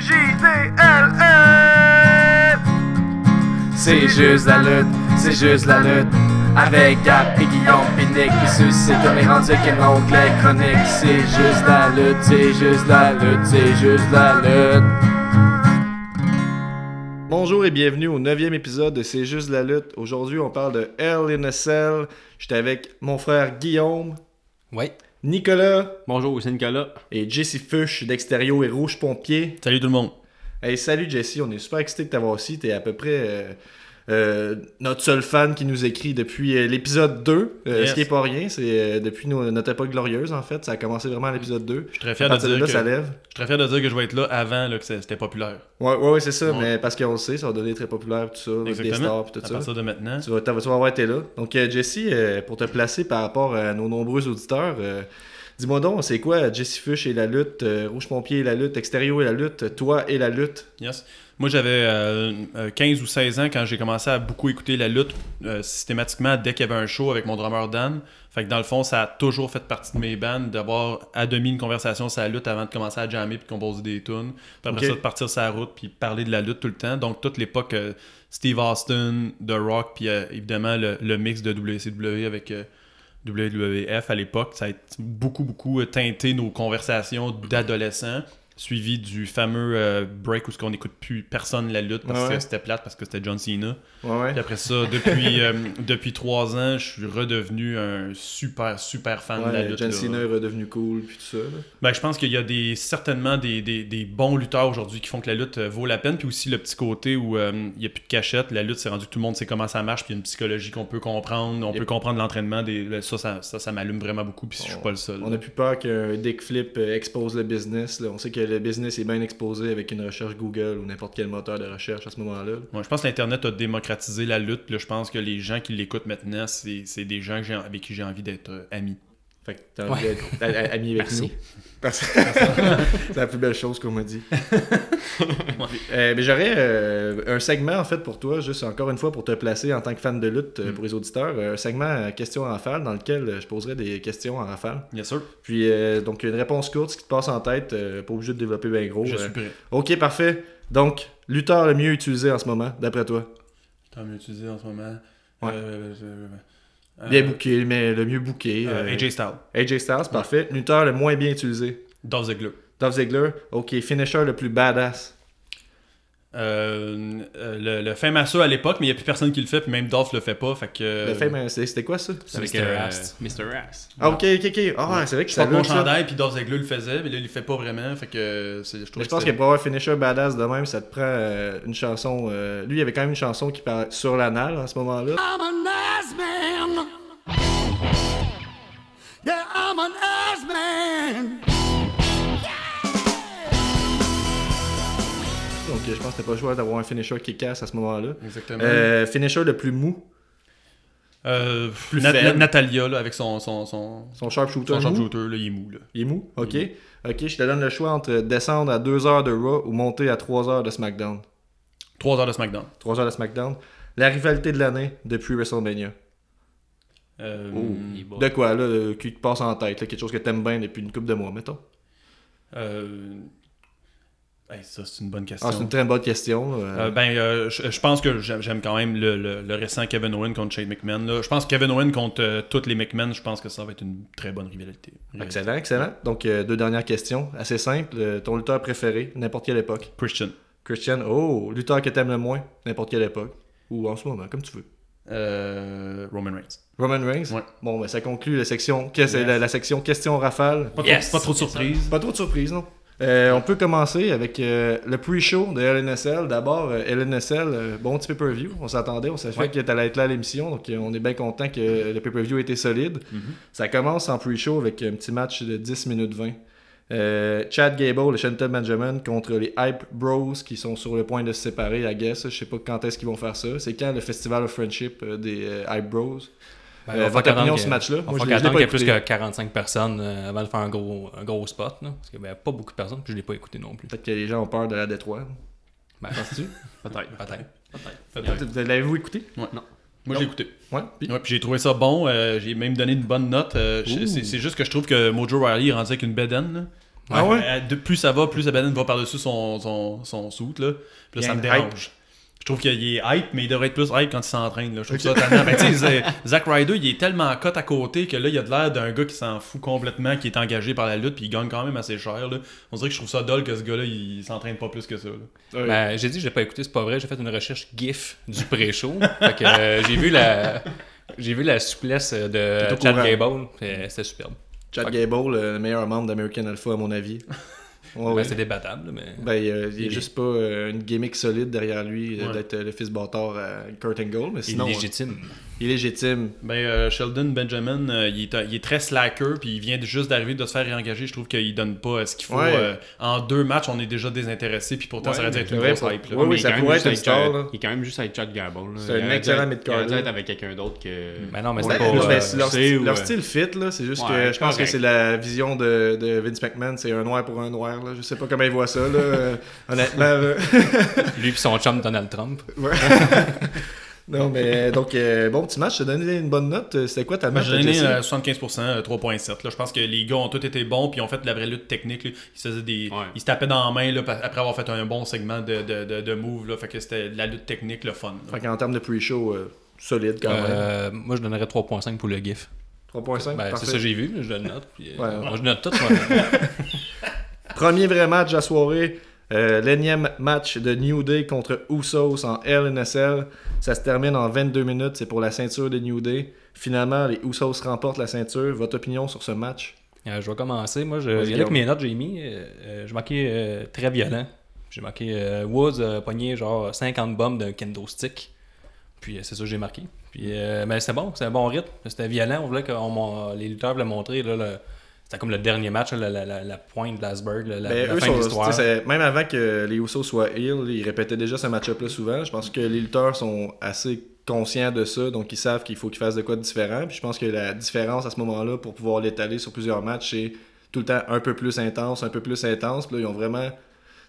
C-J-D-L-L. C'est juste la lutte, c'est juste la lutte. Avec Gap et Guillaume Pinique qui suscite comme les rendus qui montent les chroniques. C'est juste la lutte, c'est juste la lutte, c'est juste la lutte. Bonjour et bienvenue au neuvième épisode de C'est juste la lutte. Aujourd'hui, on parle de Hell in a Cell. J'étais avec mon frère Guillaume, Ouais. Nicolas Bonjour, c'est Nicolas. et Jesse Fush d'Extérieur et Rouge Pompier. Salut tout le monde. Hey, salut Jesse, on est super excités de t'avoir ici. T'es à peu près euh, euh, notre seul fan qui nous écrit depuis euh, l'épisode 2. euh, Yes. Ce qui est pas rien, c'est depuis nos- notre époque glorieuse en fait. Ça a commencé vraiment à l'épisode 2. Je suis très fier de dire là, que ça lève. je suis très fier de dire que je vais être là avant là, que c'était populaire. Ouais, ouais, ouais, c'est ça, Ouais. mais parce qu'on le sait, ça va devenir très populaire, tout ça, avec des Exactement. stars tout à ça. partir de maintenant. Tu vas, tu vas avoir été là. Donc, Jesse, pour te placer par rapport à nos nombreux auditeurs, dis-moi donc, c'est quoi Jesse Fush et la lutte, Rouge Pompier et la lutte, Extérieur et la lutte, toi et la lutte? Yes. Moi, j'avais euh, euh, 15 ou 16 ans quand j'ai commencé à beaucoup écouter la lutte euh, systématiquement dès qu'il y avait un show avec mon drummer Dan. Fait que dans le fond, ça a toujours fait partie de mes bands d'avoir à demi une conversation sur la lutte avant de commencer à jammer puis de composer des tunes. Puis après ça, de partir sur la route puis parler de la lutte tout le temps. Donc, toute l'époque euh, Steve Austin, The Rock, puis euh, évidemment le, le mix de WCW avec euh, WWF à l'époque, ça a beaucoup, beaucoup euh, teinté nos conversations d'adolescents suivi du fameux euh, break où ce qu'on n'écoute plus personne la lutte parce Ouais, que c'était plate parce que c'était John Cena. Ouais. Puis après ça, depuis euh, depuis trois ans, je suis redevenu un super super fan de la lutte. John là. Cena est redevenu cool, puis tout ça. Ben, je pense qu'il y a des certainement des, des, des bons lutteurs aujourd'hui qui font que la lutte euh, vaut la peine. Puis aussi le petit côté où euh, il n'y a plus de cachette. La lutte, c'est rendu que tout le monde sait comment ça marche. Puis il y a une psychologie qu'on peut comprendre. On Yep. peut comprendre l'entraînement. Des... Ça, ça, ça, ça m'allume vraiment beaucoup. Puis je suis pas le seul. On a plus peur qu'un Dick Flip expose le business. là. On sait que le business est bien exposé avec une recherche Google ou n'importe quel moteur de recherche à ce moment-là. Je pense que l'Internet a démocratisé la lutte. Je pense que les gens qui l'écoutent maintenant, c'est des gens avec qui j'ai envie d'être euh, ami. Fait que t'as envie d'être ami avec Merci. nous. Parce- c'est la plus belle chose qu'on m'a dit. Euh, mais j'aurais euh, un segment en fait pour toi, juste encore une fois pour te placer en tant que fan de lutte euh, Mm. pour les auditeurs, un segment questions en rafale dans lequel je poserai des questions en rafale. Bien sûr, Puis euh, donc une réponse courte, ce qui te passe en tête, euh, pas obligé de développer bien gros. je euh. suis prêt. Ok, parfait. Donc, lutteur le mieux utilisé en ce moment, d'après toi? Tant mieux utilisé en ce moment. Ouais. Euh, Bien booké, mais le mieux booké. euh, euh, AJ Styles. AJ Styles, parfait. Lutteur le moins bien utilisé. Dolph Ziggler. Dolph Ziggler, ok. Finisher le plus badass. Euh, euh, le, le à l'époque, mais il n'y a plus personne qui le fait, puis même Dolph le fait pas. Fait que. Le c'est- c'était quoi ça? C'est Mr. Rast. Mr. Rast. Ah, ok, ok, ok. Ah, c'est vrai que Je porte mon chandail, puis Dolph Ziggler le faisait, mais là, il le fait pas vraiment. Fait que je trouve Mais je pense que pour avoir un finisher badass de même, ça te prend euh, une chanson. euh, Lui, il y avait quand même une chanson qui parlait sur l'anal à ce moment-là. I'm a nice man. Yeah, I'm a nice man. Donc, je pense que t'as pas le choix d'avoir un finisher qui casse à ce moment-là. Exactement. Euh, finisher le plus mou. Euh, plus Nat- faible. Natalia, là, avec son, son, son, Son sharpshooter. son sharpshooter, là, il est mou. Là. Il est mou, ok. Ok, je te donne le choix entre descendre à 2 heures de Raw ou monter à 3 heures de SmackDown. 3 heures de SmackDown. 3 heures de SmackDown. La rivalité de l'année depuis WrestleMania. Euh, bon. De quoi, là, euh, qui te passe en tête, là, quelque chose que t'aimes bien depuis une couple de mois, mettons? euh, hey, ça, c'est une bonne question. Ah, c'est une très bonne question. là. Euh, ben, euh, je, je pense que j'aime quand même le, le- le récent Kevin Owen contre Shane McMahon. là. Je pense que Kevin Owen contre euh, toutes les McMahon, je pense que ça va être une très bonne rivalité. Excellent, excellent. Donc, euh, deux dernières questions. Assez simple. Euh, ton lutteur préféré, n'importe quelle époque? Christian. Christian, oh, lutteur que t'aimes le moins, n'importe quelle époque. Ou en ce moment, comme tu veux. Euh, Roman Reigns. Roman Reigns? Ouais. Bon, ben, ça conclut la section, c'est la, la section questions rafale. Pas, Yes! trop, pas trop de surprises. Pas trop de surprises, non? Euh, on peut commencer avec euh, le pre-show de LNSL. D'abord, euh, LNSL, euh, bon petit pay-per-view. On s'attendait, on savait Ouais. que tu allais être là à l'émission, donc on est bien content que le pay-per-view ait été solide. Mhm. Ça commence en pre-show avec un petit match de 10 minutes 20. Euh, Chad Gable et Shelton Benjamin contre les Hype Bros qui sont sur le point de se séparer, I guess. Je sais pas quand est-ce qu'ils vont faire ça. C'est quand le Festival of Friendship des Hype Bros? Ben, Euh, votre opinion ce match-là? il l'ai qu'attendre qu'il y ait plus que 45 personnes euh, avant de faire un gros, un gros spot. Là, parce qu'il n'y avait pas beaucoup de personnes, puis je ne l'ai pas écouté non plus. Peut-être que les gens ont peur de la Détroit. Ben, Penses-tu? Peut-être. Peut-être. Peut-être. Vous- L'avez-vous écouté? Ouais. Non. Moi, j'ai écouté. Ouais. Puis? Ouais, puis j'ai trouvé ça bon. euh, j'ai même donné une bonne note. euh, c'est c'est juste que je trouve que Mojo Riley est rendu avec une bedaine. Ah ouais? Euh, de- plus ça va, plus Abaddon va par-dessus son, son, son suit, là. Puis là, ça me a dérange. Je trouve qu'il est hype, mais il devrait être plus hype quand il s'entraîne. Je trouve ça tellement. Ben, tu sais, Zack Ryder, il est tellement cote à côté que là, il a de l'air d'un gars qui s'en fout complètement, qui est engagé par la lutte, puis il gagne quand même assez cher. Là. On dirait que je trouve ça dole que ce gars-là, il s'entraîne pas plus que ça. Ouais. Ben, j'ai dit, j'ai pas écouté, c'est pas vrai. J'ai fait une recherche GIF du pré-show. euh, j'ai vu la. J'ai vu la souplesse T'es de Chad courant. Gable, puis c'était superbe. Chad Ok. Gable, le meilleur membre d'American Alpha, à mon avis. Ouais, Ben, c'est débattable, mais. Ben, euh, il est est- juste pas euh, une gimmick solide derrière lui euh, Ouais. d'être euh, le fils bâtard à Kurt Angle, mais sinon, euh, il est légitime. Ben, euh, Sheldon Benjamin, euh, il, est, il est très slacker, puis il vient juste d'arriver de se faire réengager. Je trouve qu'il donne pas euh, ce qu'il faut. Ouais. euh, en deux matchs, on est déjà désintéressé, puis pourtant, Ouais, ça aurait dû être une grosse hype. oui, mais il est ça quand même pourrait juste être une avec, star, là. Il est quand même juste avec Chad Gable. C'est un excellent mid-card, Il aurait dû avec quelqu'un d'autre que. Ben non, mais Ouais, c'est pas. leur, leur style fit, là. C'est juste que je pense que c'est la vision de, de Vince McMahon. C'est un noir pour un noir, là. Je sais pas comment il voit ça, là. Honnêtement. Lui et son chum Donald Trump. Non, mais donc, euh, bon petit match. Je t'ai donné une bonne note. Euh, C'était quoi ta note, j'ai donné Jesse? euh, 75%, euh, 3.7. là. Je pense que les gars ont tous été bons, puis ils ont fait de la vraie lutte technique. là. Ils, se faisaient des... Ouais. ils se tapaient dans la main là, après avoir fait un bon segment de, de, de, de move. Là. Fait que c'était de la lutte technique, le fun. là. Fait qu'en termes de pre-show, euh, solide quand même. Euh, moi, je donnerais 3.5 pour le GIF. 3.5, Ben, c'est ça que j'ai vu, je le note. puis, euh, Ouais. Moi, je note tout. Premier vrai match de la soirée. Euh, L'énième match de New Day contre Usos en LNSL. Ça se termine en 22 minutes. C'est pour la ceinture de New Day. Finalement, les Usos remportent la ceinture. Votre opinion sur ce match? Euh, je vais commencer. Moi, je, il y en a que mes notes, j'ai mis. euh, euh, j'ai marqué euh, très violent. J'ai marqué euh, Woods a pogné genre 50 bombes d'un kendo stick. Puis euh, c'est ça que j'ai marqué. Puis euh, mais c'est bon, c'est un bon rythme. C'était violent. On voulait que les lutteurs voulaient montrer. Là, le- c'était comme le dernier match, la, la, la, la pointe de la, la- Ben, la eux fin de l'histoire. Même avant que les Usos soient heel, ils répétaient déjà ce match-up-là souvent. Je pense que les lutteurs sont assez conscients de ça, donc ils savent qu'il faut qu'ils fassent de quoi de différent. Puis je pense que la différence à ce moment-là, pour pouvoir l'étaler sur plusieurs matchs, c'est tout le temps un peu plus intense, un peu plus intense. Puis là, ils ont vraiment.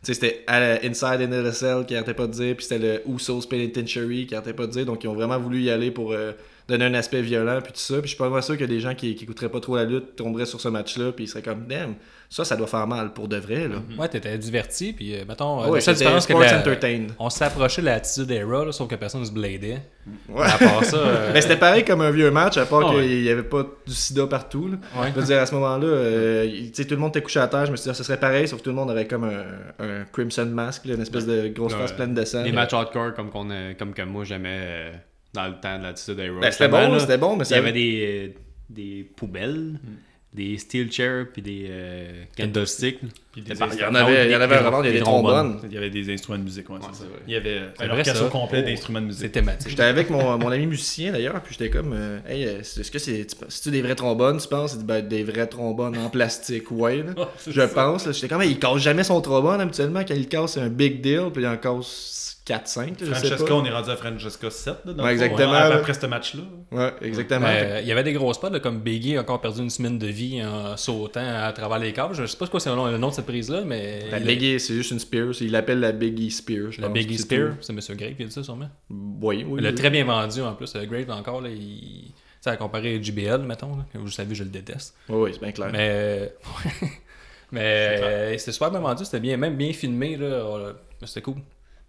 Tu sais, c'était à la Inside NLSL qui arrêtait pas de dire, puis c'était le Usos Penitentiary qui arrêtait pas de dire. Donc ils ont vraiment voulu y aller pour euh, donner un aspect violent, puis tout ça. Puis je suis pas vraiment sûr que des gens qui, qui écouteraient pas trop la lutte tomberaient sur ce match-là, puis ils seraient comme, damn, ça, ça doit faire mal pour de vrai, là. Ouais, t'étais diverti. Puis euh, mettons, euh, Ouais, la seule différence que la- entertained. on s'est approché de l'attitude era, là, sauf que personne se bladait. Ouais. À part ça. euh, Mais c'était pareil comme un vieux match, à part Ah ouais. qu'il n'y avait pas du sida partout. Là. ouais. Je veux dire, à ce moment-là, euh, il- tu sais, tout le monde était couché à terre. Je me suis dit, ce serait pareil, sauf que tout le monde avait comme un, un Crimson Mask, là, une espèce de grosse Ouais. face pleine de sang. Les matchs hardcore comme, qu'on comme que moi j'aimais euh, dans le temps de l'attitude Era. Ben, c'était bon, c'était bon, mais Il ça y avait des, euh, des poubelles, Hmm. des steel chairs, puis des euh, candlesticks. C'était Il y en avait, il y en avait à revendre, il y a Des trombones. Il y avait des instruments de musique, ouais, Ouais, c'est ça. c'est vrai. Il y avait un orchestre ça. complet Oh. d'instruments de musique. C'est thématique. J'étais avec mon, mon ami musicien d'ailleurs, puis j'étais comme, euh, hey, euh, est-ce que c'est c'est-tu des vrais trombones, tu penses? Ben, des vrais trombones en plastique, ouais. là. Je pense. là. J'étais comme, hey, il casse jamais son trombone habituellement. Quand il casse, c'est un big deal, puis il en casse 4-5. là, je sais Francesca, on est rendu à Francesca 7. Là, dans Ouais, le fond, exactement, là. Après ce match-là. Ouais, exactement. Euh, il y avait des gros spots, comme Biggie a encore perdu une semaine de vie en sautant à travers les câbles. Je sais pas quoi c'est le nom, de cette prise-là, mais. La Biggie, c'est juste une Spear. Il l'appelle la Biggie Spear, je la pense, Biggie c'est Spear, c'est M. Grave qui a dit ça sûrement. Oui, oui. Il l'a oui. très bien vendu en plus. Euh, Grave encore, là, il. Tu sais, à comparer à JBL, mettons, là, vous savez, je le déteste. Oui, oui, c'est bien clair. Mais. mais euh, c'était super bien vendu, c'était bien, même bien filmé, là. euh, C'était cool.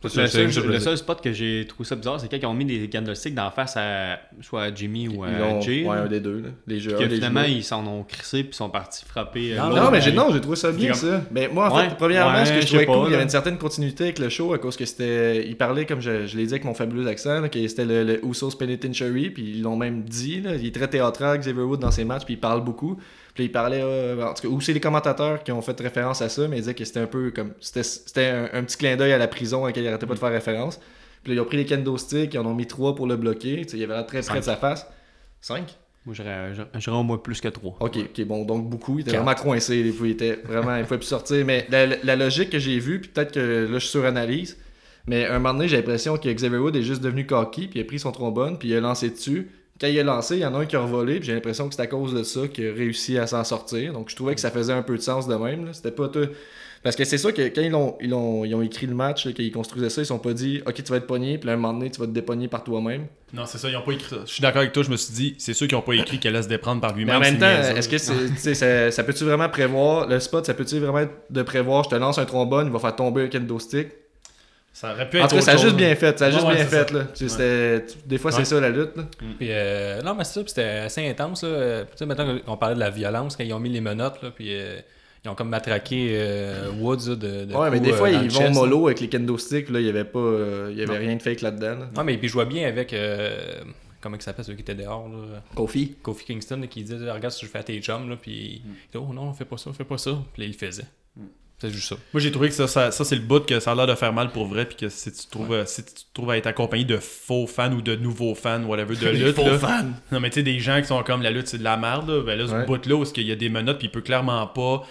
Le seul, c'est- le seul spot que j'ai trouvé ça bizarre, c'est quand ils ont mis des candlesticks d'en face à soit à Jimmy ou à Ils l'ont- Jay. ouais, un des deux. Là. Les jeux. Puis un que des finalement, ils s'en ont crissé puis sont partis frapper. euh, Non, mais j'ai, non, j'ai trouvé ça bien, ça. Mais moi, en Ouais, fait, premièrement, ouais, ce que je trouvais pas, cool, il y avait une certaine continuité avec le show à cause que c'était. Il parlait, comme je, je l'ai dit avec mon fabuleux accent, là, que c'était le, le Usos Penitentiary, puis ils l'ont même dit. Là, il est très théâtral, Xavier Wood, dans ses matchs, puis il parle beaucoup. Puis il parlait. euh, en tout cas, ou c'est les commentateurs qui ont fait référence à ça, mais ils disaient que c'était un peu comme. C'était, un, un petit clin d'œil à la prison à laquelle il arrêtait pas de faire référence. Puis là, ils ont pris les kendo sticks, ils en ont mis trois pour le bloquer. Tu sais, il avait l'air très près de sa face. Cinq? Moi, j'aurais au moins plus que 3. Ok, ok, bon, donc beaucoup. Il était Quatre. vraiment coincé, il était vraiment, il pouvait plus sortir. Mais la logique que j'ai vue, puis peut-être que là, je suranalyse, mais un moment donné, j'ai l'impression que Xavier Wood est juste devenu cocky, puis il a pris son trombone, puis il a lancé dessus. Quand il a lancé, il y en a un qui a revolé, puis j'ai l'impression que c'est à cause de ça qu'il a réussi à s'en sortir. Donc je trouvais que ça faisait un peu de sens de même. C'était pas tout. Parce que c'est sûr que quand ils ont, ils ont, ils ont écrit le match, qu'ils construisaient ça, ils sont pas dit Ok, tu vas être pogné, puis là, un moment donné, tu vas te dépogner par toi-même. Non, c'est ça, ils ont pas écrit ça. Je suis d'accord avec toi, je me suis dit, c'est sûr qu'ils ont pas écrit qu'elle laisse déprendre par Mais lui-même. en même temps, est-ce que ça, ça peut-tu vraiment prévoir Le spot, ça peut-tu vraiment être de prévoir Je te lance un trombone, il va faire tomber un kendo stick. Ça aurait pu En être tout cas, ça a juste bien fait. Ça a juste ouais, bien fait. Là. Des fois, Ouais. c'est ça la lutte. là. Puis, euh, non, mais c'est ça, puis c'était assez intense. Là. Tu sais, maintenant qu'on parlait de la violence, quand ils ont mis les menottes, là, puis euh, ils ont comme matraqué euh, Woods là, de, de Ouais, mais des fois, ils vont chest, mollo avec les kendo sticks. Là, il y avait pas, il y avait Non. rien de fake là-dedans. là. Ouais, mais puis je vois bien avec. euh, comment il s'appelle celui qui était dehors là? Kofi. Kofi Kingston qui disait Regarde si je fais à tes chums, là, puis il dit Oh non, fais pas ça, fais pas ça. Puis là, il le faisait. C'est juste ça. Moi, j'ai trouvé que ça, ça, ça, c'est le bout que ça a l'air de faire mal pour vrai, puis que si tu trouves, si tu te trouves à être accompagné de faux fans ou de nouveaux fans, whatever, de lutte, là. Non, mais tu sais, des gens qui sont comme la lutte, c'est de la merde, là. Ben là, ce Ouais. bout-là, où il y a des menottes, puis il peut clairement pas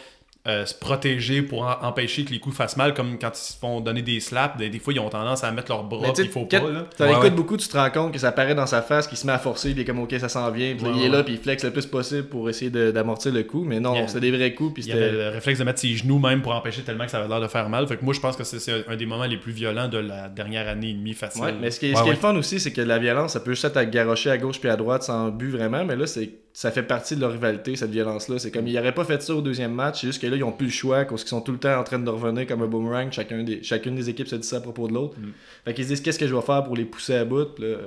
euh, se protéger pour en- empêcher que les coups fassent mal, comme quand ils se font donner des slaps. Des, des fois, ils ont tendance à mettre leurs bras, tu il faut pas, là. t'en Ouais, écoutes ouais. beaucoup, tu te rends compte que ça apparaît dans sa face, qu'il se met à forcer, puis il est comme ok, ça s'en vient. Puis Ouais, il est là, puis il flex le plus possible pour essayer de- d'amortir le coup. Mais non, c'était des vrais coups, puis Il y avait le réflexe de mettre ses genoux même pour empêcher tellement que ça avait l'air de faire mal. Fait que moi, je pense que c'est- c'est un des moments les plus violents de la dernière année et demie facile. Ouais, mais ce qui est, Ouais, ce qui est ouais. le fun aussi, c'est que la violence, ça peut juste être à garocher à gauche puis à droite sans but vraiment, mais là, c'est ça fait partie de leur rivalité, cette violence-là. C'est comme, ils n'auraient pas fait ça au deuxième match, c'est juste que là, ils ont plus le choix, parce qu'ils sont tout le temps en train de revenir comme un boomerang, chacun des, chacune des équipes se dit ça à propos de l'autre. Mm. Fait qu'ils se disent, qu'est-ce que je vais faire pour les pousser à bout, puis là,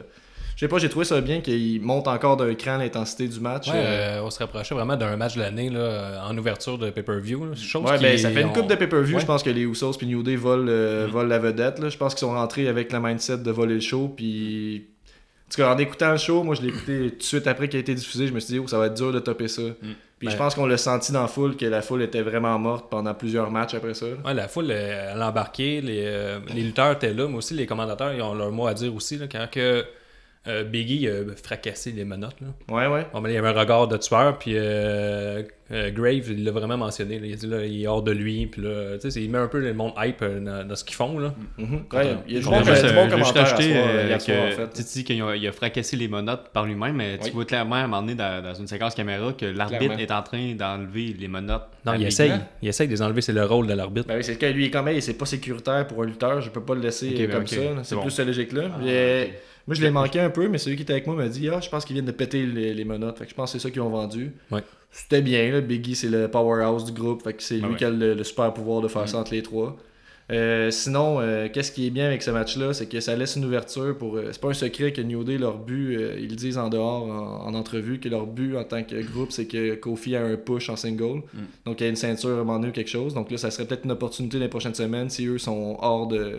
Je sais pas, j'ai trouvé ça bien qu'ils montent encore d'un cran l'intensité du match. Ouais, euh, euh, on se rapprochait vraiment d'un match de l'année là, en ouverture de pay-per-view. Ouais, ben, ça fait une coupe de pay-per-view. Ouais. Je pense que les Usos puis New Day volent, euh, Mm. volent la vedette. Là. Je pense qu'ils sont rentrés avec le mindset de voler le show. Puis. Tout cas, en écoutant le show, moi je l'ai écouté tout de suite après qu'il a été diffusé. Je me suis dit, oh, ça va être dur de topper ça. Puis je Ben- pense qu'on l'a senti dans la foule, que la foule était vraiment morte pendant plusieurs matchs après ça. Ouais, la foule, euh, elle a embarqué, les, euh, les lutteurs étaient là, mais aussi les commentateurs, ils ont leur mot à dire aussi. Là, quand que, euh, Biggie a fracassé les menottes. Là. Ouais, ouais. Bon, ben, il y avait un regard de tueur, puis euh, euh, Grave, il l'a vraiment mentionné. là. il a dit là, il est hors de lui, puis là, tu sais, il met un peu le monde hype euh, dans, dans ce qu'ils font. Là. Mhm. Ouais, il y a du bon, commentaire tu dis qu'il a, fracassé les monotes par lui-même, mais Oui. tu vois clairement à un moment donné dans, dans une séquence caméra que l'arbitre est en train d'enlever les monotes. Non, il essaye. Il essaye de les enlever, c'est le rôle de l'arbitre. Ben oui, c'est que lui, quand même, c'est pas sécuritaire pour un lutteur. Je peux pas le laisser ben comme ça. C'est C'est bon. plus cette logique-là. Moi, je l'ai manqué un peu, mais celui qui était avec moi m'a dit Ah, je pense qu'ils viennent de péter les, les menottes. Fait que je pense que c'est ça qu'ils ont vendu. Ouais. C'était bien, là. Biggie, c'est le powerhouse du groupe. Fait que c'est Ah lui ouais. qui a le, le super pouvoir de faire ça entre les trois. Euh, sinon, euh, qu'est-ce qui est bien avec ce match-là, c'est que ça laisse une ouverture pour. euh, c'est pas un secret que New Day, leur but, euh, ils le disent en dehors, en, en entrevue, que leur but en tant que groupe, c'est que Kofi a un push en single. Donc il y a une ceinture à un moment donné ou quelque chose. Donc là, ça serait peut-être une opportunité les prochaines semaines si eux sont hors de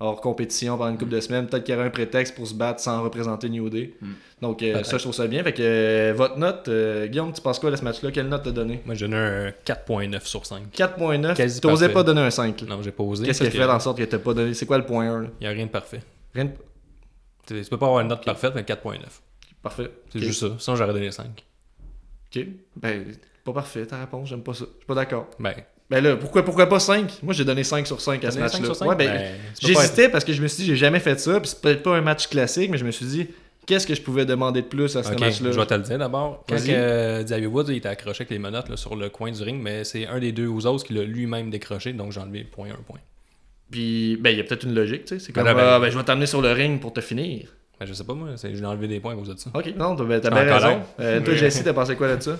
hors compétition pendant une couple de semaines. Peut-être qu'il y aurait un prétexte pour se battre sans représenter New Day. Donc euh, ça, je trouve ça bien. Fait que euh, votre note, euh, Guillaume, tu penses quoi de ce match-là? Quelle note t'as donné? Moi, je donne un 4.9 sur 5. 4.9. Quasi T'osais pas donner un 5. Non, j'ai pas osé. Qu'est-ce qui a fait en sorte que t'as pas donné? C'est quoi le point 1 là? Il n'y a rien de parfait. Rien de- Tu tu peux pas avoir une note parfaite, mais 4.9. Parfait. C'est juste ça. Sinon, j'aurais donné 5. Ok. Ben, pas parfait ta réponse, j'aime pas ça. Je suis pas d'accord. Ben, Ben là, pourquoi, pourquoi pas 5 Moi j'ai donné 5 sur 5 à ce donné 5 match-là. sur 5? Ouais, ben, Ben, J'hésitais parce que je me suis dit, j'ai jamais fait ça, puis c'est peut-être pas un match classique, mais je me suis dit, qu'est-ce que je pouvais demander de plus à ce match-là? je vais te le dire d'abord. Quand euh, Xavier Woods il était accroché avec les menottes là, sur le coin du ring, mais c'est un des deux Ouzos qui l'a lui-même décroché, donc j'ai enlevé point un point. Puis, ben, il y a peut-être une logique, tu sais. C'est Ben comme, ben- ah, ben, je vais t'amener sur le ring pour te finir. Ben, je sais pas moi, c'est- j'ai enlevé des points à cause de ça. Ok, non, t'as ben, t'as En bien raison. Euh, toi, Jesse, t'as pensé quoi de ça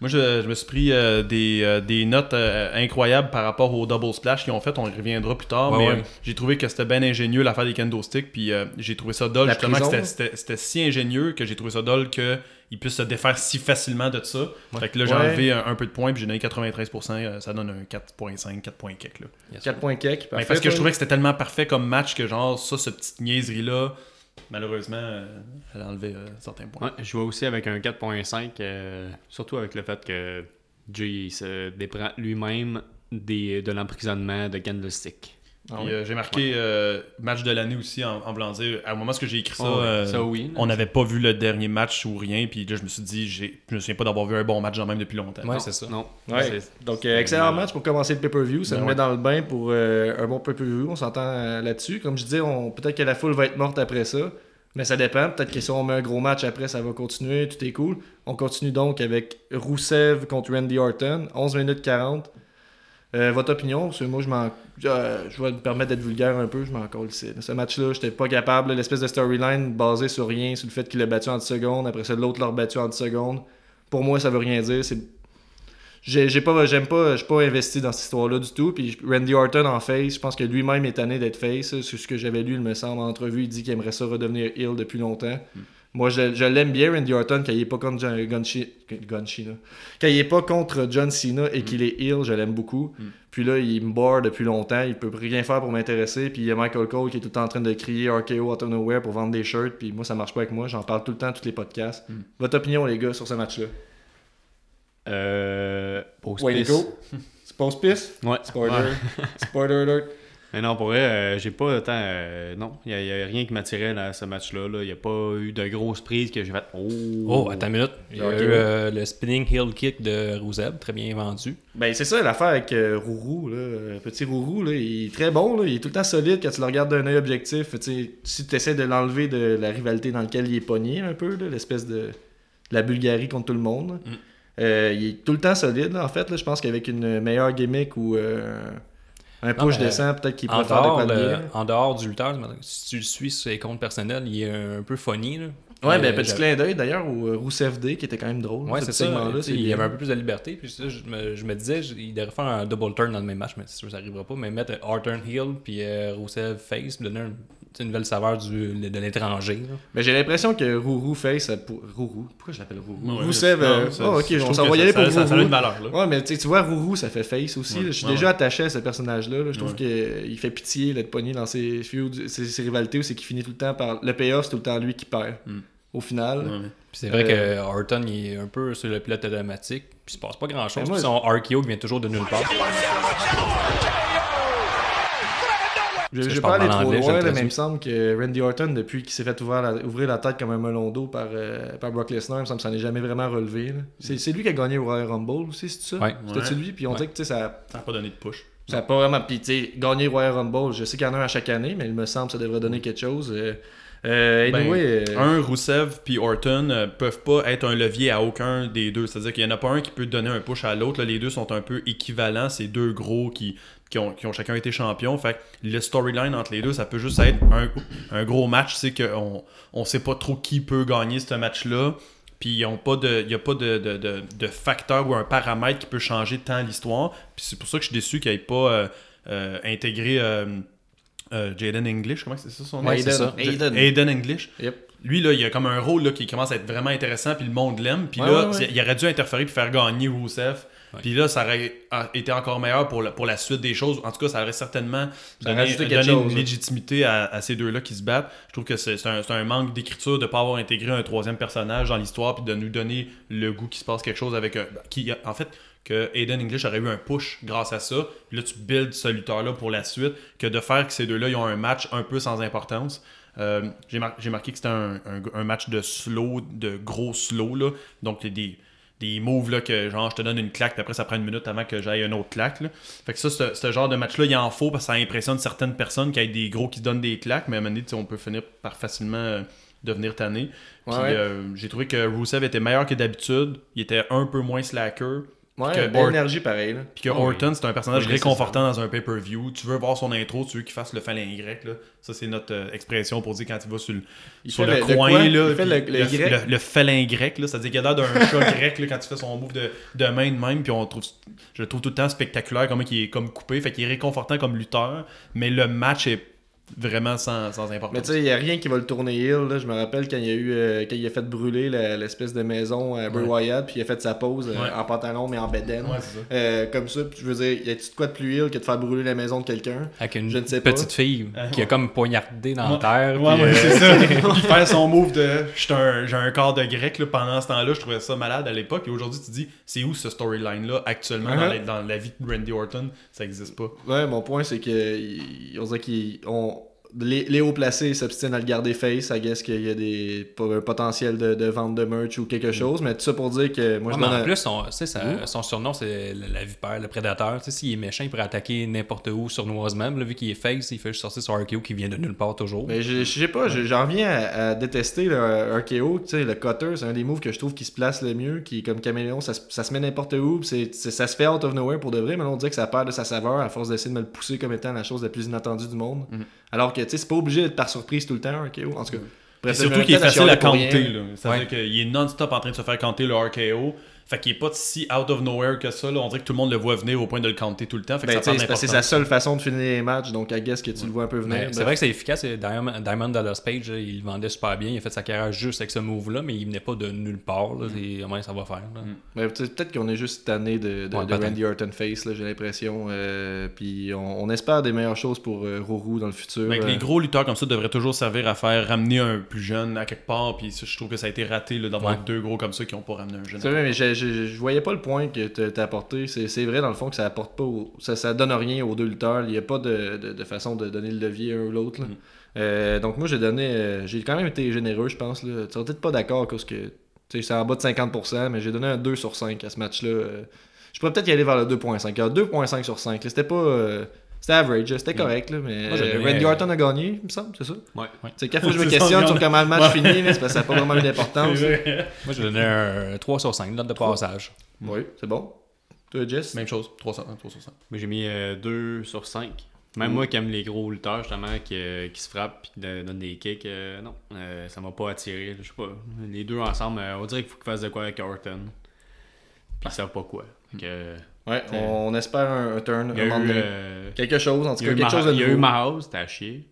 Moi, je, je me suis pris euh, des, euh, des notes euh, incroyables par rapport au double splash qu'ils ont fait. On y reviendra plus tard. Ouais, mais ouais. j'ai trouvé que c'était bien ingénieux l'affaire des kendo sticks. Puis euh, j'ai trouvé ça dole, justement, que prison. c'était- c'était c'était si ingénieux que j'ai trouvé ça dole qu'ils puissent se défaire si facilement de ça. Fait que là, j'ai Ouais. enlevé un, un peu de points. Puis j'ai donné 93%. euh, ça donne un 4.5, 4. quelque, là. Yes, 4 points cake. Mais parce que je trouvais que c'était tellement parfait comme match que, genre, ça, cette petite niaiserie-là, malheureusement, euh, elle a enlevé euh, certains points. Ouais, je vois aussi avec un 4.5, euh, surtout avec le fait que Jay se déprend lui-même des- de l'emprisonnement de Candlestick. Ah euh, j'ai marqué euh, match de l'année aussi en, en voulant dire, à un moment où j'ai écrit ça, Oh, euh, ça oui. on n'avait pas vu le dernier match ou rien, puis là je me suis dit, je me souviens pas d'avoir vu un bon match de même depuis longtemps. Ouais, c'est ça. Non. Ouais. C'est- Donc, c'est euh, excellent match pour commencer le pay-per-view. Ça Ben nous ouais. met dans le bain pour euh, un bon pay-per-view. On s'entend euh, là-dessus. Comme je disais, on... peut-être que la foule va être morte après ça. Mais ça dépend. Peut-être que si on met un gros match après, ça va continuer. Tout est cool. On continue donc avec Roussev contre Randy Orton. 11 minutes 40. Euh, votre opinion, parce que moi je m'en. euh, je vais me permettre d'être vulgaire un peu, je m'en colle ici. Ce match-là, j'étais pas capable. L'espèce de storyline basée sur rien, sur le fait qu'il l'a battu en 10 secondes, après ça l'autre l'a battu en 10 secondes. Pour moi, ça veut rien dire. C'est. J'ai pas, j'aime pas, je suis pas investi dans cette histoire-là du tout. Puis Randy Orton en face, je pense que lui-même est tanné d'être face. C'est ce que j'avais lu, il me semble, en entrevue. Il dit qu'il aimerait ça redevenir heel depuis longtemps. Moi, je, je l'aime bien, Randy Orton, quand il est pas contre John. Quand il est pas contre John Cena et qu'il est heel, je l'aime beaucoup. Puis là, il me barre depuis longtemps, il peut rien faire pour m'intéresser. Puis il y a Michael Cole qui est tout le temps en train de crier RKO out of nowhere pour vendre des shirts. Puis moi, ça marche pas avec moi, j'en parle tout le temps, tous les podcasts. Votre opinion, les gars, sur ce match-là? Euh. Pisse. Go C'est pisse Ouais. Spoiler. Ouais. Spoiler alert. Mais non, pour vrai, euh, j'ai pas tant. euh, non, il y, a rien qui m'attirait à ce match-là. Il n'y a pas eu de grosses prises que j'ai fait. Oh, Oh, attends une minute. Il y a eu euh, le spinning heel kick de Rouseb, très bien vendu. Ben, c'est ça l'affaire avec Rourou. Là. Petit Rourou, là, il est très bon. Là. Il est tout le temps solide quand tu le regardes d'un œil objectif. Si tu essaies de l'enlever de la rivalité dans laquelle il est pogné un peu, là, l'espèce de, la Bulgarie contre tout le monde. là. Mm. Il est tout le temps solide. là, en fait, là. je pense qu'avec une meilleure gimmick ou euh, un Non, push mais, descend, peut-être qu'il pourrait faire de quoi de bien. en dehors du lutteur, si tu le suis sur ses comptes personnels, il est un peu funny. Là. Ouais, Euh, ben petit clin d'œil d'ailleurs au euh, Rousseff D qui était quand même drôle. Ouais, ce c'est ça. il y avait un peu plus de liberté. Puis ça, je, me, je me disais, je- il devrait faire un double turn dans le même match, mais c'est sûr que ça n'arrivera pas. Mais mettre un turn heel puis euh, Rousseff face, donner un- une nouvelle saveur du, de l'étranger. Mais j'ai l'impression que Rourou Face. ça pour- Rourou Pourquoi je l'appelle Rourou Ouais, Rousseff. euh, oh, ok, je on s'en va y ça- aller ça- pour ça- ça a Rourou. une valeur, là. Ouais, mais tu vois, Rourou, ça fait face aussi. Ouais. Je suis Ouais, déjà ouais. attaché à ce personnage-là. là. Je trouve Ouais. qu'il fait pitié d'être pogné dans ses, feuds, ses, ses rivalités où c'est qu'il finit tout le temps par. Le payoff, c'est tout le temps lui qui perd. Mm. Au final. C'est vrai Euh, que Orton il est un peu sur le pilote automatique, puis il se passe pas grand chose. Ben, son RKO qui vient toujours de nulle part. Je, vais pas parle aller trop loin, mais il me semble que Randy Orton, depuis qu'il s'est fait ouvrir la, ouvrir la tête comme un melon d'eau par, euh, par Brock Lesnar, il me semble que ça n'est jamais vraiment relevé. C'est c'est lui qui a gagné le Royal Rumble aussi, c'est ça? Ouais. C'était Ouais. lui, puis on Ouais. dit que tu sais, ça, Ça n'a pas donné de push. Ça a pas vraiment. Puis, tu sais, gagner Royal Rumble, je sais qu'il y en a un à chaque année, mais il me semble que ça devrait donner quelque chose. Euh, euh, Ben, anyway, euh, Un, Rousseff puis Orton euh, peuvent pas être un levier à aucun des deux. C'est-à-dire qu'il y en a pas un qui peut donner un push à l'autre. Là, Les deux sont un peu équivalents. C'est deux gros qui, qui, ont, qui ont chacun été champions. Fait que le storyline entre les deux, ça peut juste être un, un gros match. C'est qu'on on sait pas trop qui peut gagner ce match-là. Puis ils ont pas de, il n'y a pas de, de, de, de facteur ou un paramètre qui peut changer tant l'histoire. Puis c'est pour ça que je suis déçu qu'il n'ait pas euh, euh, intégré euh, euh, Jaden English. Comment c'est ça son nom? Ouais, c'est ça. Aiden. Aiden English. Yep. Lui, là, il a comme un rôle là, qui commence à être vraiment intéressant, puis le monde l'aime. Puis Ouais, là, ouais, ouais. c'est- il aurait dû interférer puis faire gagner Rousseff. Puis là, ça aurait été encore meilleur pour la, pour la suite des choses. En tout cas, ça aurait certainement Ça donné, chose, une légitimité à, à ces deux-là qui se battent. Je trouve que c'est c'est un, un manque d'écriture de ne pas avoir intégré un troisième personnage dans l'histoire, puis de nous donner le goût qu'il se passe quelque chose avec un. Qui, en fait, que Aiden English aurait eu un push grâce à ça. Puis là, tu builds ce lutteur-là pour la suite, que de faire que ces deux-là ils ont un match un peu sans importance. Euh, J'ai mar- j'ai marqué que c'était un, un- un match de slow, de gros slow. Là. Donc, il y a des, des moves là, que genre je te donne une claque, puis après ça prend une minute avant que j'aille une autre claque. Là. Fait que ça, ce, genre de match-là, il en faut parce que ça impressionne certaines personnes qui aient des gros qui se donnent des claques, mais à un moment donné, on peut finir par facilement euh, devenir tanné. Puis Ouais, ouais. euh, j'ai trouvé que Rusev était meilleur que d'habitude. Il était un peu moins slacker. Ouais, que belle énergie pareil. Là. Puis que. Orton, c'est un personnage Oui, réconfortant dans un pay-per-view. Tu veux voir son intro, tu veux qu'il fasse le félin Y. Là. Ça, c'est notre euh, expression pour dire quand il va sur le, Il sur fait le coin. quoi? là, Il fait le- le Y? le, grec. là. C'est-à-dire qu'il a l'air d'un chat grec là, quand tu fais son move de, de main de même. Puis on trouve, je le trouve tout le temps spectaculaire, comment il est comme coupé. Fait qu'il est réconfortant comme lutteur. Mais le match est vraiment sans, sans importance. Mais tu sais, il n'y a rien qui va le tourner heel. Là. Je me rappelle quand il, a eu, euh, quand il a fait brûler la- l'espèce de maison à Bray Ouais. Wyatt, puis il a fait sa pause euh, Ouais. en pantalon mais en bedaine. Ouais, c'est ça. Euh, comme ça, puis je veux dire, y a-tu de quoi de plus heel que de faire brûler la maison de quelqu'un? Avec une Je ne sais pas. petite fille Euh, qui a comme poignardé dans Ouais. la terre. Ouais, ouais, euh, c'est ça. Puis faire son move de j'étais un- j'ai un corps de grec là, pendant ce temps-là, je trouvais ça malade à l'époque. Et aujourd'hui, tu te dis, c'est où ce storyline-là actuellement dans, Uh-huh. la, dans la vie de Randy Orton? Ça existe pas. Ouais, mon point, c'est que on dirait qu'ils ont. Les, les hauts placés s'obstinent à le garder face. I guess qu'il y a des, un potentiel de, de vente de merch ou quelque chose. Mais tout ça pour dire que moi, Ouais, je en un- plus, son, sa- son surnom, c'est la, la vipère, le prédateur. S'il est méchant, il pourrait attaquer n'importe où sournoisement. Là, vu qu'il est face, il fait juste sortir son RKO qui vient de nulle part toujours. Mais je sais pas, je- j'en viens à, à détester le RKO. Tu sais, le cutter, c'est un des moves que je trouve qui se place le mieux, qui comme caméléon, ça, se- ça se met n'importe où, c'est- ça se fait out of nowhere pour de vrai, mais là, on dirait que ça perd de sa saveur à force d'essayer de me le pousser comme étant la chose la plus inattendue du monde. Mhm. Alors que, c'est pas obligé d'être par surprise tout le temps, un RKO. En tout cas, bref, surtout qu'il est facile à compter. là. C'est-à-dire Ouais. qu'il est non-stop en train de se faire compter le RKO. Fait qu'il est pas si out of nowhere que ça. là. On dirait que tout le monde le voit venir au point de le compter tout le temps. Fait que Ben, ça c'est sa seule façon de finir les matchs, donc I guess que tu le vois un peu venir. C'est vrai que c'est efficace. Diamond, Diamond Dallas Page, il vendait super bien. Il a fait sa carrière juste avec ce move-là, mais il venait pas de nulle part. Là. C'est comment ça va faire. là. Mais peut- peut-être qu'on est juste tanné de, de, Ouais, de peut-être. Randy Orton face, là, j'ai l'impression. Euh, puis on, on espère des meilleures choses pour euh, Rourou dans le futur. Mais que Euh, les gros lutteurs comme ça devraient toujours servir à faire ramener un plus jeune à quelque part. Puis je trouve que ça a été raté là, d'avoir Ouais. deux gros comme ça qui ont pas ramené un jeune. C'est vrai, mais je, je, je voyais pas le point que t'as t'as apporté. C'est c'est vrai, dans le fond, que ça apporte pas. au- ça, ça donne rien aux deux lutteurs. Il n'y a pas de, de, de façon de donner le levier à un ou l'autre. là. Mm. Euh, donc, moi, j'ai donné. euh, j'ai quand même été généreux, je pense. Là. Tu seras peut-être pas d'accord parce que tu c'est en bas de 50%, mais j'ai donné un 2 sur 5 à ce match-là. Euh, je pourrais peut-être y aller vers le 2.5. Alors, 2.5 sur 5. là. C'était pas. Euh, c'était average, c'était correct, là, mais Moi, j'ai euh, Randy euh, Orton a gagné, il me semble, c'est ça? Ouais. C'est quand faut que je me C'est ça, questionne sur regarde. comment le match finit, là, c'est parce que ça n'a pas vraiment eu d'importance. Moi, je donnais un 3 sur 5, note de passage. Oui, c'est bon. Toi, Jess? Même chose, 300, 300. Moi, j'ai mis 2 sur 5. Même moi qui aime les gros lutteurs, justement, qui, euh, qui se frappent et qui donnent des kicks, euh, non, euh, ça m'a pas attiré. Je sais pas. Les deux ensemble, euh, on dirait qu'il faut qu'ils fassent de quoi avec Orton. Puis ils savent pas quoi. Fait que, Ouais, on, on espère un, un turn. il y un a moment eu, euh, Quelque chose, en tout il y a cas, eu quelque chose de il y a eu. Mahouse, c'était à chier.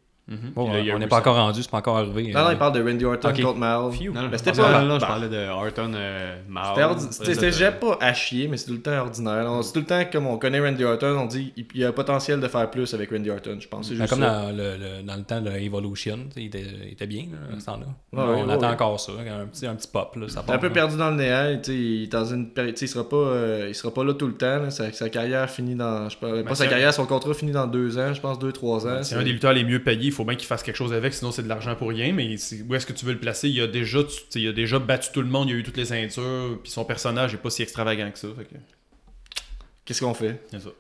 Bon, là, y a on n'est pas encore rendu, c'est pas encore arrivé. Non, non, Euh, il parle de Randy Orton Ok. contre Mal. Non, non, Mais c'était pas- non, non, je parlais de Orton, euh, Mahouse. C'était pas à chier, mais c'est tout le temps ordinaire. C'est tout le temps comme on connaît Randy Orton, on dit il y a un potentiel de faire plus avec Randy Orton, je pense. C'est Ben, juste comme dans le, le- dans le temps de Evolution, tu sais, il était, il était bien là, à ce temps-là. Ouais, Là, ouais, on ouais, attend ouais. encore ça, un petit, un petit pop. Là, ça part, un peu là. perdu dans le néant, tu sais, il est dans une péri- tu sais, il sera pas euh, il sera pas là tout le temps, là. Sa, sa carrière finit dans je sais pas, pas sa c'est- carrière, son contrat finit dans deux ans, je pense deux trois ans. C'est un des lutteurs les mieux payés, faut bien qu'il fasse quelque chose avec, sinon c'est de l'argent pour rien. Mais où est-ce que tu veux le placer? Il a déjà, tu- il a déjà battu tout le monde, il a eu toutes les ceintures, puis son personnage est pas si extravagant que ça. Qu'est-ce qu'on fait? C'est ça.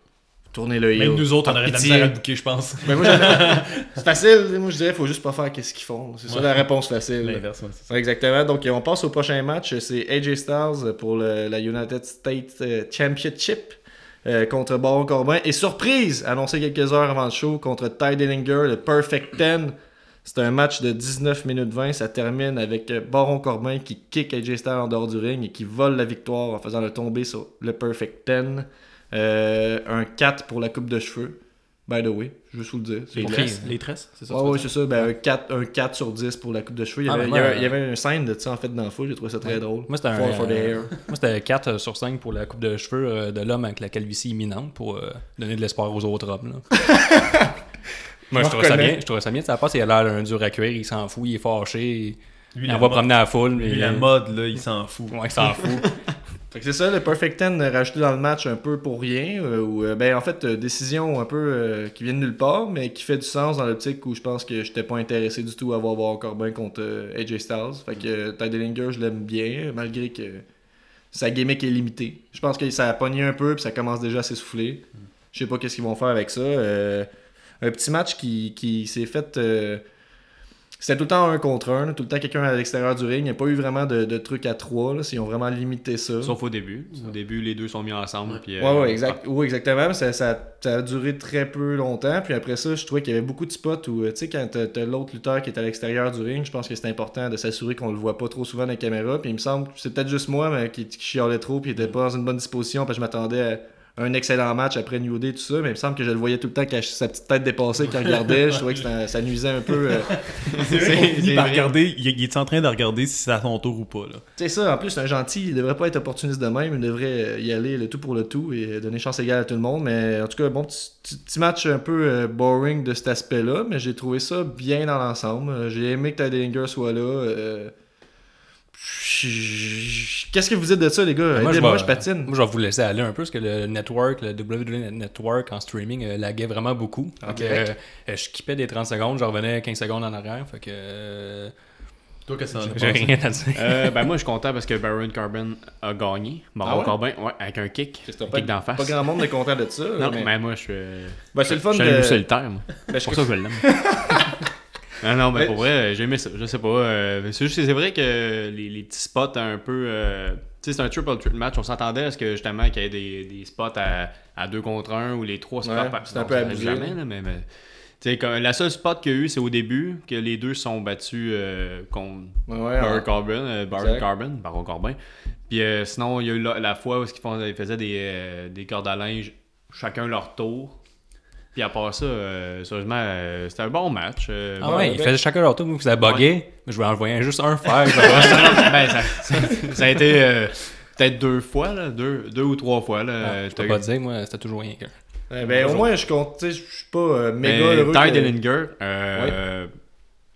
Tourner le. Même nous autres, on aurait de la misère à le je pense. Ben, c'est facile, moi je dirais faut juste pas faire qu'est-ce qu'ils font. C'est ça la réponse facile. L'inverse, ouais, Exactement. Donc, on passe au prochain match. C'est AJ Styles pour le- la United States euh, Championship euh, contre Baron Corbin. Et surprise, annoncé quelques heures avant le show, contre Ty Dillinger, le Perfect 10. C'est un match de 19 minutes 20. Ça termine avec euh, Baron Corbin qui kick AJ Styles en dehors du ring et qui vole la victoire en faisant le tomber sur le Perfect 10. Euh, un 4 pour la coupe de cheveux. By the way, je veux juste vous le dire. Les tresses, les tresses, c'est ça. Ouais, veux c'est ça. Ben, un, 4, un 4 sur 10 pour la coupe de cheveux. Il y Ah, avait, mais il y avait, euh, il y avait un scène de ça en fait dans la foule. J'ai trouvé ça très Ouais. drôle. Moi, c'était un, For, for the euh, hair. Moi, c'était 4 sur 5 pour la coupe de cheveux euh, de l'homme avec la calvitie imminente pour euh, donner de l'espoir aux autres hommes. là. Moi, je Je trouvais ça bien. Je trouvais ça bien. Ça passe, il a l'air d'un dur à cuire, il s'en fout, il est fâché. Lui, il la va mode- promener à la foule. lui, mais- la mode, là, il s'en fout. Ouais, il s'en fout. Fait que c'est ça, le Perfect 10 euh, rajouté dans le match un peu pour rien. euh, ou, euh, ben, en fait, euh, décision un peu qui vient de nulle part, mais qui fait du sens dans l'optique où je pense que j'étais pas intéressé du tout à voir Baron Corbin contre AJ Styles. Fait que Ty Dillinger, je l'aime bien, malgré que sa gimmick est limitée. Je pense que ça a pogné un peu, puis ça commence déjà à s'essouffler. Je sais pas qu'est-ce qu'ils vont faire avec ça. Un petit match qui, qui s'est fait. C'était tout le temps un contre un, tout le temps quelqu'un à l'extérieur du ring. Il n'y a pas eu vraiment de, de trucs à trois. Là, ils ont vraiment limité ça. Sauf au début. Au début, les deux sont mis ensemble. Puis, euh, Ouais, ouais, exact. Oui, exactement. Ça, ça, ça a duré très peu longtemps. Puis après ça, je trouvais qu'il y avait beaucoup de spots où, euh, tu sais, quand t'as l'autre lutteur qui est à l'extérieur du ring, je pense que c'est important de s'assurer qu'on le voit pas trop souvent dans la caméra. Puis il me semble que c'est peut-être juste moi mais qui, qui chialait trop, puis il était pas dans une bonne disposition, parce que je m'attendais à un excellent match après New Day, tout ça. Mais il me semble que je le voyais tout le temps cacher sa petite tête dépassée quand il regardait. Je trouvais que ça, ça nuisait un peu. euh, C'est par regarder, il, il est en train de regarder si c'est à son tour ou pas. C'est ça, en plus, c'est un gentil, il devrait pas être opportuniste de même, il devrait euh, y aller le tout pour le tout et donner chance égale à tout le monde. Mais en tout cas, bon, petit, match un peu euh, boring de cet aspect-là, mais j'ai trouvé ça bien dans l'ensemble. Euh, J'ai aimé que Ty Dillinger soit là. euh, Qu'est-ce que vous dites de ça, les gars? Moi, je Aidez-moi, vais- je patine. Moi, je vais vous laisser aller un peu parce que le network, le WWE Network en streaming euh, laguait vraiment beaucoup. Euh, euh, je kippais des 30 secondes, je revenais 15 secondes en arrière. Fait que euh, Toi, qu'est-ce que as j'ai rien à dire. Euh, ben moi je suis content parce que Baron Corbin a gagné. Baron Ah ouais? Corbin, ouais, avec un kick. Un pas, kick d'en face. pas grand monde est content de ça. Non, mais... mais moi je suis. Ben, c'est le fun Je de... suis solitaire, moi. Ben, je- C'est pour ça que je l'aime. non, non, mais Mais- pour vrai, j'ai aimé ça. Je sais pas. euh, c'est juste que c'est vrai que les, les petits spots un peu. euh, tu sais, c'est un triple threat match. On s'attendait à ce que justement qu'il y ait des, des spots à, à 2 contre 1 ou les 3 se Ouais, c'est un peu abusé. Jamais, là, mais. comme- la seule spot qu'il y a eu, c'est au début, que les deux sont battus euh, contre Ouais, Baron ouais. Corbin, euh, Baron. Corbin, Baron Corbin. Puis euh, sinon, il y a eu la, la fois où ils, font, ils faisaient des, des cordes à linge, chacun leur tour. Puis à part ça, euh, sérieusement, euh, c'était un bon match. euh, Ah bon- ouais, ils faisaient chacun leur tour, vous ça buguait. Mais je vais en envoyer juste un faire. Ben, ça, ça- ça a été euh, peut-être deux fois, là, deux, deux ou trois fois. Là, Ah, je peux t'as- pas te dire, moi, c'était toujours rien qu'un. Ben, au moins, je compte, tu sais, je suis pas euh, méga Mais heureux. Ty que- Dillinger, euh,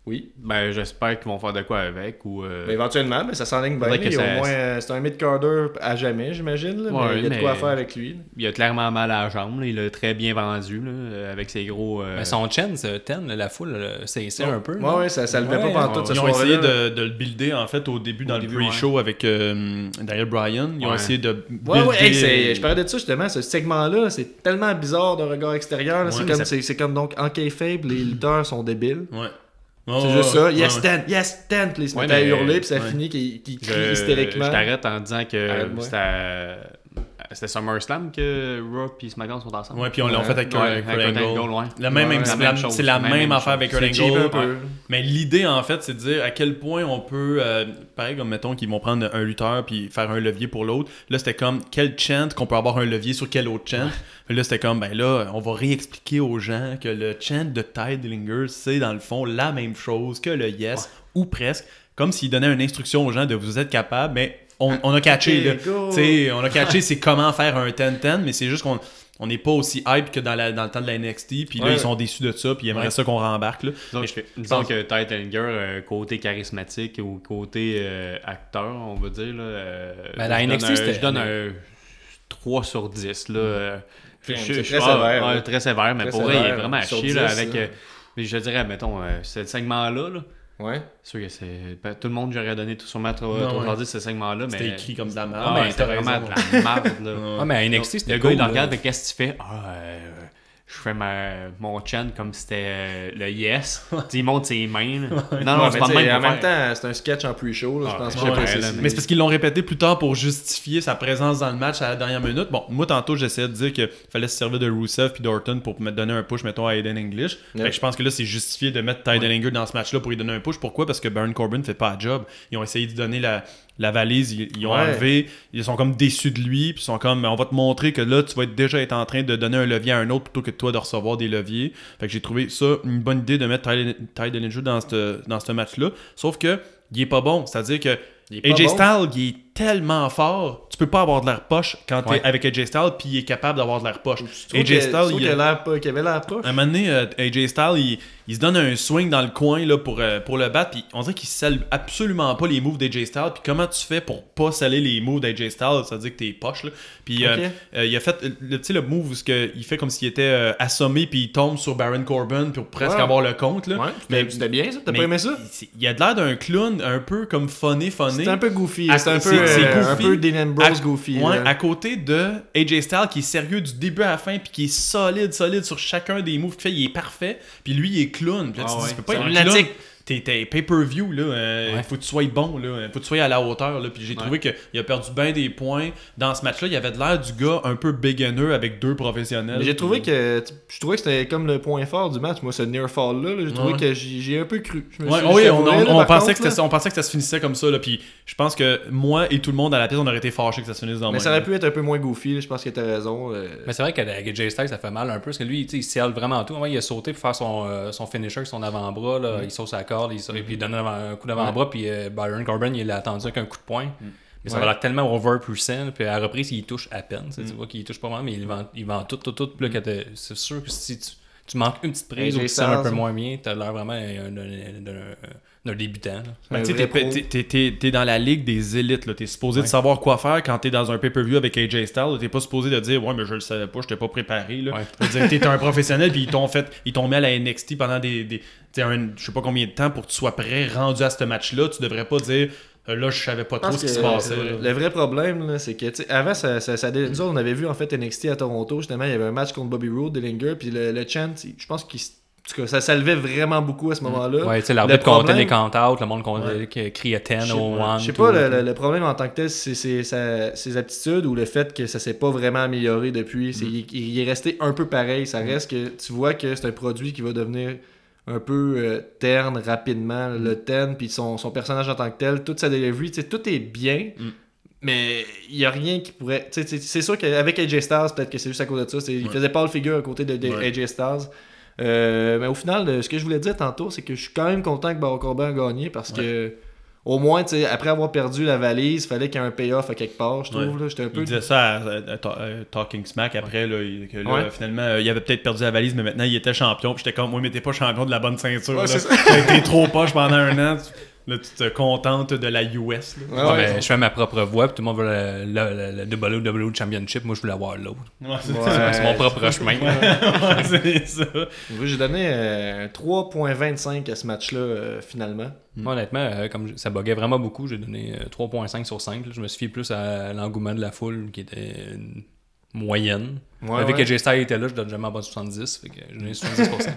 Oui. ben, j'espère qu'ils vont faire de quoi avec. Ou, euh, Ben, éventuellement, mais ça s'enligne bien. Que Il y a ça- au moins, euh, c'est un mid-carder à jamais, j'imagine. là, Ouais, mais il y a de quoi faire avec lui. là. il a clairement mal à la jambe. là, il l'a très bien vendu là, euh, avec ses gros. euh, Mais son chen, ce ten, la foule, c'est c'est un peu. Ouais, ouais, ça, ça levait Ouais, pas pendant ouais. ce Ils ont essayé de, de le builder en fait au début dans Au le début, pre-show avec euh, Daniel Bryan. Ils ont Ouais. essayé de Ouais, builder. ouais, hey, c'est- je parlais de ça justement, ce segment-là, c'est tellement bizarre de regard extérieur. là, c'est Ouais, comme, ça- c'est, c'est comme donc en faible, les lutteurs sont débiles. Ouais. C'est Ouais, juste ça. Yes, stand, yes, stand. Puis ils se Ouais, mettent à hurler, puis ça ouais. finit Je, crient hystériquement. je t'arrête en disant que c'était c'était SummerSlam que Raw et SmackDown sont ensemble. Ouais, puis on l'a fait avec Ouais, Kurt Angle. Angle, ouais. La même, Ouais, même- la c'est même la- chose, c'est la même même chose. affaire avec Kurt Angle. Mais l'idée, en fait, c'est de dire à quel point on peut, euh, pareil comme mettons qu'ils vont prendre un lutteur puis faire un levier pour l'autre. Là, c'était comme quel chant qu'on peut avoir un levier sur quel autre chant? Mais Là, c'était comme, ben là, on va réexpliquer aux gens que le chant de Ty Dillinger, c'est dans le fond la même chose que le yes, ou presque. Comme s'il donnait une instruction aux gens de vous êtes capable, mais on, on a catché, là. Ok, go. Tu sais, on a catché c'est comment faire un 10-10, mais c'est juste qu'on on n'est pas aussi hype que dans, la- dans le temps de la NXT. Puis là, Ouais. ils sont déçus de ça, puis ils aimeraient Ouais. ça qu'on rembarque. Là. Donc, je, pense- que Dillinger, euh, côté charismatique ou côté euh, acteur, on va dire. Là, euh, Ben, la je NXT, donne un- Je donne un 3 sur 10. Là, euh, je- je- très je- sévère, ah, ouais, très sévère, mais Très pour vrai, il est sévère, vraiment à chier. là, 10, avec, là. euh, je dirais, mettons, euh, ce segment-là, là, Ouais. c'est sûr que c'est. ben, tout le monde, j'aurais donné tout sûrement 3 Non, ouais. sur ce segment-là. mais C'était écrit comme de la merde. Ah, mais c'était vraiment raison. de la merde. là. Ah, mais à NXT, c'était Le gars, il regarde, mais qu'est-ce que tu fais? Ah, euh, je fais ma, mon chant comme c'était euh, le yes. Il monte ses mains. là. Non, non, Ouais, c'est pas même en même temps, c'est un sketch en pre-show. là, Ah, je pense ouais, pas Ouais, Mais c'est parce qu'ils l'ont répété plus tard pour justifier sa présence dans le match à la dernière minute. Bon, moi, tantôt, j'essayais de dire qu'il fallait se servir de Rusev puis d'Orton pour me donner un push, mettons, à Aiden English. Fait que je pense que là, c'est justifié de mettre Ty Dillinger dans ce match-là pour lui donner un push. Pourquoi? Parce que Baron Corbin fait pas la job. Ils ont essayé de donner la, la valise, ils, ils ont Ouais. enlevé, ils sont comme déçus de lui, puis ils sont comme, on va te montrer que là, tu vas être déjà être en train de donner un levier à un autre plutôt que toi de recevoir des leviers. Fait que j'ai trouvé ça une bonne idée de mettre Ty, Dillinger dans ce dans match-là. Sauf que, il est pas bon. C'est-à-dire que AJ bon. Styles, il est tellement fort, tu peux pas avoir de l'air poche quand t'es Ouais. avec AJ Styles, puis il est capable d'avoir de l'air poche. AJ Styles, il, a avait l'air pas. un moment donné, euh, AJ Styles, il, il se donne un swing dans le coin là, pour, euh, pour le battre, puis on dirait qu'il scelle absolument pas les moves d'AJ Styles. Puis comment tu fais pour pas sceller les moves d'AJ Styles Ça veut dire que t'es poche. Là. Puis euh, euh, il a fait le, le move où que- il fait comme s'il était euh, assommé, puis il tombe sur Baron Corbin pour presque Ouais. avoir le compte. Là. Ouais, Mais- c'était- bien ça, t'as pas aimé ça? il- Il a de l'air d'un clown un peu comme funny, funny. C'était un peu goofy. Ah, C'était un c'est- peu, c'est un peu Dean Ambrose goofy. Ouais, à côté de AJ Styles qui est sérieux du début à la fin puis qui est solide, solide sur chacun des moves qu'il fait, il est parfait. Puis lui, il est clown. Puis là, tu Ah te dis, ouais. tu peux pas C'est être un clown. T'es t'es pay-per-view, là. euh, Ouais. Faut que tu sois bon, là. Faut que tu sois à la hauteur, là. Puis j'ai trouvé qu'il a perdu bien des points. Dans ce match-là, il avait de l'air du gars un peu beginner avec deux professionnels. Mais j'ai trouvé que je trouvais que c'était comme le point fort du match moi ce near fall là, j'ai trouvé Ouais. que j'y j'y ai un peu cru Je me Ouais, suis- oui, on, pensait contre, que ça- on pensait que ça se finissait comme ça. Là, puis je pense que moi et tout le monde à la pièce, on aurait été fâchés que ça se finisse dans le mais même. ça aurait pu être un peu moins goofy là, je pense que t'as raison euh, Mais c'est vrai qu'avec Jay Styles, ça fait mal un peu parce que lui, tu sais, il scelle vraiment tout. Ouais, il a sauté pour faire son, euh, son finisher son avant-bras. Là. Il saute sa corde, il, et puis il donne un, coup d'avant-bras. Puis euh, Byron Corbin, il l'a attendu avec un coup de poing. Mais ça Ouais. va l'air tellement overpuissant. Puis à la reprise, il touche à peine. tu Tu vois qu'il touche pas vraiment, mais il vend, il vend tout, tout, tout. Puis là, t'es- c'est sûr que si tu tu manques une petite prise ou tu sens un peu moins bien, t'as l'air vraiment d'un- d'un débutant. Ben, tu t'es- pro. t'es- t'es- t'es- T'es dans la ligue des élites, là. T'es supposé de savoir quoi faire quand t'es dans un pay-per-view avec AJ Styles. T'es pas supposé de dire, ouais, mais je le savais pas, j'étais pas préparé, là. Ouais. Je veux dire, T'es un professionnel, puis ils t'ont fait, ils t'ont mis à la NXT pendant des, des je sais pas combien de temps pour que tu sois prêt, rendu à ce match-là. Tu devrais pas dire, euh, là, je savais pas trop ce qui se passait. le, vrai problème, là, c'est que, tu sais, avant, ça, ça, ça nous autres, on avait vu en fait NXT à Toronto, justement, il y avait un match contre Bobby Roode, Dillinger, puis le, le chant, je pense qu'il tout cas, ça s'élevait vraiment beaucoup à ce moment-là. Ouais, tu sais, l'arbitre comptait problème- les count-out, le monde comptait, qui criait 10 Je sais- ou 1. Je sais pas, le, le- le problème en tant que tel, c'est ses aptitudes ou le fait que ça s'est pas vraiment amélioré depuis. C'est- il, il est resté un peu pareil. Ça reste que tu vois que c'est un produit qui va devenir un peu euh, terne rapidement. Le ten, puis son, son personnage en tant que tel, toute sa delivery, tu sais, tout est bien. Mm. Mais il y a rien qui pourrait. C'est sûr qu'avec AJ Styles, peut-être que c'est juste à cause de ça. Il Ouais. faisait pas le figure à côté de, de Ouais. AJ Styles. Euh, mais au final, euh, ce que je voulais dire tantôt, c'est que je suis quand même content que Baron Corbin a gagné parce que au moins, tu sais, après avoir perdu la valise, fallait qu'il y ait un payoff à quelque part, je trouve. Ouais. là. J'étais un peu. Il disait ça à, à- à Ta- à Talking Smack après, là, que là, Ouais. finalement, euh, il avait peut-être perdu la valise, mais maintenant il était champion. Puis j'étais comme, moi, mais t'es pas champion de la bonne ceinture. Ouais, là. trop poche pendant un an. Tu- Là, tu te contentes de la US. là. Ouais, Ouais, ouais. ben, je fais ma propre voix, puis tout le monde veut le, le, le, le WWE Championship. Moi, je voulais avoir l'autre. Ouais, c'est Ouais. Mon propre chemin. Ouais, c'est ça. Moi, J'ai donné euh, 3.25 à ce match-là, euh, finalement. Moi, honnêtement, euh, comme je- ça buguait vraiment beaucoup, j'ai donné euh, 3.5 sur 5. là. Je me suis fié plus à l'engouement de la foule qui était une moyenne. Ouais, Avec ouais. que J-Style était là, je donne jamais en bas de 70. Fait que j'ai donné 70%.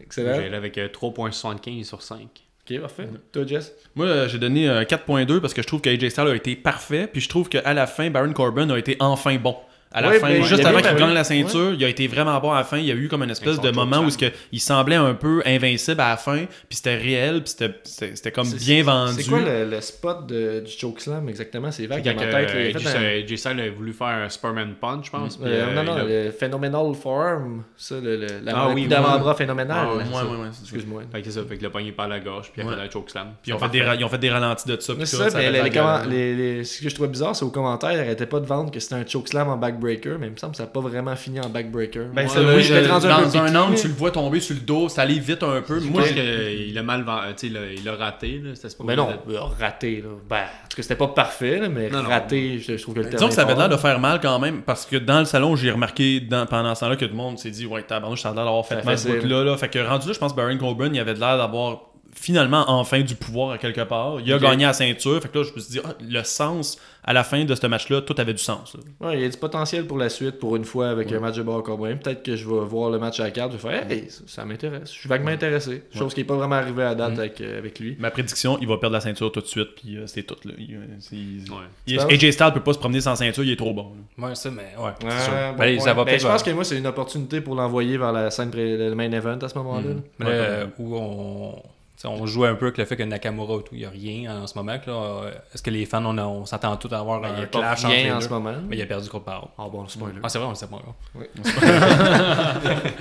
Excellent. J'ai avec euh, 3.75 sur 5. Ok, parfait. Toi, Jess? Moi, euh, j'ai donné un 4.2 parce que je trouve que AJ Styles a été parfait. Puis je trouve qu'à la fin, Baron Corbin a été enfin bon. À la Ouais, fin, ben, juste il avant qu'il gagne la ceinture, il a été vraiment bon à la fin. Il y a eu comme une espèce de moment où que il semblait un peu invincible à la fin. Puis c'était réel, puis c'était- comme bien vendu. C'est quoi le, le spot de, du chokeslam exactement? C'est vague dans ma tête. a euh, fait un- J- J-Style a voulu faire un Superman Punch, je pense. puis, Euh, euh, non, non, a- le Phenomenal Forearm. Ça, le, le, la, Ah le oui, oui, d'avant-bras oui. phénoménal. Ah, ouais, Ouais, ouais, ouais, c'est ça. Excuse-moi. Fait que c'est ça, fait que le pogné par la gorge, puis il a Ouais. fait un chokeslam. Puis ils ont, fait des, ra- ils ont fait des ralentis de ça. C'est ça, mais ce que je trouvais bizarre, c'est aux commentaires, ils arrêtaient pas de vendre que c'était un chokeslam en backbreaker, mais il me semble que ça n'a pas vraiment fini en backbreaker. Ben, ça, là, oui, rendu dans un angle, mais- tu le vois tomber sur le dos, ça allait vite un peu. Je Moi, j'ai- qu'il a mal vendu, tu sais, il a- il a raté, là. Pas Mais non, euh, raté, là. Ben, en tout cas, c'était pas parfait, là, mais Non, non. raté, je, je trouve que le terme Disons que ça avait l'air de faire mal quand même, parce que dans le salon, j'ai remarqué dans- pendant ce temps-là que tout le monde s'est dit, ouais, tabarnouche, ça a l'air d'avoir fait mal ce bout-là. Là. Fait que rendu là, je pense que Baron Corbin, il avait de l'air d'avoir finalement enfin du pouvoir à quelque part. Il a gagné la ceinture. Fait que là, je me suis dit, ah, le sens à la fin de ce match-là, tout avait du sens. Ouais, il y a du potentiel pour la suite, pour une fois, avec un match de Corbin. Peut-être que je vais voir le match à la carte, je vais faire, hey, ça, ça m'intéresse. Je suis vaguement intéressé. Chose qui n'est pas vraiment arrivée à date avec, euh, avec lui. Ma prédiction, il va perdre la ceinture tout de suite, puis euh, c'est tout. Là. Il, euh, c'est- Ouais. il-? AJ Styles peut pas se promener sans ceinture, il est trop bon. là. Ouais, ça, mais ouais. Ouais, c'est sûr. bon Ben, ça va Ben, je pense que moi, c'est une opportunité pour l'envoyer vers la scène pré- le main event à ce moment-là. Mhm. Là, euh, où on, on joue un peu avec le fait que Nakamura et tout, il n'y a rien en ce moment. Euh, Est-ce que les fans, on, s'attend tous à avoir Ben, un a pas clash entre les rien en deux? ce moment. Mais il a perdu contre Power. Ah bon, spoiler. Ah, c'est vrai, on le sait pas. là.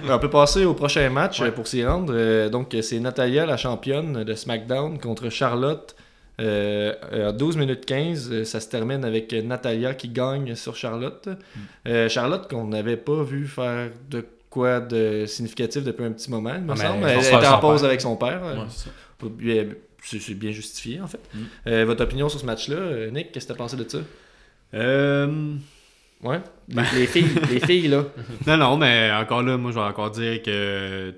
On peut passer au prochain match euh, pour s'y rendre. Euh, donc, c'est Natalia, la championne de SmackDown, contre Charlotte. Euh, à 12 minutes 15, euh, ça se termine avec Natalia qui gagne sur Charlotte. Euh, Charlotte, qu'on n'avait pas vu faire de quoi de significatif depuis un petit moment, il me Ah, semble. Elle était en pause père. avec son père. Ouais, c'est ça. Euh, C'est bien justifié, en fait. Mm. Euh, votre opinion sur ce match-là, euh, Nick, qu'est-ce que tu as pensé de ça? Euh, Ouais? Les, les filles, les filles, là. Non, non, mais encore là, moi, je vais encore dire que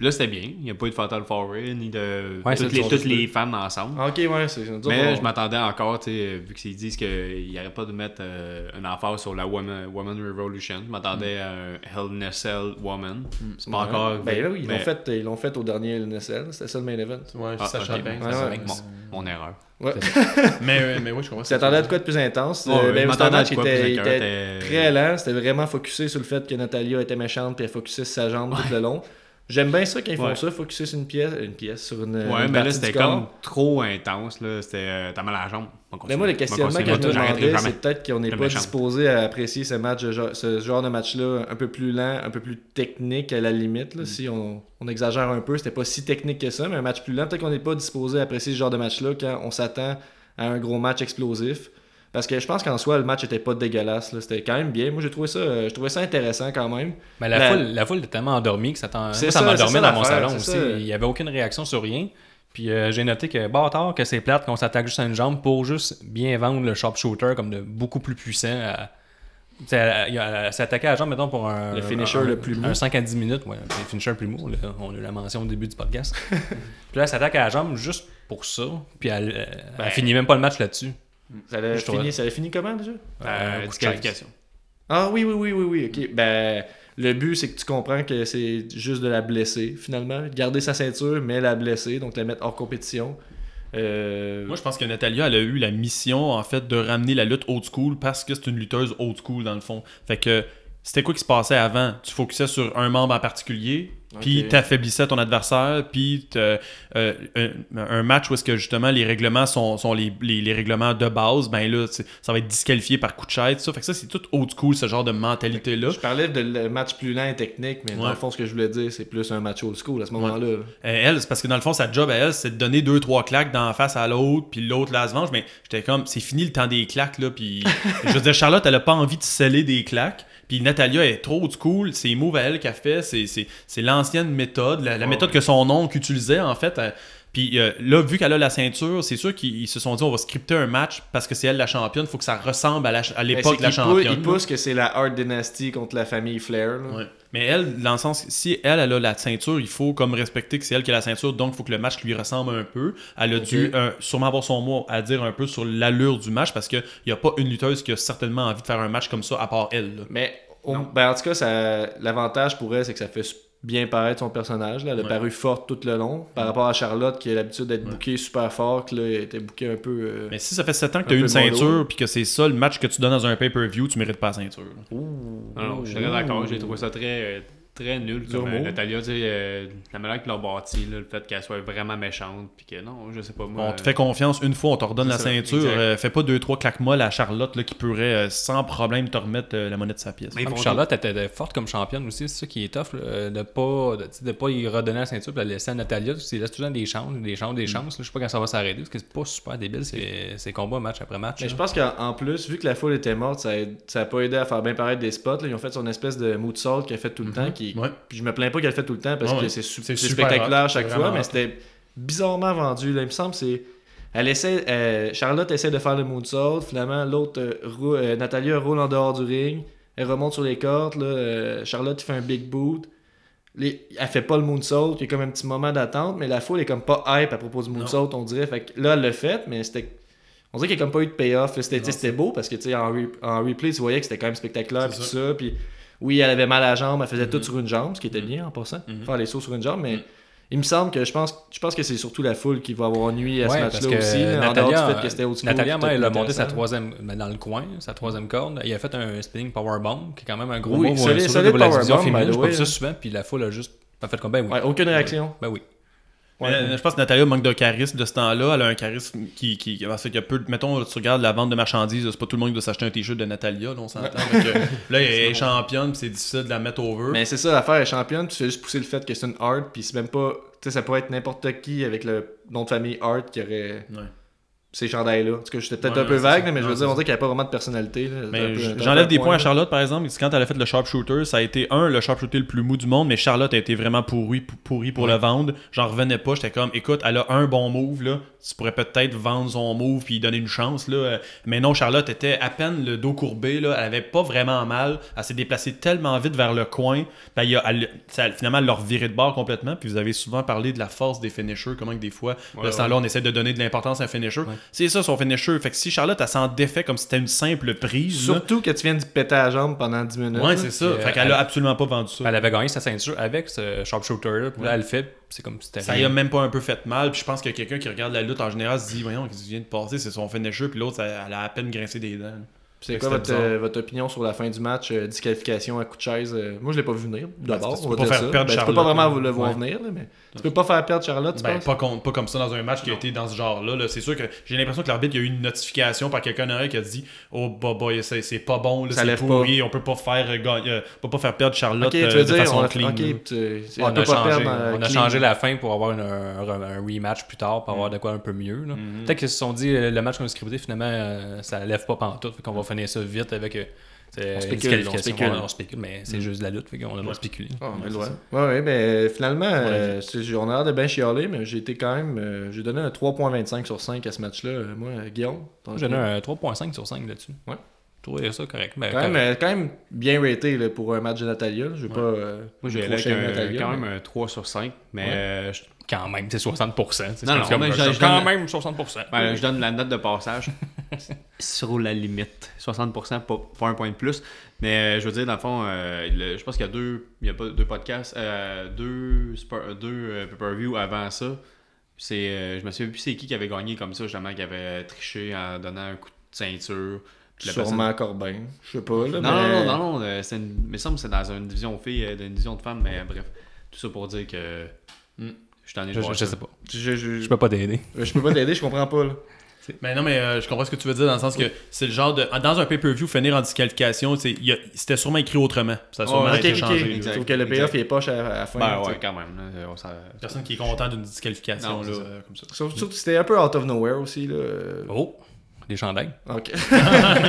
là, c'était bien. Il n'y a pas eu de Fatal Four-Way, ni de Ouais, toutes, les, toutes femmes ensemble. Ah, ok, ouais, c'est. Mais je m'attendais encore, tu sais, vu qu'ils disent qu'il n'y aurait pas de mettre euh, un emphase sur la Woman, Woman Revolution. Je m'attendais à un Hell in a Cell Woman. C'est pas Ouais. encore. Ben là, oui, ils mais- l'ont fait, ils l'ont fait au dernier LNSL, c'était ça le main event. Ouais, Ah, Sacha ok. Banks. Ouais, Sacha ouais. Banks. Bon, mon erreur. Ouais. Mais, euh, mais oui, je comprends. Tu t'attendais à de quoi de plus intense? Ouais, Euh, ben, à match quoi était, très lent, c'était vraiment focusé sur le fait que Natalia était méchante puis elle focusait sur sa jambe tout le long. J'aime bien ça quand ils font Ouais. ça, focusser sur une pièce, une pièce sur une. Ouais, une mais là, c'était comme trop intense. là. C'était. euh, T'as mal à la jambe. Mais moi, le On questionnement que je me demandais, c'est peut-être qu'on n'est pas disposé à apprécier ce, match, ce genre de match-là un peu plus lent, un peu plus technique à la limite. Mm. Là, Si on, on exagère un peu, c'était pas si technique que ça, mais un match plus lent, peut-être qu'on n'est pas disposé à apprécier ce genre de match-là quand on s'attend à un gros match explosif. Parce que je pense qu'en soi, le match était pas dégueulasse. là. C'était quand même bien. Moi, j'ai trouvé ça, euh, je trouvais ça intéressant quand même. Mais la, La- foule, la foule était tellement endormie que ça, moi, ça ça, m'endormait dans mon salon aussi. ça. Il n'y avait aucune réaction sur rien. Puis euh, j'ai noté que bâtard que c'est plate qu'on s'attaque juste à une jambe pour juste bien vendre le sharpshooter comme de beaucoup plus puissant. À... s'attaquer à la jambe, mettons, pour un. Le finisher un- le plus mou. Un 5 à 10 minutes, ouais. Le finisher le plus mou, là. On a eu la mention au début du podcast. puis là, elle s'attaque à la jambe juste pour ça. Puis elle, euh, elle Ben, finit même pas le match là-dessus. Ça avait, fini, ça avait fini comment déjà? Euh, Euh, disqualification. Ah oui, oui, oui, oui, oui. Ok. Ben, le but, c'est que tu comprends que c'est juste de la blesser, finalement. Garder sa ceinture, mais la blesser, donc la mettre hors compétition. Euh, Moi, je pense que Natalia, elle a eu la mission, en fait, de ramener la lutte old school parce que c'est une lutteuse old school, dans le fond. Fait que c'était quoi qui se passait avant? Tu focusais sur un membre en particulier, puis Ok. t'affaiblissais ton adversaire, puis euh, un, un match où est-ce que justement les règlements sont, sont les, les- les règlements de base, ben là, ça va être disqualifié par coup de chaise, tout ça. Fait que ça, c'est tout old school, ce genre de mentalité-là. Je parlais de le match plus lent et technique, mais dans le fond, ce que je voulais dire, c'est plus un match old school à ce moment-là. Euh, elle, c'est parce que dans le fond, sa job à elle, c'est de donner deux, trois claques d'en face à l'autre, puis l'autre là se venge. Mais j'étais comme, c'est fini le temps des claques, là. Puis je veux dire, Charlotte, elle a pas envie de sceller des claques. Puis Natalia est trop school. C'est les moves à elle qu'elle fait, c'est, c'est, c'est l'ancienne méthode, la, la méthode que son oncle utilisait, en fait. euh, Puis euh, là, vu qu'elle a la ceinture, c'est sûr qu'ils ils se sont dit, on va scripter un match parce que c'est elle la championne. faut que ça ressemble à, Mais l'époque de la championne. Il pousse que c'est la Hard Dynasty contre la famille Flair. là. Ouais. Mais elle, dans le sens, si elle, elle a la ceinture, il faut comme respecter que c'est elle qui a la ceinture, donc il faut que le match lui ressemble un peu. Elle a dû euh, sûrement avoir son mot à dire un peu sur l'allure du match parce qu'il n'y a pas une lutteuse qui a certainement envie de faire un match comme ça à part elle. là. Mais ben, en tout cas, ça- l'avantage pour elle, c'est que ça fait bien paraître son personnage. Là. Elle a Ouais. paru forte tout le long. Par rapport à Charlotte, qui a l'habitude d'être Ouais. bookée super fort, elle était bookée un peu. euh, Mais si ça fait 7 ans que tu as peu une ceinture puis que c'est ça le match que tu donnes dans un pay-per-view, tu mérites pas la ceinture. là. Non, non, je suis très d'accord. J'ai trouvé ça très, euh, très nul. Comme mot. euh, Natalia, tu sais, euh, la manière qu'ils l'ont bâti, là, le fait qu'elle soit vraiment méchante, puis que non, je sais pas moi. on te fait confiance une fois, on te redonne la c'est ça, ceinture. euh, fais pas deux trois claques molles à Charlotte là, qui pourrait euh, sans problème te remettre euh, la monnaie de sa pièce. Mais- Ah, Charlotte était forte comme championne aussi, c'est ça qui est tough, là, euh, de pas de, tu sais, de pas y redonner la ceinture puis la laisser à Natalia, tu laisses toujours des chances, des chances, Mm. des chances. là. Je sais pas quand ça va s'arrêter parce que c'est pas super débile ces, ces combats match après match. Mais je pense qu'en en plus, vu que la foule était morte, ça a, ça a pas aidé à faire bien paraître des spots. là. Ils ont fait son espèce de moonsault qu'elle fait tout le temps. Qui... Ouais. Puis je me plains pas qu'elle le fait tout le temps parce Ouais, que c'est su- spectaculaire à chaque fois, mais hot. c'était bizarrement vendu. Là. Il me semble que c'est. Elle essaie, euh, Charlotte essaie de faire le moonsault. Finalement, l'autre, euh, rou- euh, Natalia roule en dehors du ring. Elle remonte sur les cordes. Là. Euh, Charlotte fait un big boot. Les- elle fait pas le moonsault. Il y a comme un petit moment d'attente, mais la foule est comme pas hype à propos du moonsault, on dirait. Fait que là, elle l'a fait, mais c'était. On dirait qu'il n'y a comme pas eu de payoff. C'était beau parce que tu sais, en, re- en replay, tu voyais que c'était quand même spectaculaire. Puis tout ça. Puis oui, elle avait mal à la jambe, elle faisait tout sur une jambe, ce qui était Mhm. bien en passant. Mhm. Faire les sauts sur une jambe, mais Mhm. il me semble que je pense, je pense que c'est surtout la foule qui va avoir nuit à ce Ouais, match-là aussi. là, en dehors Natalia, du fait que c'était school. Natalia, puis elle a monté sa troisième dans le coin, sa troisième corde. Il a fait un spinning powerbomb, qui est quand même un gros Oui, move, solide- solide pour la division féminine. Je ça souvent, puis la foule a juste pas fait comme ben oui. Ouais, aucune réaction. Ben oui. Ouais. Mais, je pense que Natalia manque de charisme de ce temps-là. Elle a un charisme qui. qui parce qu'il y a peu Mettons, tu regardes la vente de marchandises, c'est pas tout le monde qui doit s'acheter un t-shirt de Natalia, là, on s'entend. Là, elle est championne, puis c'est difficile de la mettre over. Mais c'est ça, l'affaire est championne, tu fais juste pousser le fait que c'est une Hart, puis c'est même pas. Tu sais, ça pourrait être n'importe qui avec le nom de famille Hart qui aurait Ouais. Ces chandails-là. En tout cas, j'étais peut-être Ouais, un peu vague, là, mais je veux dire, on dirait qu'il n'y a pas vraiment de personnalité. là. J'enlève des points point, à là. Charlotte, par exemple. Quand elle a fait le sharpshooter, ça a été, un, le sharpshooter le plus mou du monde, mais Charlotte a été vraiment pourri, pourri pour le vendre. J'en revenais pas. J'étais comme, écoute, elle a un bon move, là. Tu pourrais peut-être vendre son move puis donner une chance, là. Mais non, Charlotte était à peine le dos courbé, là. Elle avait pas vraiment mal. Elle s'est déplacée tellement vite vers le coin. Ben, il y a- elle- finalement, elle l'a reviré de bord complètement. Puis vous avez souvent parlé de la force des finishers, comment que des fois, Ouais, de ce temps-là, on essaie de donner de l'importance à un finisher. C'est ça son finisher. Fait que si Charlotte, elle s'en défait comme si c'était une simple prise, là, Surtout que tu viens de péter la jambe pendant 10 minutes. Ouais, c'est ça. Puis, euh, fait qu'elle elle- a absolument pas vendu ça. Elle avait gagné sa ceinture avec ce sharpshooter-là, puis là, elle le fait, c'est comme si c'était Ça y a même pas un peu fait mal. Puis je pense que quelqu'un qui regarde la lutte en général se dit Voyons, qu'est-ce qui vient de passer? C'est son finisher. Puis l'autre, elle a à peine grincé des dents. C'est quoi votre, euh, votre opinion sur la fin du match euh, Disqualification à coup de chaise? Euh, Moi, je l'ai pas vu venir. D'abord, tu on peux pas faire ça. perdre Ben, tu peux Charlotte, pas vraiment le voir Ouais. venir, là, mais tu peux pas faire perdre Charlotte, tu Ben, penses? pas, pas comme ça dans un match qui a été dans ce genre-là. là. C'est sûr que j'ai l'impression que l'arbitre il y a eu une notification par quelqu'un derrière qui a dit Oh, bah, bah, c'est pas bon, c'est pourri, on peut pas faire euh, peut pas faire perdre Charlotte Ok, tu veux de dire, façon on a, clean. tu- on, on peut a pas changé, perdre on a clean. changé la fin pour avoir un, rematch plus tard, pour avoir de quoi un peu mieux. Mhm. Peut-être qu'ils se sont dit, le match qu'on a scripté, finalement, ça lève pas pantoute, qu'on va finir ça vite avec euh, c'est On spécule, on spécule. Ouais, on spécule, mais c'est juste de la lutte, fait qu'on a le droit de spéculer. Ah, mais Ouais, ouais. c'est Ouais, ouais, mais finalement, euh, c'est- on a l'air de bien chialer, mais j'ai été quand même. euh, j'ai donné un 3.25 sur 5 à ce match-là. Moi, Guillaume. J'ai donné un 3.5 sur 5 là-dessus. Ouais. Je trouvais ça correct. Ben, Quand même, correct. euh, quand même bien raté là, pour un match de Natalia. Je vais pas. euh, Moi, j'ai quand mais- même un 3 sur 5, mais Ouais. euh, je, Quand même, c'est 60%. c'est Non, non, comme- mais je- je- je quand donne- même 60%. ben, je donne la note de passage sur la limite. 60%, pas, pas un point de plus. Mais euh, je veux dire, dans le fond, euh, le- je pense qu'il y a deux, il y a pas, deux podcasts, euh, deux, spa- deux euh, pay-per-view avant ça. C'est, euh, je me souviens plus c'est qui qui avait gagné comme ça, justement, qui avait triché en donnant un coup de ceinture. Puis la personne- Sûrement Corbin. Je sais pas. Là, Non, mais... non, non, non, non, euh, c'est une... mais ça me semble que c'est dans une division filles, euh, dans une division de femmes, mais euh, bref. Tout ça pour dire que. Mm. Je t'en ai Je, je, je sais pas. Je, je, je, Je peux pas t'aider. je peux pas t'aider, je comprends pas. Là. Mais non, mais euh, je comprends ce que tu veux dire dans le sens que c'est le genre de. Dans un pay-per-view, finir en disqualification, c'était sûrement écrit autrement. Ça a sûrement été changé. exact. Sauf que le payoff il est poche à, à la fin. Ben ouais, quand même. là, on s'en- Personne qui est content d'une disqualification Non, là, euh, comme ça. Sauf sauf que c'était un peu out of nowhere aussi. Là. Oh, des chandails. Ok.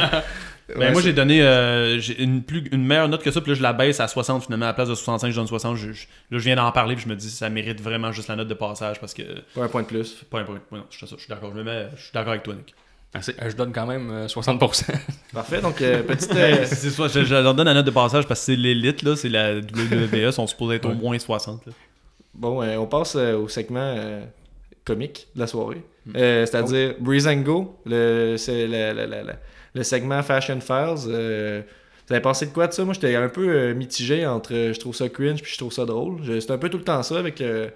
Ben, Ouais, moi, j'ai donné euh, une, plus, une meilleure note que ça, puis là, je la baisse à 60 finalement. À la place de 65, je donne 60. Je, je- là, je viens d'en parler, puis je me dis ça mérite vraiment juste la note de passage parce que. Pas un point de plus. Pas un point. non, je suis ça, je suis d'accord. Je, me mets- je suis d'accord avec toi, Nick. Merci. Euh, je donne quand même euh, 60%. Parfait, donc euh, petite. euh, C'est soit, je, je leur donne la note de passage parce que c'est l'élite, là, c'est la WWE, sont supposés être au moins 60. là. Bon, euh, on passe euh, au segment euh, comique de la soirée. Euh, C'est-à-dire Breezango, le, c'est le, le- le- le- segment Fashion Files. euh, vous avez pensé de quoi de ça? Moi, j'étais un peu euh, mitigé entre euh, je trouve ça cringe puis je trouve ça drôle. C'est un peu tout le temps ça avec, euh,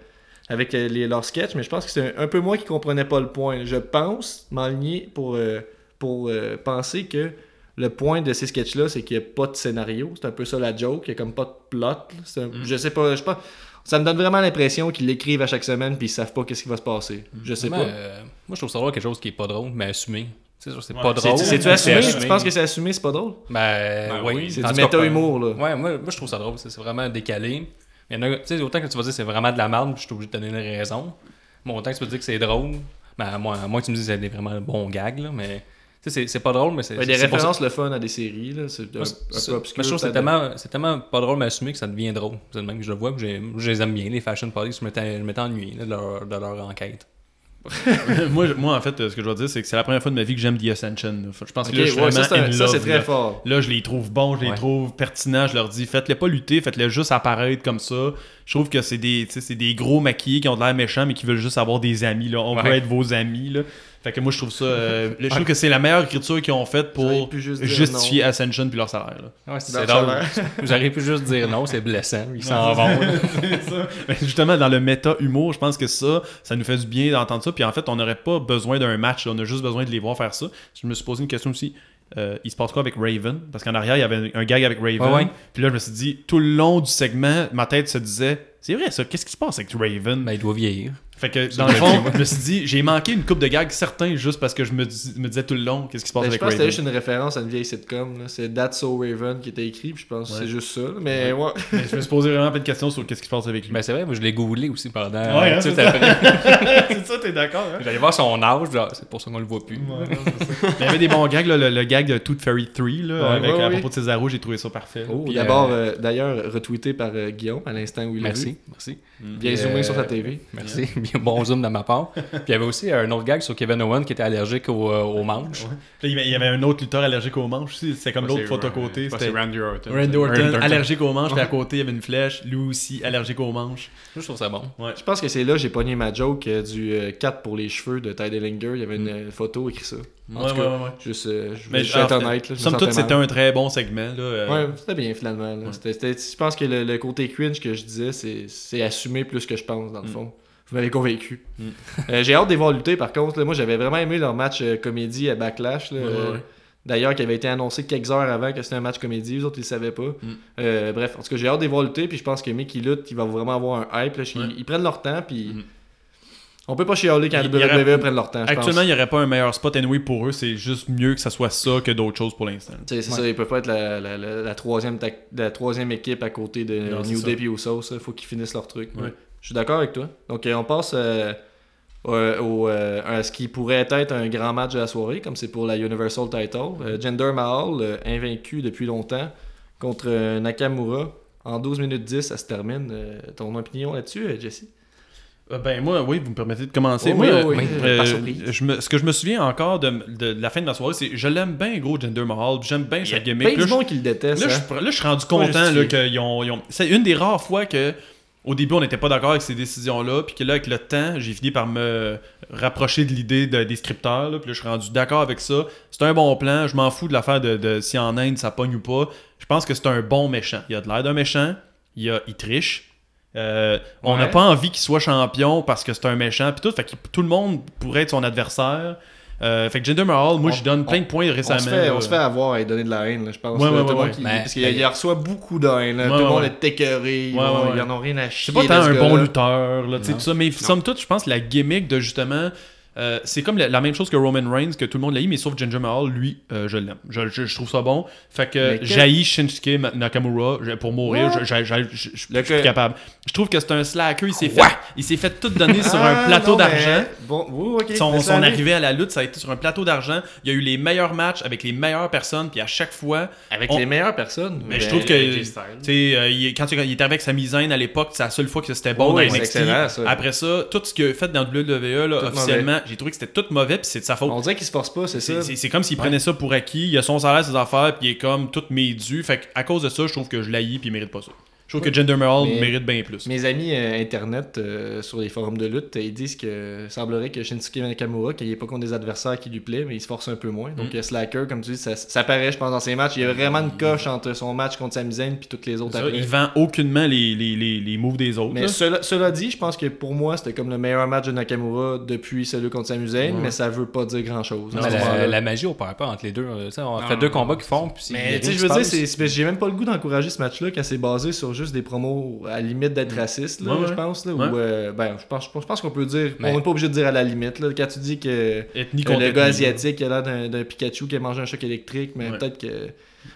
avec les, leurs sketchs, mais je pense que c'est un, un peu moi qui comprenais pas le point. Je pense m'aligner pour, pour penser que le point de ces sketchs-là, c'est qu'il n'y a pas de scénario. C'est un peu ça la joke. Il n'y a comme pas de plot. un- Je sais pas. Je sais pas. Ça me donne vraiment l'impression qu'ils l'écrivent à chaque semaine puis ils savent pas qu'est-ce qui va se passer. Je sais Mais, pas. euh, moi, je trouve ça drôle quelque chose qui est pas drôle, mais assumé. C'est sûr, c'est Ouais. pas drôle. C'est-tu assumé? Tu penses que c'est assumé, c'est pas drôle? Ben, Ben oui. oui. C'est du méta-humour, là. Ouais, moi, moi je trouve ça drôle. C'est vraiment décalé. Il y en a, tu sais, autant que tu vas dire que c'est vraiment de la merde, puis je suis obligé de te donner une raison. Bon, autant que tu peux dire que c'est drôle, ben, à moins, à moins que tu me dises que c'est des vraiment bons gags, là, mais. C'est- c'est pas drôle, mais c'est. Il y a des références le fun à des séries, là. C'est un, peu obscur. mais je trouve que c'est tellement, c'est tellement pas drôle mais assumé que ça devient drôle. C'est le même que je le vois, puis j'ai- je les aime bien, les fashion police. Je m'étais je m'étais ennuyé là, de, leur, de leur enquête. moi, moi, en fait, euh, ce que je dois dire, c'est que c'est la première fois de ma vie que j'aime The Ascension. Je pense que là, je suis ouais, ça, vraiment c'est un- in ça, love, c'est très là. fort. Là, je les trouve bons, je les Ouais. trouve pertinents. Je leur dis, faites-les pas lutter, faites-les juste apparaître comme ça. Je trouve que c'est des, des gros maquillés qui ont de l'air méchants, mais qui veulent juste avoir des amis. Là. On veut Ouais. être vos amis. Là. Fait que moi, je trouve ça. euh, je trouve que c'est la meilleure écriture qu'ils ont faite pour juste justifier non. Ascension puis leur salaire. là. Ouais, c'est drôle. J'aurais pu juste dire non, c'est blessant. Ils s'en vont. Mais justement, dans le méta-humour, je pense que ça, ça nous fait du bien d'entendre ça. Puis en fait, on n'aurait pas besoin d'un match. là. On a juste besoin de les voir faire ça. Je me suis posé une question aussi. Euh, il se passe quoi avec Raven? Parce qu'en arrière, il y avait un gag avec Raven. Ouais, ouais. Puis là, je me suis dit, tout le long du segment, ma tête se disait, c'est vrai ça, qu'est-ce qui se passe avec Raven? Ben, il doit vieillir. Fait que dans le fond, je me suis dit, j'ai manqué une coupe de gags certains juste parce que je me, dis- me disais tout le long, qu'est-ce qui se passe Ben, je avec pense que c'était Raven juste une référence à une vieille sitcom. C'est That's So Raven qui était écrit, puis je pense que Ouais. c'est juste ça. Mais ouais. Mais Je me suis posé vraiment plein de questions sur qu'est-ce qui se passe avec lui. Ben, c'est vrai, moi, je l'ai googlé aussi pendant. Ouais, hein, tu sais, c'est ça. après- c'est ça, t'es d'accord, hein? J'allais voir son âge, genre, c'est pour ça qu'on le voit plus. Il y avait des bons gags, là, le, le gag de Tooth Fairy 3, là, Ouais, avec, ouais, à ouais. propos de Cesaro, j'ai trouvé ça parfait. Oh, D'abord, euh, euh, d'ailleurs, retweeté par euh, Guillaume à l'instant où il l'a. Merci, merci. Bien zoomé euh, sur sa TV. Merci, bien bon zoom de ma part. Puis il y avait aussi un autre gag sur Kevin Owen qui était allergique au, euh, aux manches. Puis, il y avait- un autre lutteur allergique aux manches aussi, c'était comme l'autre photo à côté. C'était c'est Randy Orton. Randy Orton, Randy Orton. allergique aux manches, puis à côté, il y avait une flèche, lui aussi allergique aux manches. Je trouve ça bon. Je pense que c'est là que j'ai pogné ma joke euh, du euh, 4 pour les cheveux de Ty Dillinger. Il y avait une euh, photo écrit ça. En Ouais, tout ouais, cas, ouais, ouais. Juste, euh, je vais être honnête. là, je Somme toute, c'était un très bon segment. Là, euh, Ouais, c'était bien finalement. là. C'était- c'était- je pense que le, le côté cringe que je disais, c'est c'est assumé plus que je pense dans le Mm. fond. Vous m'avez convaincu. Mm. Euh, J'ai hâte de les voir lutter par contre. là. moi j'avais vraiment aimé leur match euh, comédie à Backlash. là, Ouais, euh, ouais. D'ailleurs, qui avait été annoncé quelques heures avant que c'était un match comédie, les autres ils le savaient pas. Euh, bref, en tout cas, j'ai hâte de les voir lutter, puis je pense que Mick qui lutte, il va vraiment avoir un hype. là. Ils, Ouais. ils prennent leur temps, puis Mhm. on peut pas chialer quand les WWE prennent leur temps. Actuellement, il n'y aurait pas un meilleur spot anyway pour eux. C'est juste mieux que ça soit ça que d'autres choses pour l'instant. Tu sais, C'est ça, ils peuvent pas être la, la, la, la troisième, tac- la troisième équipe à côté de Non, New ça. Day et Usos. Il faut qu'ils finissent leur truc. Ouais. Je suis d'accord avec toi. Donc, euh, on passe euh, au, au, euh, à ce qui pourrait être un grand match de la soirée, comme c'est pour la Universal Title. Euh, Jinder Mahal, euh, invaincu depuis longtemps, contre euh, Nakamura. En 12 minutes 10, ça se termine. Euh, ton opinion là-dessus, euh, Jesse? Euh, ben moi, oui, vous me permettez de commencer. Oh, moi, oui, euh, oui, oui, euh, par surprise. je me- ce que je me souviens encore de, de la fin de ma soirée, c'est je l'aime bien gros Jinder Mahal, j'aime bien sa gimmick. Ben Là, du je- monde qui le déteste. Là, hein. je, là, je suis rendu content qu'ils ont, ils ont- C'est une des rares fois que, au début, on n'était pas d'accord avec ces décisions-là, puis que là, avec le temps, j'ai fini par me rapprocher de l'idée de- des scripteurs, là, puis là, je suis rendu d'accord avec ça. C'est un bon plan, je m'en fous de l'affaire de, de si en Inde ça pogne ou pas. Je pense que c'est un bon méchant. Il a de l'air d'un méchant, il, a, il triche. Euh, On n'a Ouais. pas envie qu'il soit champion parce que c'est un méchant, puis tout, fait que tout le monde pourrait être son adversaire. Euh, fait que Jinder Mahal, moi, je donne plein de points On récemment. se, fait, là. on se fait avoir et donner de la haine, là, je pense. Ouais, ouais, tout le ouais, monde qui- parce qu'il il reçoit beaucoup de haine. là. Tout le monde est écœuré. Ils, Ouais, vont- ouais, ils ouais. en ont rien à chier. C'est pas tant un bon lutteur, là, tu sais, Non. tout ça, mais somme toute, je pense que la gimmick de justement. Euh, c'est comme la, la même chose que Roman Reigns, que tout le monde l'a eu, mais sauf Ginger Mahal, lui, euh, je l'aime. Je, je- je trouve ça bon. Fait que j'haïs Shinsuke Nakamura pour mourir. Je, je- je- je- je- je Le suis plus capable. Je trouve que c'est un slacker. Il s'est fait, il s'est fait tout donner sur un Ah, plateau d'argent. Bon, oui, ok. Son, arrivée à la lutte, ça a été sur un plateau d'argent. Il y a eu les meilleurs matchs avec les meilleures personnes, puis à chaque fois, Avec on- les meilleures personnes. mais je trouve que, euh, il- quand il, il était avec sa misaine à l'époque, c'est la seule fois que c'était bon Oui, dans NXT. ça. Après ça, tout ce qu'il a fait dans WWE, là, officiellement, j'ai trouvé que c'était tout mauvais, puis c'est de sa faute. On dirait qu'il se force pas, c'est ça. C'est- comme s'il prenait ça pour acquis, il a son salaire, ses affaires, puis il est comme tout médu. Fait à cause de ça, je trouve que je l'haïs, puis il mérite pas ça. Je trouve que Jinder Mahal Mais- mérite bien plus. Mes amis euh, internet euh, sur les forums de lutte, ils disent que semblerait que Shinsuke Nakamura, qu'il n'y ait pas contre des adversaires qui lui plaît, mais il se force un peu moins. Donc euh, Slacker, comme tu dis, ça, ça paraît, je pense, dans ses matchs. Il y a vraiment une coche entre son match contre Sami Zayn puis toutes les autres Ça, après. il vend aucunement les, les, les, les moves des autres. Mais cela, cela dit, je pense que pour moi, c'était comme le meilleur match de Nakamura depuis celui contre Sami Zayn, mais ça veut pas dire grand chose. Mais la, la magie opère pas entre les deux. tu sais, on Non, fait deux combats qu'ils font. Puis Mais tu sais, qui je veux dire, j'ai même pas le goût d'encourager ce match-là quand c'est basé sur juste des promos à la limite d'être raciste, là, Ouais, ouais. je pense. Là, Ouais. ou, euh, ben, je pense, je pense qu'on peut dire, Mais- on n'est pas obligé de dire à la limite. Là, quand tu dis que Ethnie le gars asiatique a l'air d'un Pikachu qui a mangé un choc électrique, mais Ouais. peut-être que.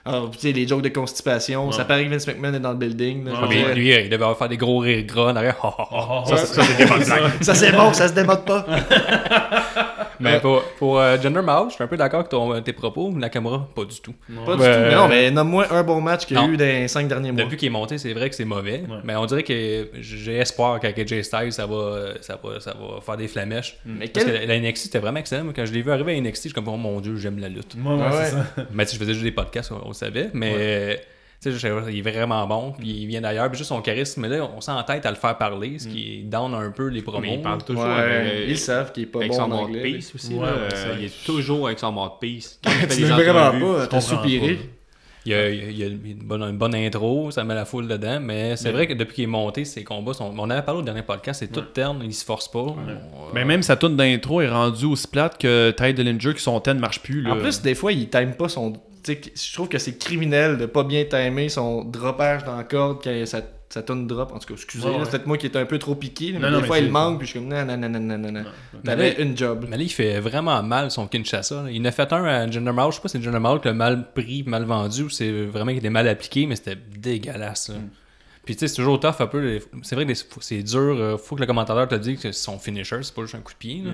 Alors, tu sais, les jokes de constipation, Ouais. ça paraît que Vince McMahon est dans le building. là, Ouais, Mais lui, euh, il devait avoir faire des gros rires gras en arrière. Ça, ça c'est bon, ça se démode pas. Mais pour, pour euh, Jinder Mahal, je suis un peu d'accord avec ton- tes propos. Nakamura, pas du tout. Pas du Ouais. tout. Mais non, mais nomme-moi un bon match qu'il y a Non. eu dans les 5 derniers mois. Depuis qu'il est monté, c'est vrai que c'est mauvais. Ouais. Mais on dirait que j'ai espoir qu'avec AJ Styles, ça va, ça, va, ça va faire des flamèches. Mais Parce quel- que la, NXT, c'était vraiment excellent. Moi, Quand je l'ai vu arriver à NXT, je suis comme, oh mon dieu, j'aime la lutte. Ouais, ouais, Ouais. c'est ça. Mais sais, je faisais juste des podcasts, on, on le savait. Mais euh, tu sais, il est vraiment bon. Puis il vient d'ailleurs. Puis juste son charisme, mais là, on s'entête à le faire parler, ce qui down un peu les promos. Mais il parle toujours Ouais, avec, ils savent qu'il est pas avec bon son en mode anglais. peace aussi. Ouais, là. ouais, Euh, il est toujours avec son mode peace. Quand il fait des vraiment pas, je t'as soupiré. pas. Il y a, il y a une, bonne, une bonne intro, ça met la foule dedans, mais c'est vrai que depuis qu'il est monté, ses combats sont. On avait parlé au dernier podcast, c'est tout terne, il se force pas. On- Mais même sa tune d'intro est rendue aussi plate que Ty Dillinger qui son thème ne marche plus. Là. En plus, des fois, il time pas son. Tu sais, Je trouve que c'est criminel de pas bien timer son droppage dans la corde quand sa, sa tonne drop. En tout cas, excusez, Ouais, ouais. c'est peut-être moi qui est un peu trop piqué, là, mais Non, des mais fois, il manque, puis je suis comme non, non, non, non, non, non, T'avais une job. Mais là, il fait vraiment mal son Kinshasa. là. Il en a fait un à Jinder Mahal, je sais pas si c'est Jinder Mahal qui l'a mal pris, mal vendu, ou c'est vraiment qu'il était mal appliqué, mais c'était dégueulasse. là. Puis tu sais, c'est toujours tough un peu. les- C'est vrai que c'est dur, euh, faut que le commentateur te dise que c'est son finisher, c'est pas juste un coup de pied. là.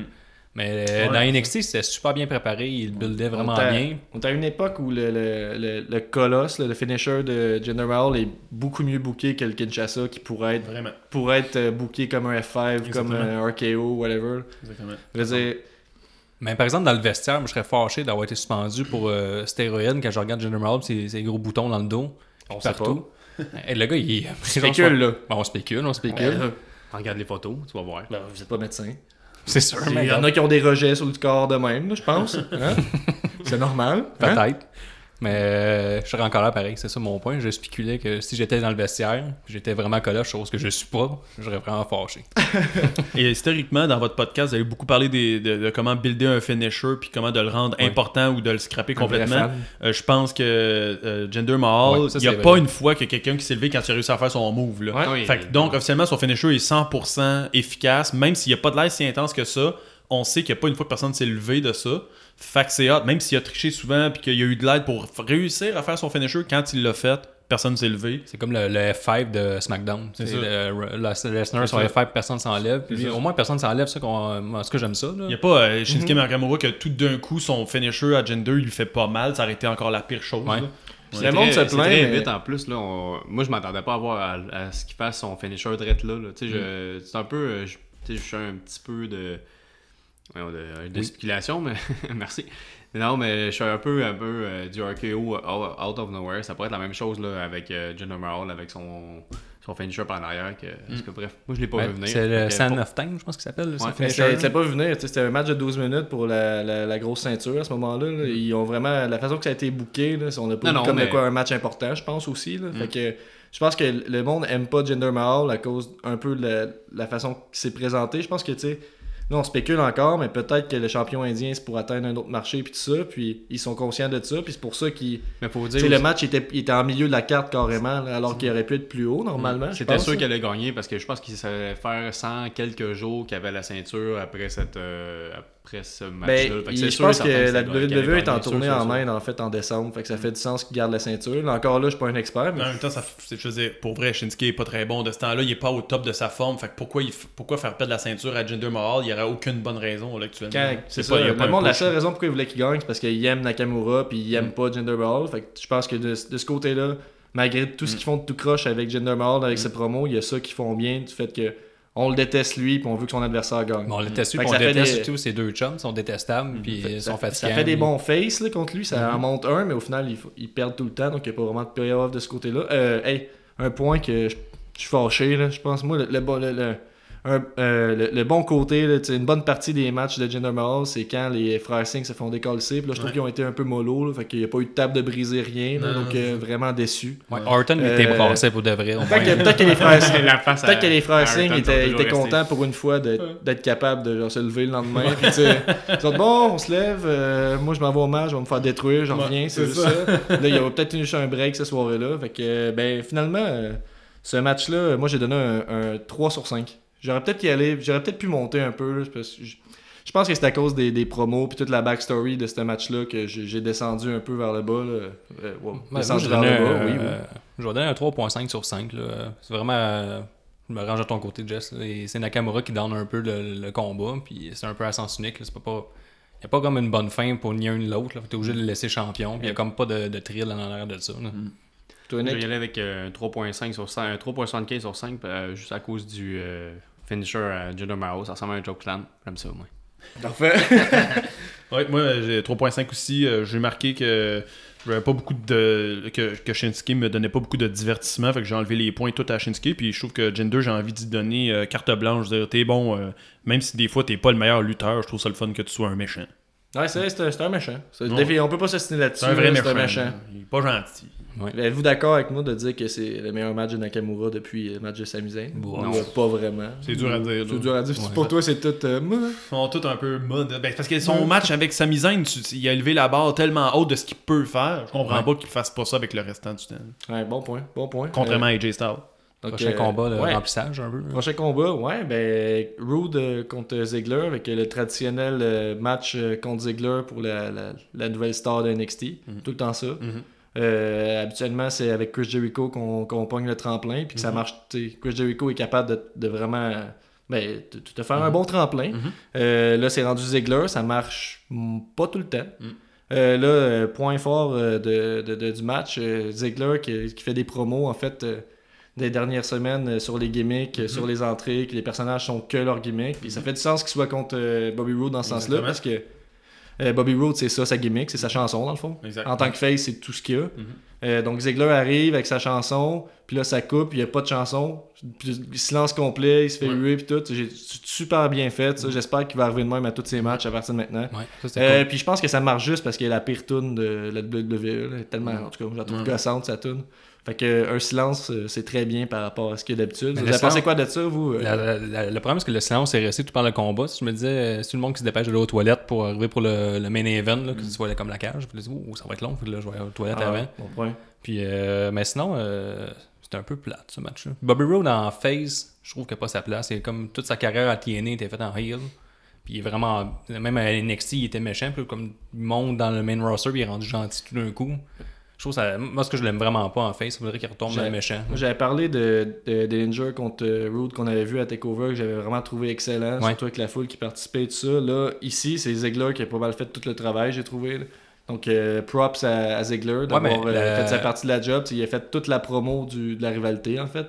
Mais euh, Ouais, dans NXT, c'était super bien préparé, il buildait vraiment on bien. On est à une époque où le, le, le, le colosse, le finisher de Mahal est beaucoup mieux booké que le Kinshasa qui pourrait être, Vraiment. pourrait être euh, booké comme un F5, comme un RKO, whatever. Exactement. Je veux dire, Mais par exemple, dans le vestiaire, moi, je serais fâché d'avoir été suspendu pour euh, stéroïdes quand je regarde Mahal, ses, ses gros boutons dans le dos. on sait pas. partout. Et le gars, il est. Spécule, là. On spécule, on spécule. Euh, Regarde les photos, tu vas voir. ben, vous êtes pas médecin. C'est sûr, Il y en a qui ont des rejets sur le corps de même, là, je pense. Hein? C'est normal. hein? Mais euh, je serais encore là pareil, c'est ça mon point. Je spéculais que si j'étais dans le vestiaire, j'étais vraiment coloche, chose que je suis pas, j'aurais vraiment fâché. Et historiquement, dans votre podcast, vous avez beaucoup parlé des- de, de comment builder un finisher puis comment de le rendre important ou de le scraper complètement. Euh, je pense que euh, Jinder Mahal, il n'y a pas vrai. une fois que quelqu'un qui s'est levé quand il a réussi à faire son move. Là. Ouais. Oui. Fait que donc, officiellement, son finisher est 100% efficace, même s'il n'y a pas de l'air si intense que ça. On sait qu'il n'y a pas une fois que personne s'est levé de ça. Fait que c'est hot, même s'il a triché souvent puis qu'il y a eu de l'aide pour réussir à faire son finisher, quand il l'a fait, personne ne s'est levé. C'est comme le, le F5 de SmackDown. C'est Lesnar sur ça. F5, personne s'enlève. Au moins, personne s'enlève. Ça, en tout cas, j'aime ça. Il n'y a pas euh, Shinsuke Nakamura que tout d'un coup, son finisher à Jinder, il lui fait pas mal. Ça aurait été encore la pire chose. Ouais. Le monde se plaint, très mais- vite en plus. Là, on- Moi, je m'attendais pas à voir à, à ce qu'il fasse son finisher direct là. là. Tu sais, je- C'est un peu. euh, je suis un petit peu de. Voyons, de, de spéculation, mais merci. Non, mais je suis un peu, un peu euh, du RKO out out of nowhere. Ça pourrait être la même chose là, avec euh, Jinder Mahal, avec son, son finisher par en arrière. Que, tout cas, bref, moi je l'ai pas Ouais, vu venir. c'est le que, Sand of Time, je pense qu'il s'appelle. Ouais, finisher. c'était c'était pas vu venir, c'était un match de 12 minutes pour la, la, la grosse ceinture à ce moment-là. là. Ils ont vraiment. La façon que ça a été booké, là, on a pas Non, vu non, comme de quoi un match important, je pense aussi. Là. Fait que je pense que le monde aime pas Jinder Mahal à cause un peu de la, la façon qu'il s'est présenté. Je pense que tu sais. Là, on spécule encore, mais peut-être que le champion indien, c'est pour atteindre un autre marché, puis tout ça, puis ils sont conscients de ça, puis c'est pour ça qu'ils. Mais faut dire. le match était, il était en milieu de la carte carrément, alors qu'il aurait pu être plus haut normalement. pense, sûr là. qu'elle allait gagner parce que je pense qu'il savait faire 100 quelques jours qu'il avait la ceinture après cette euh, après ce match-là. Ben, je pense que la WWE est en tournée en Inde en fait en décembre, fait que ça fait du sens qu'il garde la ceinture. Là, encore là, je suis pas un expert, mais En même temps, ça, je veux dire, pour vrai, Shinsuke est pas très bon de ce temps-là. Il est pas au top de sa forme. Fait que pourquoi, il pourquoi faire perdre la ceinture à Jinder Mahal? Il n'y aurait aucune bonne raison là, actuellement. quand, c'est pas- ça. il y a Le pas un monde, la seule raison pourquoi il voulait qu'il gagne, c'est parce qu'il aime Nakamura puis il aime pas Jinder Mahal. Fait que je pense que de, de ce côté-là, malgré tout ce qu'ils font de tout croche avec Jinder Mahal, avec ses promos, il y a ça qu'ils font bien, du fait que on le déteste lui, puis on veut que son adversaire gagne. Bon, on le déteste, Fait puis on ça déteste des- surtout ces deux chums, ils sont détestables, puis ils ça, sont ça fatigants. fait des bons faces là, contre lui, ça en monte un, mais au final, ils, ils perdent tout le temps, donc il n'y a pas vraiment de payoff de ce côté-là. Euh, hey, un point que je, je suis fâché, là, je pense, moi, le, le, le- un- euh, le- le bon côté, là, une bonne partie des matchs de Jinder Mahal, c'est quand les frères Singh se font décoller, puis là, je trouve Ouais. qu'ils ont été un peu mollo, là, fait qu'il n'y a pas eu de table de briser, rien, là, donc euh, vraiment déçu. Ouais, Orton Euh, était brassé pour de vrai. Peut-être que, les frères Singh- Peut-être que les frères étaient, contents pour une fois d'être capables de genre, se lever le lendemain. Puis, tu sais, ils ont dit, bon, on se lève, euh, moi je m'en vais au match, je vais me faire détruire, j'en reviens, c'est c'est juste ça. Là, il y a peut-être eu un break cette soirée-là. Fait que, euh, ben, finalement, euh, ce match-là, euh, moi j'ai donné un, un 3 sur 5. J'aurais peut-être y aller, j'aurais peut-être pu monter un peu, parce que je, je pense que c'est à cause des, des promos puis toute la backstory de ce match-là que j'ai descendu un peu vers le bas. Là. Euh, descendu je vers le bas, un- oui, oui. euh, Je vais donner un 3.5 sur 5. là. C'est vraiment. Je me range à ton côté, Jess. Et C'est Nakamura qui donne un peu le, le combat. Puis c'est un peu à sens unique. C'est pas, pas... Il n'y a pas comme une bonne fin pour ni un ni l'autre. Tu es obligé de le laisser champion. Puis il n'y a comme pas de, de thrill en arrière de ça. là. Toi, Je vais y aller avec euh, un 3.5 sur 5, un 3.75 sur 5, euh, juste à cause du euh, finisher à Jinder Mahal. Ça ressemble à un joke slam. J'aime ça, moi. Parfait. Ouais, moi j'ai 3.5 aussi. Euh, j'ai marqué que j'avais pas beaucoup de que, que Shinsuke me donnait pas beaucoup de divertissement, fait que j'ai enlevé les points tout à Shinsuke. Puis je trouve que Jinder, j'ai envie d'y donner euh, carte blanche. Je veux dire, t'es bon, euh, même si des fois t'es pas le meilleur lutteur, je trouve ça le fun que tu sois un méchant. Ouais, c'est vrai, c'est un, c'est un méchant. C'est- défi- On peut pas s'assiner là-dessus. C'est un vrai méchant. Il est pas gentil. Êtes-vous d'accord avec moi de dire que c'est le meilleur match de Nakamura depuis le match de Sami Zayn? Bon. Non. euh, pas vraiment? C'est dur à dire. C'est dur à dire. Ouais. Pour toi, c'est tout. euh. Ils sont tous un peu mode. Ben, parce que son match avec Sami Zayn, tu- il a élevé la barre tellement haute de ce qu'il peut faire. Je comprends Ouais. pas qu'il fasse pas ça avec le restant du temps. ouais, bon point. Bon point. Contrairement à AJ Styles. Euh, donc, Prochain euh, combat, le ouais. remplissage un peu. Prochain combat, ouais, ben Rude euh, contre Ziggler avec euh, le traditionnel euh, match euh, contre Ziggler pour la, la, la nouvelle star de NXT. Mhm. Tout le temps ça. Mhm. Euh, habituellement, c'est avec Chris Jericho qu'on qu'on pogne le tremplin, puis que ça Mhm. marche. Chris Jericho est capable de, de vraiment ben, de, de faire Mhm. un bon tremplin. Mhm. Euh, là, c'est rendu Ziggler, ça marche pas tout le temps. Mhm. Euh, là, point fort de, de- du match, Ziggler qui, qui fait des promos en fait des dernières semaines sur les gimmicks, sur les entrées, que les personnages sont que leurs gimmicks. Puis ça fait du sens qu'ils soient contre Bobby Roode dans ce sens-là parce que Euh, Bobby Roode, c'est ça, sa gimmick, c'est sa chanson dans le fond. En tant que face, c'est tout ce qu'il y a. Mhm. Euh, donc Ziggler arrive avec sa chanson, puis là ça coupe, il n'y a pas de chanson, puis silence complet, il se fait Ouais. huer, puis tout. C'est super bien fait, ça. J'espère qu'il va arriver de même à tous ses matchs à partir de maintenant. Ouais, ça c'était Euh, cool. Puis je pense que ça marche juste parce qu'il y a la pire tune de la WWE. tellement, Mm. en tout cas, je la trouve gossante, sa tune. Fait que euh, un silence, euh, c'est très bien par rapport à ce qu'il y a d'habitude. Vous avez pensé quoi de ça, vous euh? La- la- la- le problème, c'est que le silence est resté tout pendant le combat. Si je me disais, euh, c'est tout le monde qui se dépêche d'aller aux toilettes pour arriver pour le, le main event, là, que tu vois comme la cage. Je me disais, oh, ça va être long, fait que là, je vais aller aux toilettes Ah, avant. bon point. Puis, euh, mais sinon, euh, c'était un peu plate ce match-là. Bobby Roode en face, je trouve qu'il n'a pas sa place. C'est comme toute sa carrière à TNA était faite en heel. Puis il est vraiment. Même à NXT, il était méchant. Puis comme il monte dans le main roster, puis il est rendu gentil tout d'un coup. Je trouve ça. Moi, ce que je l'aime vraiment pas en face, il faudrait qu'il retombe dans le méchant. J'avais parlé de, de Dillinger contre euh, Rude qu'on avait vu à TakeOver, que j'avais vraiment trouvé excellent, Ouais. surtout avec la foule qui participait et tout ça. Là, ici, c'est Ziggler qui a pas mal fait tout le travail, j'ai trouvé. là. Donc, euh, props à, à Ziggler d'avoir euh, la- fait sa partie de la job. Il a fait toute la promo du- de la rivalité, en fait.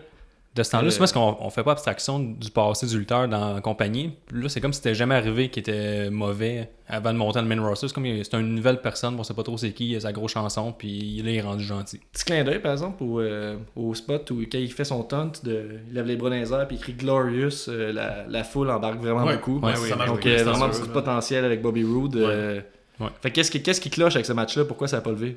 De ce temps-là, Euh, c'est parce qu'on on fait pas abstraction du passé du lutteur dans la compagnie. Là, c'est comme si c'était jamais arrivé qu'il était mauvais avant de monter dans le main roster. C'est comme c'est une nouvelle personne, on sait pas trop c'est qui, il a sa grosse chanson, puis là, il est rendu gentil. Petit clin d'œil, par exemple, au, euh, au spot où quand il fait son taunt, de, il lève les bras dans les airs puis il crie Glorious, euh, la, la foule embarque vraiment Ouais. beaucoup. Ouais, oui, Donc, beaucoup, euh, vraiment petit là. potentiel avec Bobby Roode. euh. Ouais. Fait que qu'est-ce qui, qu'est-ce qui cloche avec ce match-là? Pourquoi ça n'a pas levé?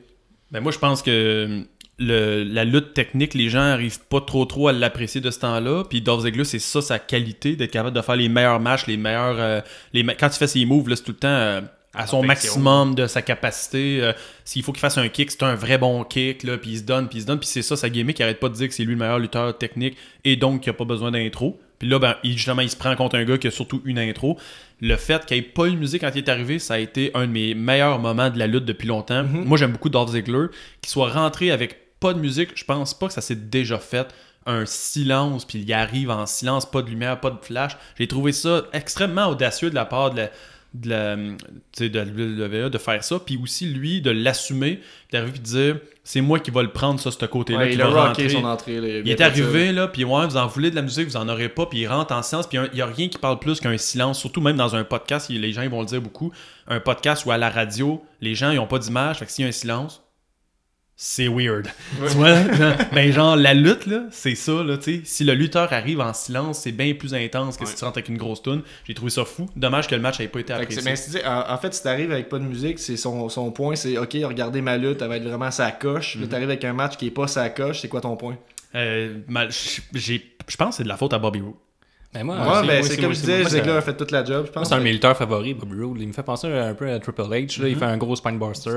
Ben moi, je pense que le- la lutte technique, les gens arrivent pas trop trop à l'apprécier de ce temps-là. Puis Dolph Ziggler, c'est ça sa qualité, d'être capable de faire les meilleurs matchs, les meilleurs. euh, les me- Quand il fait ses moves, c'est tout le temps euh, à son maximum de sa capacité. euh, S'il faut qu'il fasse un kick, c'est un vrai bon kick, là, puis il se donne, puis il se donne. Puis c'est ça sa gimmick, il arrête pas de dire que c'est lui le meilleur lutteur technique et donc qu'il a pas besoin d'intro. Puis là, ben, il- justement, il se prend contre un gars qui a surtout une intro. Le fait qu'il n'y ait pas eu de musique quand il est arrivé, ça a été un de mes meilleurs moments de la lutte depuis longtemps. Moi, j'aime beaucoup Dolph Ziggler. Qu'il soit rentré avec pas de musique, je pense pas que ça s'est déjà fait. Un silence, puis il arrive en silence, pas de lumière, pas de flash. J'ai trouvé ça extrêmement audacieux de la part de la, de la, de la WWE de faire ça. Puis aussi, lui, de l'assumer, d'arriver et de dire c'est moi qui va le prendre, ça, ce côté-là. Ouais, qui Il a va rentrer. son entrée. là, Il est ça, arrivé, là, puis ouais, vous en voulez de la musique, vous en aurez pas, puis il rentre en silence, puis il n'y a, rien qui parle plus qu'un silence, surtout même dans un podcast, les gens ils vont le dire beaucoup, un podcast ou à la radio, les gens ils ont pas d'image, fait que s'il y a un silence, c'est weird. Tu vois, ben genre, la lutte, là, c'est ça, là, tu sais, si le lutteur arrive en silence, c'est bien plus intense que si tu rentres avec une grosse toune. J'ai trouvé ça fou. Dommage que le match n'ait pas été Fait apprécié. mais c'est- en, en fait, si t'arrives avec pas de musique, c'est son, son point, c'est ok, regardez ma lutte, elle va être vraiment sa coche. Là, t'arrives avec un match qui est pas sa coche, c'est quoi ton point? Euh, je pense que c'est de la faute à Bobby Roode. Ben moi, Ouais, ben c'est comme je disais, Ziggler a fait toute la job, je Moi, pense. c'est un de mes lutteurs favoris, Bobby Roode. Il me fait penser un peu à Triple H. Là. Il fait un gros spinebuster.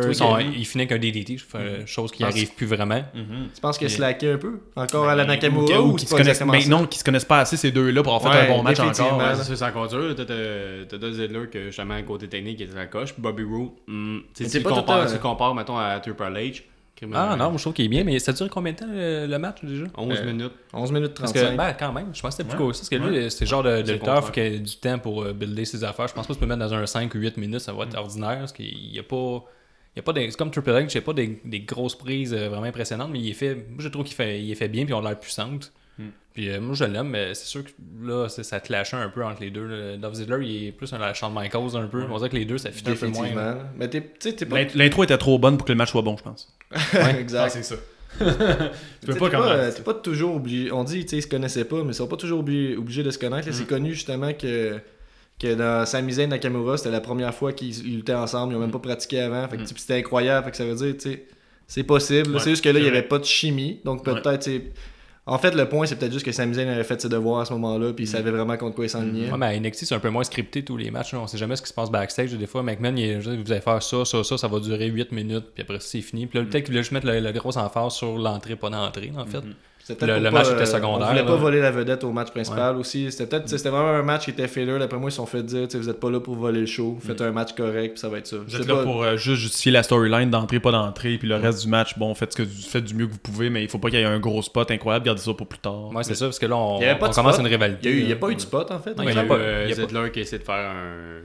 Il finit avec un DDT, fais chose qui Ah, arrive plus vraiment. Tu penses qu'il a slacké un peu? Encore à la Nakamura ou ou qui se pas connaissent, ça? non, qui se connaissent pas assez ces deux-là pour avoir fait Ouais, un bon match encore. C'est encore dur. T'as deux Zedler que justement, côté technique, à la coche. Bobby Roode, hmm, si c'est tu compares, mettons, à Triple H. Ah euh, non, moi, je trouve qu'il est bien, mais ça dure combien de temps le, le match déjà? 11 Euh, minutes. 11 minutes Parce 35. que, ben, quand même, je pense que c'était plus Ouais. court. Parce que lui, c'est le genre de, de lutteur, il faut contraire. qu'il ait du temps pour euh, builder ses affaires. Je pense pas que tu peux mettre dans un 5 ou 8 minutes, ça va Mm. être ordinaire. Parce qu'il n'y a pas. Il y a pas des, c'est comme Triple H, il n'y a pas des, des grosses prises vraiment impressionnantes, mais il est fait. Moi, je trouve qu'il fait, il est fait bien, puis on a l'air puissante. Puis euh, moi, je l'aime, mais c'est sûr que là, c'est- ça clashait un peu entre les deux. là. Dolph Ziggler, il est plus un Shawn Michaels un peu. On dirait que les deux, ça fit un peu moins. Là. Mais t'es- pas. L'int- L'intro était trop bonne pour que le match soit bon, je pense. exact. c'est ça. Tu peux pas t'es comment- pas, t'es pas toujours obligé. On dit, tu sais, ils se connaissaient pas, mais ils sont pas toujours obligés, obligés de se connaître. là. Mm. C'est connu justement que, que dans Sami Zayn et Nakamura, c'était la première fois qu'ils ils luttaient ensemble. Ils ont même pas pratiqué avant. Fait que, Mm. tu sais, c'était incroyable. Fait que ça veut dire, tu sais, c'est possible. Ouais, c'est juste que là, il y c'est avait pas de chimie. Donc Ouais. peut-être, tu sais, En fait, le point, c'est peut-être juste que Sami Zayn avait fait ses devoirs à ce moment-là, puis il Mm. savait vraiment contre quoi il s'enlignait. Ouais, mais à NXT, c'est un peu moins scripté tous les matchs. là. On sait jamais ce qui se passe backstage. Des fois, McMahon, il est juste, vous allez faire ça, ça, ça, ça va durer 8 minutes, puis après, c'est fini. Puis là, peut-être qu'il voulait juste mettre le, le gros emphase sur l'entrée, pas d'entrée, en fait. C'était Le- le match pas, était euh, secondaire, On voulait pas voler la vedette au match principal aussi. C'était peut-être c'était vraiment un match qui était filler. D'après moi, ils se sont fait dire tu sais, vous êtes pas là pour voler le show. Faites un match correct, puis ça va être ça. Vous êtes là pas- pour euh, juste justifier la storyline d'entrée, pas d'entrée, puis le reste du match, bon, faites, ce que, faites du mieux que vous pouvez, mais il faut pas qu'il y ait un gros spot incroyable, gardez ça pour plus tard. Ouais, c'est ça, parce que là, on, on commence spot. une rivalité. Il y a, eu- il y a là. pas eu de spot en fait. Il y a eu euh, il y a pas- Zedler qui essaie de faire un,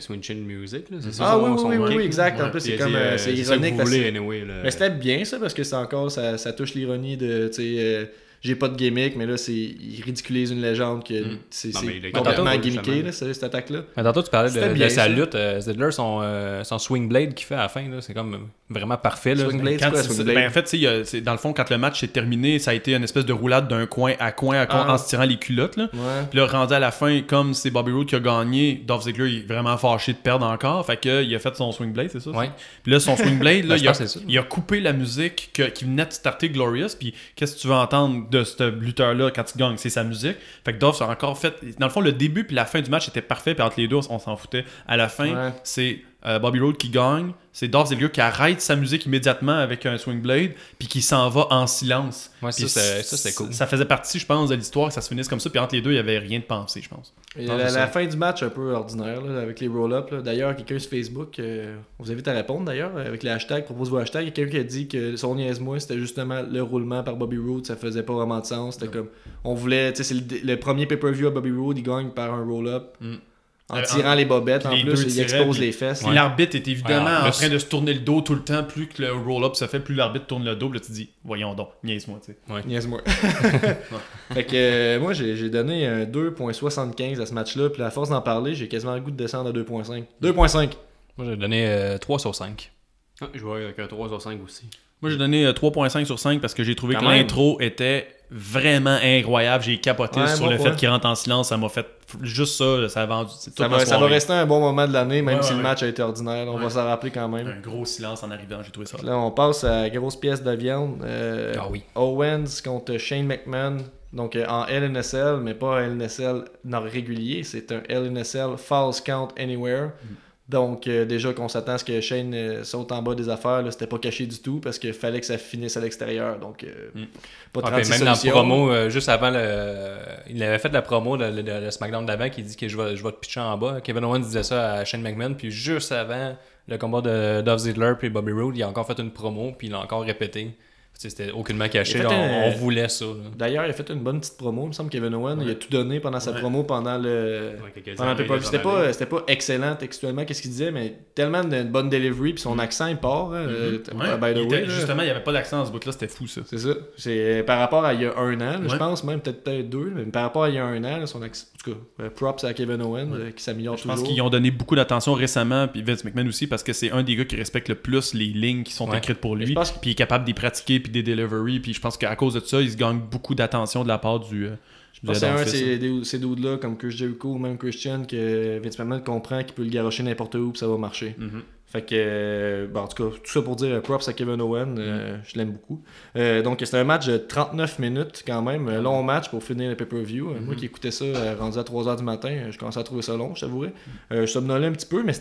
un music. Là, c'est ça, Ah son- oui, oui, son oui, oui, kick, oui, exact. En plus, c'est comme, euh, c'est ironique parce anyway, là. Mais c'était bien ça parce que c'est encore ça, ça touche l'ironie de euh, j'ai pas de gimmick, mais là, c'est il ridiculise une légende que Mm. c'est complètement gimmické, là, ce- cette attaque-là. Mais tantôt, tu parlais de, sa lutte. euh, Ziggler, son, euh, son swing blade qu'il fait à la fin, là, c'est comme vraiment parfait. Là. Swing blade, Quand quoi, Swing ben, Blade? en fait, tu sais, il y a- dans le fond, quand le match s'est terminé, ça a été une espèce de roulade d'un coin à coin à coin Ah. en se tirant les culottes. Là. Ouais. Puis là, rendu à la fin, comme c'est Bobby Roode qui a gagné, Dolph Ziggler il est vraiment fâché de perdre encore. Fait que, il a fait son swing blade, c'est ça? Ouais. Puis là, son swing blade, là, Ben, il, a, il a coupé la musique que- qui venait de starter Glorious. Puis qu'est-ce que tu veux entendre de ce lutteur-là quand il gagne C'est sa musique. Fait que Dolph a encore fait. Dans le fond, le début puis la fin du match était parfait. Puis entre les deux, on s'en foutait. À la fin, Ouais. c'est euh, Bobby Roode qui gagne. C'est Dolph Ziggler qui arrête sa musique immédiatement avec un swing blade. Puis qui s'en va en silence. Ouais, ça, Puis c'est- ça, c'était cool. Ça faisait partie, je pense, de l'histoire que ça se finisse comme ça. Puis entre les deux, il y avait rien de pensé, je pense. Et Non, la, fin du match un peu ordinaire là, avec les roll-ups. là. D'ailleurs, quelqu'un sur Facebook, euh, on vous invite à répondre d'ailleurs avec les hashtags, propose vos hashtags. Il y a quelqu'un qui a dit que son niaise-moi, c'était justement le roulement par Bobby Roode, ça faisait pas vraiment de sens. C'était comme, on voulait, tu sais, c'est le, le premier pay-per-view à Bobby Roode, il gagne par un roll-up. Mm. En Euh, tirant en- les bobettes, en les plus, il expose puis- les fesses. Puis L'arbitre est évidemment Ouais, en train de se tourner le dos tout le temps. Plus que le roll-up se fait, plus l'arbitre tourne le dos. Puis là, tu dis, voyons donc, niaise-moi, tu sais. Niaise-moi. fait que euh, moi, j'ai donné un 2.75 à ce match-là, puis à force d'en parler, j'ai quasiment le goût de descendre à 2.5. 2.5! Moi, j'ai donné euh, 3 sur 5. Ah, je vois avec un 3 sur 5 aussi. Moi, j'ai donné euh, 3.5 sur 5 parce que j'ai trouvé Quand que l'intro était vraiment incroyable. J'ai capoté Ouais, sur le fait qu'il rentre en silence. Ça m'a fait juste ça. ça a vendu. Ça va, ça va rester un bon moment de l'année, même Ouais, si ouais, le ouais. match a été ordinaire. On Ouais. va s'en rappeler quand même. Un gros silence en arrivant. J'ai trouvé ça. Là, on passe à grosse pièce de viande. Euh, Ah oui. Owens contre Shane McMahon. Donc euh, en LNSL, mais pas LNSL non régulier. C'est un LNSL False Count Anywhere. Mm. Donc euh, déjà qu'on s'attend à ce que Shane euh, saute en bas des affaires, là, c'était pas caché du tout parce qu'il fallait que ça finisse à l'extérieur. Donc euh, Mm. pas de Ouais, puis 36 même dans la solutions. promo, juste avant le. Il avait fait la promo de, de- de SmackDown d'avant qui dit que je vais, je vais te pitcher en bas. Kevin Owens disait ça à Shane McMahon, puis juste avant le combat de Dolph Ziggler puis Bobby Roode, il a encore fait une promo, puis il a encore répété. C'était aucunement caché, on, un- on voulait ça. D'ailleurs, il a fait une bonne petite promo. Il me semble que Kevin Owens, il a tout donné pendant sa Ouais. promo pendant le. Ouais, Pendant C'était pas, c'était pas excellent textuellement, qu'est-ce qu'il disait, mais tellement de bonne delivery, puis son accent, il part. euh. Ouais. by the Il way, était- là. justement, il n'y avait pas d'accent dans ce bout-là. C'était fou, ça. C'est ça. C'est par rapport à il y a un an, là, je pense, même peut-être peut-être deux, mais par rapport à il y a un an, là, son accent. En tout cas, euh, props à Kevin Owens euh, qui s'améliore Je toujours. pense qu'ils ont donné beaucoup d'attention récemment, puis Vince McMahon aussi, parce que c'est un des gars qui respecte le plus les lignes qui sont Ouais. écrites pour Je lui, pense que- puis il est capable d'y pratiquer, puis des delivery, puis je pense qu'à cause de ça, il se gagne beaucoup d'attention de la part du. euh, Je pense un ces, des- ces dudes-là, comme Chris Jericho ou même Christian, que Vince McMahon comprend qu'il peut le garocher n'importe où, puis ça va marcher. Mhm. Fait que, euh, bon, en tout cas, tout ça pour dire euh, props à Kevin Owen, Mm. euh, je l'aime beaucoup. Euh, donc, c'était un match de 39 minutes quand même, un long match pour finir le pay-per-view. Moi qui écoutais ça rendu à 3h du matin, je commençais à trouver ça long, je t'avouerais. Mm. Euh, je somnolais un petit peu, mais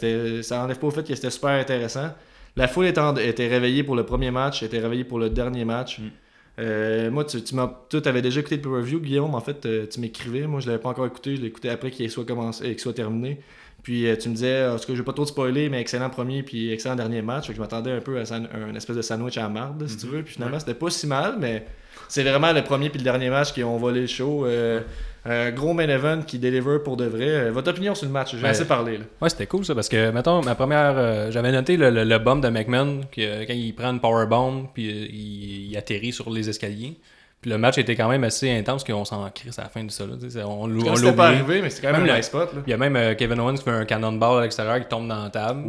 ça enlève pas au fait que c'était super intéressant. La foule était, réveillée pour le premier match, était réveillée pour le dernier match. Mm. Moi, tu, tu t'avais déjà écouté le pay-per-view, Guillaume. En fait, tu m'écrivais. Moi, je l'avais pas encore écouté. Je écouté après qu'il soit commencé, qu'il soit terminé. Puis euh, tu me disais, en tout cas, je vais pas trop te spoiler, mais excellent premier puis excellent dernier match. Je m'attendais un peu à un espèce de sandwich à la marde, si tu veux. Puis finalement, c'était pas si mal, mais c'est vraiment le premier puis le dernier match qui ont volé le show. Euh, un gros main event qui deliver pour de vrai. Euh, votre opinion sur le match? J'ai Ouais. assez parlé. Là. Ouais, c'était cool ça parce que, mettons, ma première. euh, J'avais noté le, le, le bomb de McMahon, que, euh, quand il prend une powerbomb, puis euh, il, il atterrit sur les escaliers. Puis le match était quand même assez intense qu'on s'en crisse à la fin de ça. Là, on on c'était pas arrivé, mais c'était quand même Même un nice spot. Là. Il y a même euh, Kevin Owens qui fait un cannonball à l'extérieur qui tombe dans la table.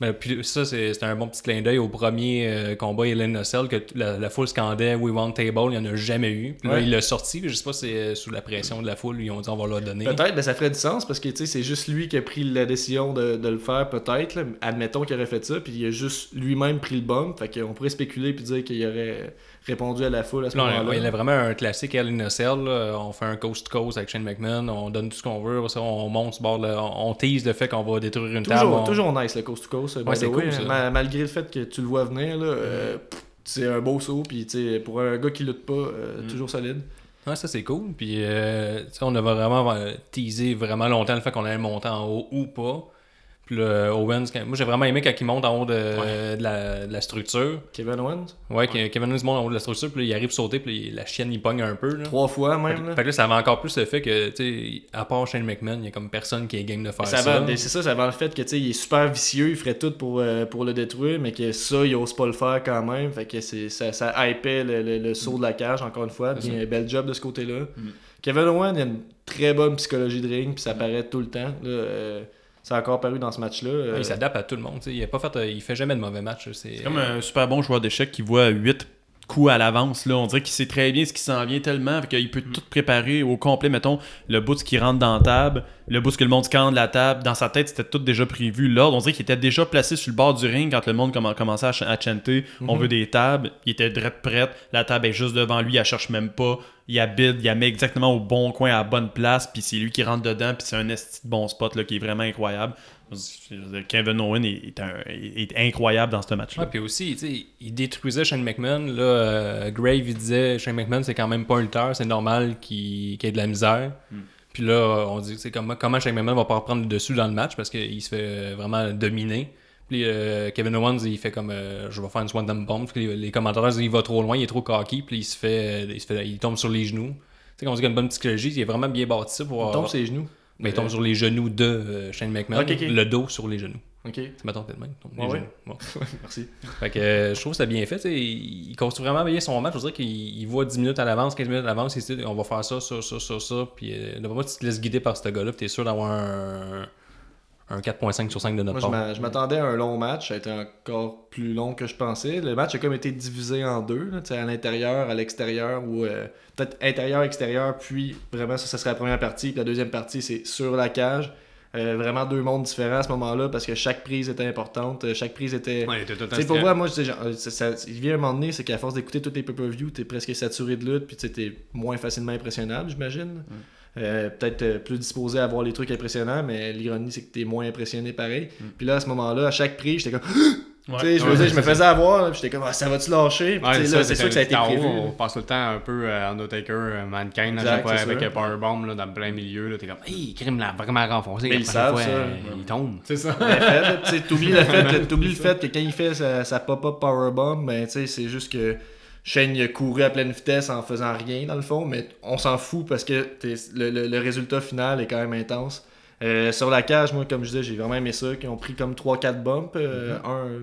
Mais puis ça, c'est c'était un bon petit clin d'œil au premier euh, combat Helen Nussel que la, la foule scandait We want table, il n'y en a jamais eu. Puis là, il l'a sorti, je sais pas si c'est euh, sous la pression de la foule, ils ont dit on va le donner. Peut-être, ben ça ferait du sens parce que tu sais, c'est juste lui qui a pris la décision de, de le faire, peut-être. Admettons qu'il aurait fait ça, puis il a juste lui-même pris le bump. Fait qu'on pourrait spéculer puis dire qu'il aurait répondu à la foule à ce Là, moment-là. il y a vraiment un classique Hell in a Cell. là. On fait un coast-to-coast avec Shane McMahon, on donne tout ce qu'on veut, on monte sur bord, la- on tease le fait qu'on va détruire une table. Toujours, on- toujours nice le coast to coast. by Ouais, the c'est way, cool, ça. hein. Ma- malgré le fait que tu le vois venir, là, euh, c'est un beau saut. Puis pour un gars qui lutte pas, euh, Mm. toujours solide. Ouais, ça c'est cool. Puis, euh, on a vraiment teasé vraiment longtemps le fait qu'on allait monter en haut ou pas. Puis là, Owens, quand- moi j'ai vraiment aimé quand il monte en haut de, de la, de la structure. Kevin Owens? Ouais, que- Kevin Owens monte en haut de la structure, puis là, il arrive sauter, puis la chienne il pogne un peu. Là. Trois fois même. là. Fait que là, ça avait encore plus le fait que, tu sais, à part Shane McMahon, il y a comme personne qui est game de faire Ça ça. c'est ça, ça va le fait que tu sais, il est super vicieux, il ferait tout pour, euh, pour le détruire, mais que ça, il ose pas le faire quand même. Fait que c'est, ça, ça hypait le, le- le saut de la cage, encore une fois. C'est Bien, bel job de ce côté-là. Mm. Kevin Owens, il a une très bonne psychologie de ring, puis ça paraît tout le temps. Là, euh, ça a encore paru dans ce match-là. Euh, Il s'adapte à tout le monde. tu sais, Il a pas fait, euh, il fait jamais de mauvais match. C'est C'est comme un super bon joueur d'échecs qui voit 8 coups à l'avance. Là. On dirait qu'il sait très bien ce qui s'en vient tellement. Fait qu'il peut tout préparer au complet. Mettons, le bout qui rentre dans la table, le bout que le monde scanne la table. Dans sa tête, c'était tout déjà prévu. L'ordre, on dirait qu'il était déjà placé sur le bord du ring quand le monde comm- commençait à, ch- à chanter On veut des tables. Il était direct prête. La table est juste devant lui. Elle cherche même pas. Il habite, il la met exactement au bon coin, à la bonne place. Puis c'est lui qui rentre dedans. Puis c'est un esti de bon spot là, qui est vraiment incroyable. Kevin Owen est, est un- est incroyable dans ce match-là. Ouais, puis aussi, tu sais, il détruisait Shane McMahon. Là, euh, Grave, il disait Shane McMahon, c'est quand même pas un lutteur, c'est normal qu'il qu'il ait de la misère. Hmm. Puis là, on dit c'est comment, comment Shane McMahon va pas reprendre le dessus dans le match parce qu'il se fait euh, vraiment dominer. Puis euh, Kevin Owens, il fait comme euh, je vais faire une Swanton Bomb. Puis les, les commentateurs disent il va trop loin, il est trop cocky. Puis il se fait, il, se fait il tombe sur les genoux. Tu sais, quand on dit qu'il a une bonne psychologie, il est vraiment bien bâti pour. il tombe ses genoux. Ben, il tombe sur les genoux de euh, Shane McMahon, le dos sur les genoux. Ok, peut-être même. il tombe Ouais, les ouais. genoux. Bon. merci. Fait que euh, je trouve que c'est bien fait. Il, construit vraiment bien son match. Je veux dire qu'il il voit 10 minutes à l'avance, 15 minutes à l'avance. Il dit on va faire ça, ça, ça, ça, ça. Puis euh, moi, tu te laisses guider par ce gars-là. Puis t'es sûr d'avoir un, un 4.5 sur 5 de notre Moi, je part. je m'attendais à un long match. Ça a été encore plus long que je pensais. Le match a comme été divisé en deux, là, à l'intérieur, à l'extérieur, ou euh, peut-être intérieur-extérieur, puis vraiment, ça, ça serait la première partie. Puis la deuxième partie, c'est sur la cage. Euh, vraiment deux mondes différents à ce moment-là, parce que chaque prise était importante. euh, Chaque prise était. Ouais, sais, pour moi, moi, je genre, ça, ça- il vient un moment donné, c'est qu'à force d'écouter tous les pay-per-view, t'es presque saturé de lutte, puis t'es moins facilement impressionnable, j'imagine. Euh, Peut-être euh, plus disposé à voir les trucs impressionnants, mais l'ironie, c'est que t'es moins impressionné pareil. Puis là, à ce moment-là, à chaque prix, j'étais comme. Ouais. tu sais, je, veux Ouais, je me c'est faisais avoir, là, puis j'étais comme, ah, ça va-tu lâcher? Ouais, là, c'est sûr que ça a été prévu. On passe tout le temps un peu euh, Undertaker, euh, Mankind, à Exact, c'est avec un powerbomb là, dans le plein milieu. là, T'es comme, hey, Krim l'a vraiment renfoncé. Mais ils savent, ça. euh, Il tombe. C'est ça. Là, t'oublies le fait que t'oublies le fait que quand il fait sa, sa pop-up powerbomb, ben tu sais, c'est juste que Shane il a couru à pleine vitesse en faisant rien dans le fond, mais on s'en fout parce que t'es- le, le- le résultat final est quand même intense. Euh, sur la cage, moi, comme je disais, j'ai vraiment aimé ça, qu'ils ont pris comme 3-4 bumps, euh, un,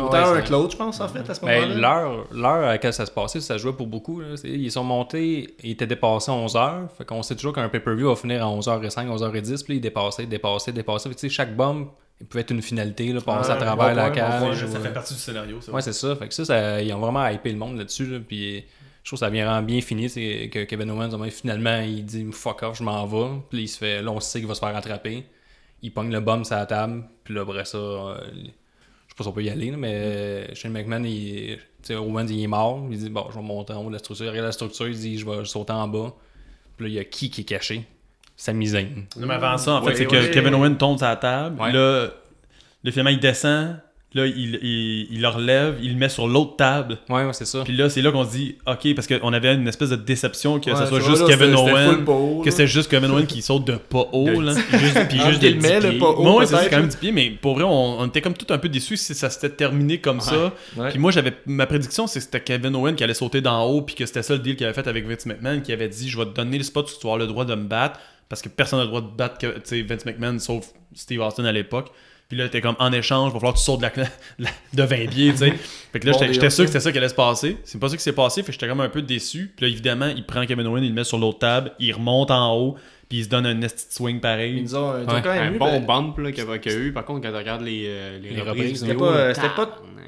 autant Ouais, un que l'autre, je pense, en fait, à ce Ben, moment-là. l'heure, l'heure à laquelle ça se passait, ça jouait pour beaucoup. là. Ils sont montés, ils étaient dépassés à 11h. Fait qu'on sait toujours qu'un pay-per-view va finir à 11h05, 11h10. Puis ils dépassaient, dépassaient, dépassaient. Fait que, tu sais, chaque bombe, il pouvait être une finalité, là, passer à travers la cage. Ça fait euh, partie du scénario. ça. Ouais, c'est ça. Fait que ça, ça- ils ont vraiment hypé le monde là-dessus. là, puis je trouve que ça vient vraiment bien fini. C'est que Kevin Owens, finalement, il dit fuck off, je m'en vais. Puis là, il se fait, là, on sait qu'il va se faire rattraper. Il pogne le bomb sur la table. Puis là, après ça, euh, je sais pas si on peut y aller, là, mais euh, Shane McMahon, il, Owens, il est mort. Il dit bon, je vais monter en haut de la structure. Il regarde la structure, il dit je vais sauter en bas. Puis là, il y a qui qui est caché? Sami Zayn. Non, mais avant ça, en fait, c'est que Kevin Owen tombe sur la table. Ouais. Là, le finalement, il descend. Là, il, il, il le relève, il le met sur l'autre table. Ouais, ouais, c'est ça. Puis là, c'est là qu'on se dit, OK, parce qu'on avait une espèce de déception que Ouais, ce soit juste vois, là, Kevin c'était- c'était Owen. haut, Que c'est juste Kevin Owen qui saute de pas haut. Là. Juste, puis juste de guillemets, 10 le pieds. pas haut, c'est quand même là. 10 pieds, mais pour vrai, on, on était comme tout un peu déçus si ça s'était terminé comme ça. Ouais. Puis moi, j'avais ma prédiction, c'est que c'était Kevin Owen qui allait sauter d'en haut, puis que c'était ça le deal qu'il avait fait avec Vince McMahon, qui avait dit Je vais te donner le spot tu vas avoir le droit de me battre, parce que personne n'a le droit de battre que, tu sais, Vince McMahon, sauf Steve Austin à l'époque. Puis là, t'es comme en échange, il va falloir que tu sautes de, la, de la- de 20 pieds, tu sais. Fait que là, Bon j'étais sûr que c'était ça qui allait se passer. C'est pas ça qui s'est passé, fait que j'étais comme un peu déçu. Puis là, évidemment, il prend Kevin Owen, il le met sur l'autre table, il remonte en haut, puis il se donne un de swing Ils pareil. ont, ils ont Ouais. quand même Un eu, bon ben, bump là, qu'il y a, a eu. Par contre, quand tu regardes les, euh, les, Les reprises, reprises, C'était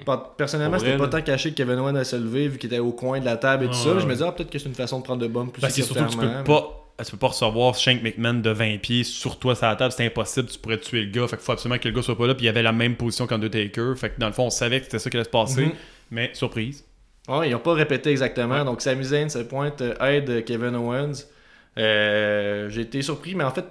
pas, personnellement, c'était pas tant caché que Kevin Owens allait se lever vu qu'il était au coin de la table et tout ça. ouais. Je me disais, ah, peut-être que c'est une façon de prendre de bombe plus Parce que surtout que tu peux pas. Tu peux pas recevoir Shank McMahon de 20 pieds sur toi sur la table, c'est impossible, tu pourrais tuer le gars. Fait qu'il faut absolument que le gars soit pas là, puis il avait la même position qu'Undertaker. Fait que dans le fond, on savait que c'était ça qui allait se passer. Mhm. Mais surprise. Ouais, ils n'ont pas répété exactement. Donc, Sami Zayn se pointe, euh, aide Kevin Owens. Euh, J'ai été surpris, mais en fait,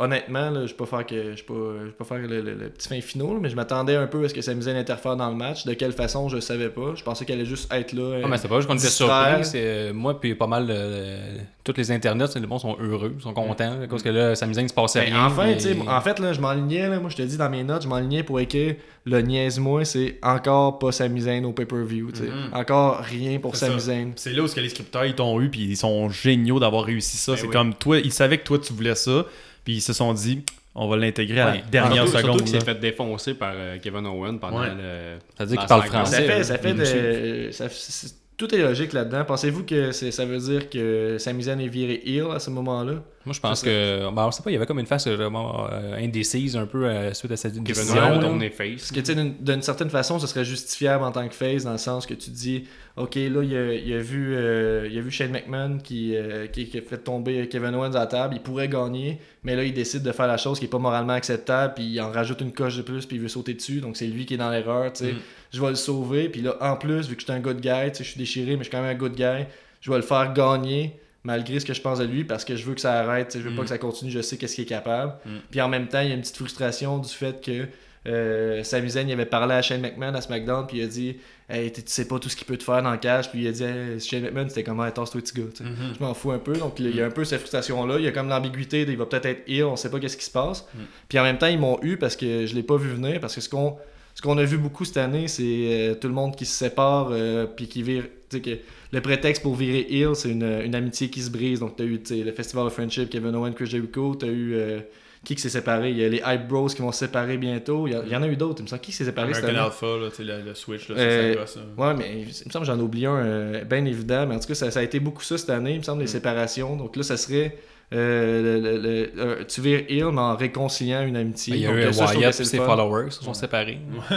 honnêtement, là, je ne vais pas faire, que, je je faire le, le- le petit fin finaux, là, mais je m'attendais un peu à ce que Sami Zayn interfère dans le match. De quelle façon, je ne savais pas. Je pensais qu'elle allait juste être là. Ah, mais c'est pas juste qu'on était surpris. C'est, euh, moi, puis pas mal. euh, tous les internets, c'est- les bons sont heureux, sont contents. Parce que là, Sami Zayn, il se passait Ben, rien. enfin, mais- tu sais, en fait, là, je m'enlignais, là, moi je te dis dans mes notes, je m'enlignais pour écrire le niaise-moi, c'est encore pas Sami Zayn au pay-per-view. Mhm. Encore rien pour C'est Sami ça. Zayn. C'est là où ce que les scripteurs ils t'ont eu, puis ils sont géniaux d'avoir réussi ça. Ben c'est oui. comme toi, ils savaient que toi tu voulais ça, puis ils se sont dit, on va l'intégrer à la Ouais. dernière Surtout- seconde. Surtout qu'il s'est fait défoncer par euh, Kevin Owen pendant Ouais. le. Ça veut dire dans qu'il parle français. Ça fait, ça fait de. ça- tout est logique là-dedans. Pensez-vous que ça veut dire que Sami Zayn est viré heel à ce moment-là? Moi, je pense que. Ben, on sait pas, il y avait comme une face euh, vraiment euh, indécise un peu euh, suite à cette Kevin décision. Là. face. Parce que, tu sais, d'une- d'une certaine façon, ce serait justifiable en tant que face, dans le sens que tu dis, OK, là, il a, il a vu, euh, il a vu Shane McMahon qui, euh, qui, qui a fait tomber Kevin Owens à la table, il pourrait gagner, mais là, il décide de faire la chose qui est pas moralement acceptable, puis il en rajoute une coche de plus, puis il veut sauter dessus, donc c'est lui qui est dans l'erreur, tu sais. Mm. Je vais le sauver, puis là, en plus, vu que je suis un good guy, tu sais, je suis déchiré, mais je suis quand même un good guy, je vais le faire gagner, malgré ce que je pense de lui, parce que je veux que ça arrête, je veux Mm. pas que ça continue, je sais qu'est-ce qu'il est capable. Mm. Puis en même temps, il y a une petite frustration du fait que euh, Sami Zayn il avait parlé à Shane McMahon à SmackDown, puis il a dit Hey, tu sais pas tout ce qu'il peut te faire dans le cash. Puis il a dit Hey, Shane McMahon, c'était comment hey, tasse-toi, petit gars. Mhm. Je m'en fous un peu. Donc il y a un peu cette frustration-là. Il y a comme l'ambiguïté il va peut-être être ill, on sait pas qu'est-ce qui se passe. Mm. Puis en même temps, ils m'ont eu parce que je l'ai pas vu venir. Parce que ce qu'on ce qu'on a vu beaucoup cette année, c'est euh, tout le monde qui se sépare, euh, puis qui vire. que le prétexte pour virer ill, c'est une, une amitié qui se brise. Donc, tu as eu le Festival of Friendship, Kevin Owen, Chris Jericho, tu as eu. euh, qui qui s'est séparé? Il y a les Hype Bros qui vont se séparer bientôt. Il y, a- il y en a eu d'autres. Il me semble qui s'est séparé cette American année? Alpha, là, le, le Switch, là, Euh, ça, hein. Ouais, mais il me semble que j'en ai oublié un euh, bien évident. Mais en tout cas, ça, ça a été beaucoup ça cette année, il me semble, les Mm. séparations. Donc là, ça serait. Euh, le- le- le- euh, tu vires ill, mais en réconciliant une amitié. Ben, Il y a Donc, eu ça, je trouve que Wyatt et ses followers qui se sont séparés. Ouais.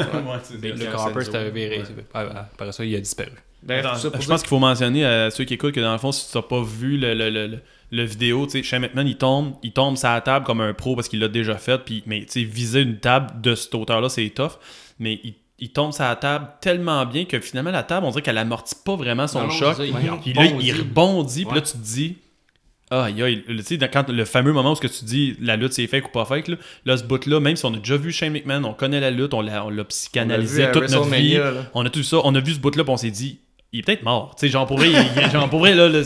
Le Harper s'était viré. Ah, Après ça, il a disparu. Pour je pense qu'il faut mentionner à ceux qui écoutent que dans le fond, si tu n'as pas vu le, le, le, le- le vidéo, tu sais, Shane McMahon, il tombe, il tombe sur la table comme un pro parce qu'il l'a déjà fait. Puis, mais tu sais, viser une table de cette hauteur-là, c'est tough. Mais il, il tombe sur la table tellement bien que finalement, la table, on dirait qu'elle amortit pas vraiment son Non, choc. Ouais. Puis là, il rebondit. rebondit, puis là, tu te dis. Ah, aïe, aïe. Tu sais, quand le fameux moment où ce que tu dis la lutte c'est fake ou pas fake, là, là ce bout-là, même si on a déjà vu Shane McMahon, on connaît la lutte, on l'a, on l'a on psychanalysé à toute notre vie, là. on a tout ça, on a vu ce bout-là, puis on s'est dit, il est peut-être mort. Tu sais, genre pour vrai, il- genre pour vrai, là, le-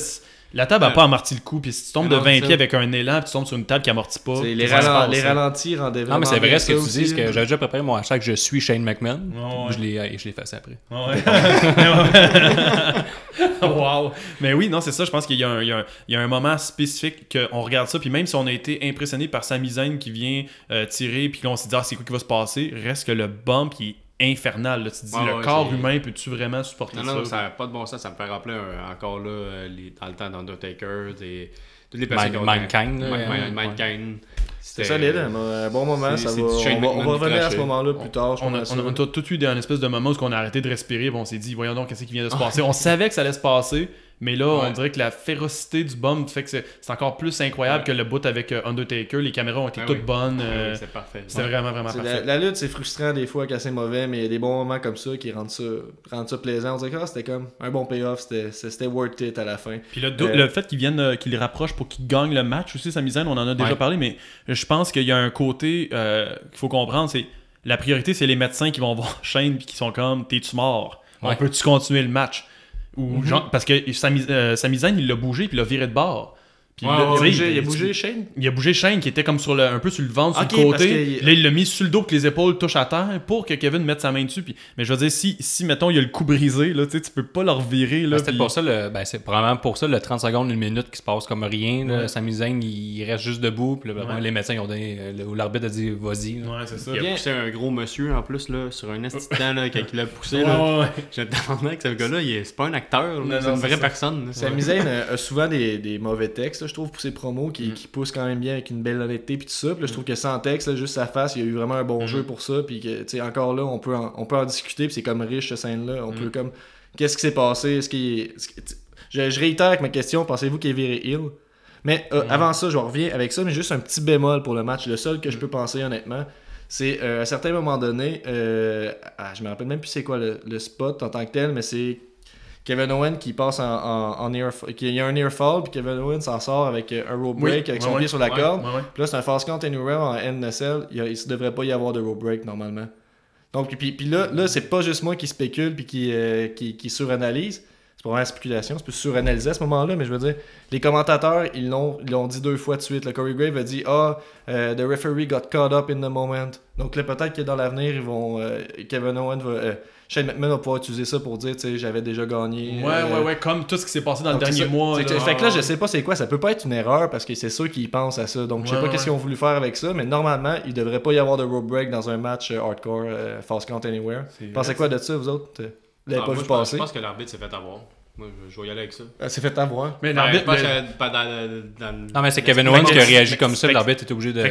la table a Ouais. pas amorti le coup, puis si tu tombes de Non, 20 c'est ça. pieds avec un élan, puis tu tombes sur une table qui amortit pas. C'est les, qu'est-ce qui se ralen- passe, les ralentis rendaient Non, mais c'est vrai ce que tu ça dis, aussi, que j'avais déjà préparé mon hashtag Je suis Shane McMahon. Ouais. Je l'ai et je l'ai effacé après. Ouais. wow. Mais oui, non, c'est ça. Je pense qu'il y, a un- y y a moment spécifique qu'on regarde ça. Puis même si on a été impressionné par Sami Zayn qui vient euh, tirer, puis qu'on s'est dit, ah, c'est quoi qui va se passer, reste que le bump il est infernal. là. Tu te dis, Ouais, le ouais, corps humain, peux-tu vraiment supporter Non, ça? non, ça? n'a pas de bon sens. Ça me fait rappeler un- encore là, euh, les- dans le temps d'Undertaker, des- toutes les personnes Man- qui ont- Mankind, là, Man- ouais. Man- Mankind. C'est solide, hein, un bon moment. Ça va, on, va, on va revenir à ce moment-là plus tard. je On a, pense, on a- ça. on a tout eu un espèce de moment où on a arrêté de respirer, on s'est dit, voyons donc, qu'est-ce qui vient de se passer? on savait que ça allait se passer, mais là, on dirait que la férocité du bump fait que c'est encore plus incroyable Ouais. que le bout avec euh, Undertaker. Les caméras ont été Ah toutes oui. bonnes. Ah oui, euh, c'est parfait. C'était vraiment, vraiment parfait. La, la lutte, c'est frustrant des fois quand c'est mauvais, mais il y a des bons moments comme ça qui rendent ça, rendent ça plaisant. On dirait que ah, c'était comme un bon payoff, c'était c'était worth it à la fin. Puis le, Euh, le fait qu'ils viennent, euh, qu'ils les rapprochent pour qu'ils gagnent le match aussi, sa misaine, on en a déjà parlé, mais je pense qu'il y a un côté euh, qu'il faut comprendre, c'est la priorité, c'est les médecins qui vont voir Shane puis qui sont comme, t'es-tu mort? On peut-tu continuer le match? Ou genre, parce que Sami euh, Zayn, il l'a bougé puis il l'a viré de bord. Puis Ouais, là, ouais, tu sais, il, a bougé, il a bougé Shane il a bougé Shane qui était comme sur le, un peu sur le ventre, sur le côté. que- Là, il l'a mis sur le dos pour que les épaules touchent à terre pour que Kevin mette sa main dessus. Puis... Mais je veux dire, si, si mettons, il y a le coup brisé, là, tu sais, tu peux pas le revirer. Là, Ben, puis- pour ça, le, ben, c'est probablement pour ça le 30 secondes, une minute qui se passe comme rien. là. Ouais. Sami Zayn, il reste juste debout. Puis là, Ouais. les médecins ils ont donné, euh, ou l'arbitre a dit vas-y. c'est ça. Il a poussé un gros monsieur en plus là, sur un temps là, quand il l'a poussé. Ouais, là. Je me demandais que ce gars-là, il est- c'est pas un acteur, c'est une vraie personne. là. Sami Zayn a, souvent des mauvais textes, là, je trouve, pour ses promos, Mm. qui, qui poussent quand même bien avec une belle honnêteté puis tout ça. Puis là, je trouve que sans texte, là, juste sa face, il y a eu vraiment un bon Mm. jeu pour ça. Puis que, tu sais, encore là, on peut en, on peut en discuter, puis c'est comme riche, cette scène-là. On Mm. peut comme... Qu'est-ce qui s'est passé? Est-ce qu'il est- est-ce que- tu- je, je réitère avec ma question, pensez-vous qu'il est viré ill? Mais euh, Mm. avant ça, je reviens avec ça, mais juste un petit bémol pour le match. Le seul que je peux penser, honnêtement, c'est euh, à un certain moment donné, euh, ah, je me rappelle même plus c'est quoi le, le spot en tant que tel, mais c'est Kevin Owens qui passe en, en, en near, qu'il y a un near fall, puis Kevin Owens s'en sort avec euh, un rope Oui, break avec son pied sur la corde. Puis là, c'est un fast count anywhere en NSL. Il ne devrait pas y avoir de rope break normalement. Donc, puis, puis là, là c'est pas juste moi qui spécule puis qui, euh, qui, qui suranalyse. C'est pas vraiment la spéculation, c'est plus suranalyser à ce moment-là, mais je veux dire, les commentateurs, ils l'ont, ils l'ont dit deux fois de suite. Le Corey Grave a dit Ah, euh, the referee got caught up in the moment. Donc là, peut-être que dans l'avenir, ils vont. euh, Kevin Owens va. Shane McMahon va pouvoir utiliser ça pour dire, tu sais, j'avais déjà gagné. Ouais, euh, ouais, ouais, comme tout ce qui s'est passé dans le donc, dernier ça. mois. Que- fait que là, je sais pas c'est quoi. Ça peut pas être une erreur parce que c'est sûr qu'ils pensent à ça. Donc, je sais Ouais, pas ouais, qu'est-ce qu'ils ont voulu faire avec ça, mais normalement, il devrait pas y avoir de rope break dans un match euh, hardcore euh, Fast Count Anywhere. Pensez quoi de ça, vous autres? Vous l'avez Ah, pas moi, vu je pense- passer? Je pense que l'arbitre s'est fait avoir. Moi, je, je vais y aller avec ça. Ah, C'est fait avoir. Mais Ben, l'arbitre. le- pas dans, dans- Non, mais c'est Kevin Owens qui a réagi comme ça. L'arbitre était obligé de,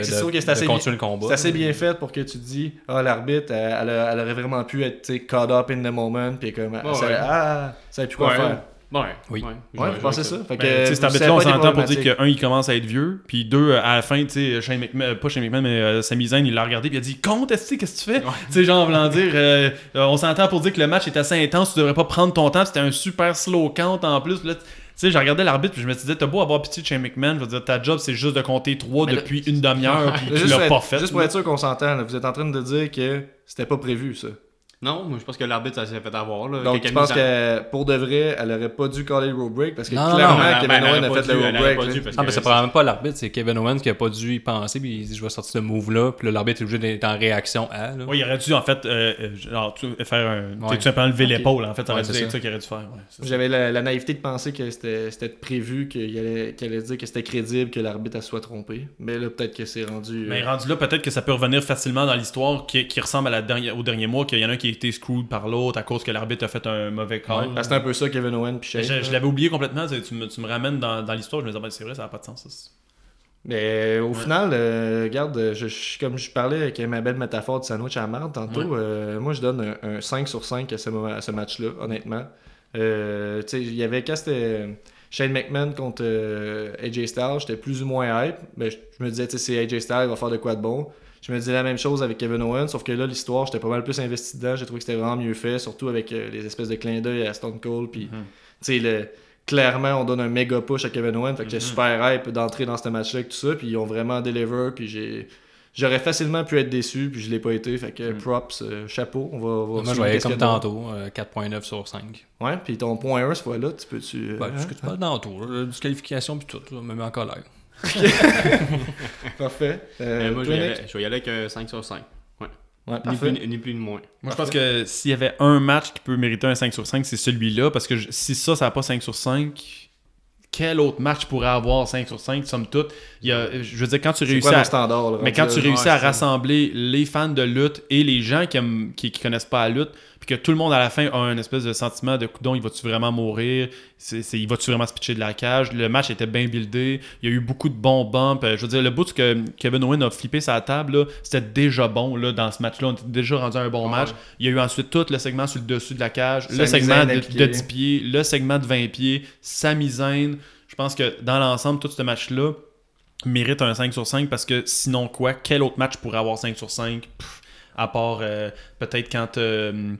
assez continuer le combat. C'est assez bien fait pour que tu dis Ah, l'arbitre, elle, elle a- elle aurait vraiment pu être tu sais, caught up in the moment. Puis comme. elle Ouais. Ah, ça plus quoi Ouais. faire. Ouais. Oui. Ouais, Ouais, je- ça Fait que. Ben, sais, cet arbitre-là, on s'entend pour dire problématique. qu'un, il commence à être vieux, puis deux, à la fin, tu sais, Shane McMahon, euh, pas Shane McMahon, mais euh, Sami Zayn, il l'a regardé, puis il a dit Compte, est-ce que qu'est-ce que tu fais Tu sais, genre, en voulant dire, euh, euh, on s'entend pour dire que le match est assez intense, tu devrais pas prendre ton temps, puis c'était un super slow count en plus, là, tu sais, j'ai regardé l'arbitre, puis je me dit, t'as beau avoir pitié de Shane McMahon, je veux dire, ta job, c'est juste de compter 3 Mais là- depuis une demi-heure, puis tu l'as pas fait. juste pour être sûr qu'on s'entend, vous êtes en train de dire que c'était pas prévu ça. Non, moi, je pense que l'arbitre, ça s'est fait avoir. Là. Donc, tu mis en- que pour de vrai, elle aurait pas dû caller le rope break? Parce que Non, non, clairement, non, Kevin Owens a pas fait dû, le aurait break. pas là. dû, parce que mais c'est probablement pas l'arbitre, c'est Kevin Owens qui a pas dû y penser, puis il dit Je vais sortir ce move-là, puis l'arbitre est obligé d'être en réaction à. Là. Oui, il aurait dû, en fait, euh, euh, genre, tu- faire un. tu sais, Ouais. tout simplement lever Ok. l'épaule, en fait, ça aurait Ouais, être ça. ça qu'il aurait dû faire. ouais. J'avais la, la naïveté de penser que c'était prévu, qu'il allait, qu'il allait dire que c'était crédible que l'arbitre soit trompé. Mais là, peut-être que c'est rendu. euh, Mais rendu là, peut-être que ça peut revenir facilement dans l'histoire qui, qui ressemble à la dernière, au dernier mois, qu'il y en a un qui a été screwed par l'autre à cause que l'arbitre a fait un mauvais call. ouais, c'est un peu ça, Kevin puis Shane. je l'avais oublié complètement, tu, me, tu me ramènes dans, dans l'histoire, je me disais, ben, c'est vrai, ça n'a pas de sens. ça. Mais au final, euh, regarde, je, je- comme je parlais avec ma belle métaphore du sandwich à la marde tantôt, euh, moi je donne un, un 5 sur 5 à ce, match-là, honnêtement. Euh, il y avait quand c'était Shane McMahon contre euh, AJ Styles, j'étais plus ou moins hype. Mais je, je me disais, c'est AJ Styles, il va faire de quoi de bon. Je me disais la même chose avec Kevin Owens, sauf que là, l'histoire, j'étais pas mal plus investi dedans. J'ai trouvé que c'était vraiment mieux fait, surtout avec euh, les espèces de clins d'œil à Stone Cold. Puis, tu sais, le- clairement, on donne un méga push à Kevin Owens. Fait que j'étais super hype d'entrer dans ce match-là avec tout ça. Puis, ils ont vraiment deliver. Puis, j'ai. J'aurais facilement pu être déçu, puis je l'ai pas été. Fait que props, euh, chapeau. On va, va Moi, je voyais comme tantôt, euh, 4.9 sur 5. Ouais, puis ton point 1 cette fois-là, tu peux-tu. euh, Ben, hein? ce que tu parles tantôt, disqualification puis tout, là, me met en colère. Parfait. Euh, Euh, moi, je vais, y aller, je vais y aller avec euh, 5 sur 5. Ouais, Ni plus, ni plus ni moins. Moi, je pense que s'il y avait un match qui peut mériter un 5 sur 5, c'est celui-là, parce que je- si ça, ça n'a pas 5 sur 5, quel autre match pourrait avoir 5 sur 5, somme toute? Il y a, Je veux dire, quand tu réussis quoi à. là, Mais quand tu réussis à rassembler les fans de lutte et les gens qui, aiment, qui, qui connaissent pas la lutte, puis que tout le monde à la fin a un espèce de sentiment de coudon, il va-tu vraiment mourir? C'est, c'est- Il va-tu vraiment se pitcher de la cage? Le match était bien buildé, il y a eu beaucoup de bons bumps. Euh, Je veux dire, le bout que Kevin Owens a flippé sa table, là, c'était déjà bon là, dans ce match-là. On était déjà rendu à un bon Ouais. match. Il y a eu ensuite tout le segment sur le dessus de la cage, le segment de, impliqué. de 10 pieds, le segment de 20 pieds, Sami Zayn. Je pense que dans l'ensemble, tout ce match-là mérite un 5 sur 5 parce que sinon quoi, quel autre match pourrait avoir 5 sur 5 Pff, à part euh, peut-être quand euh,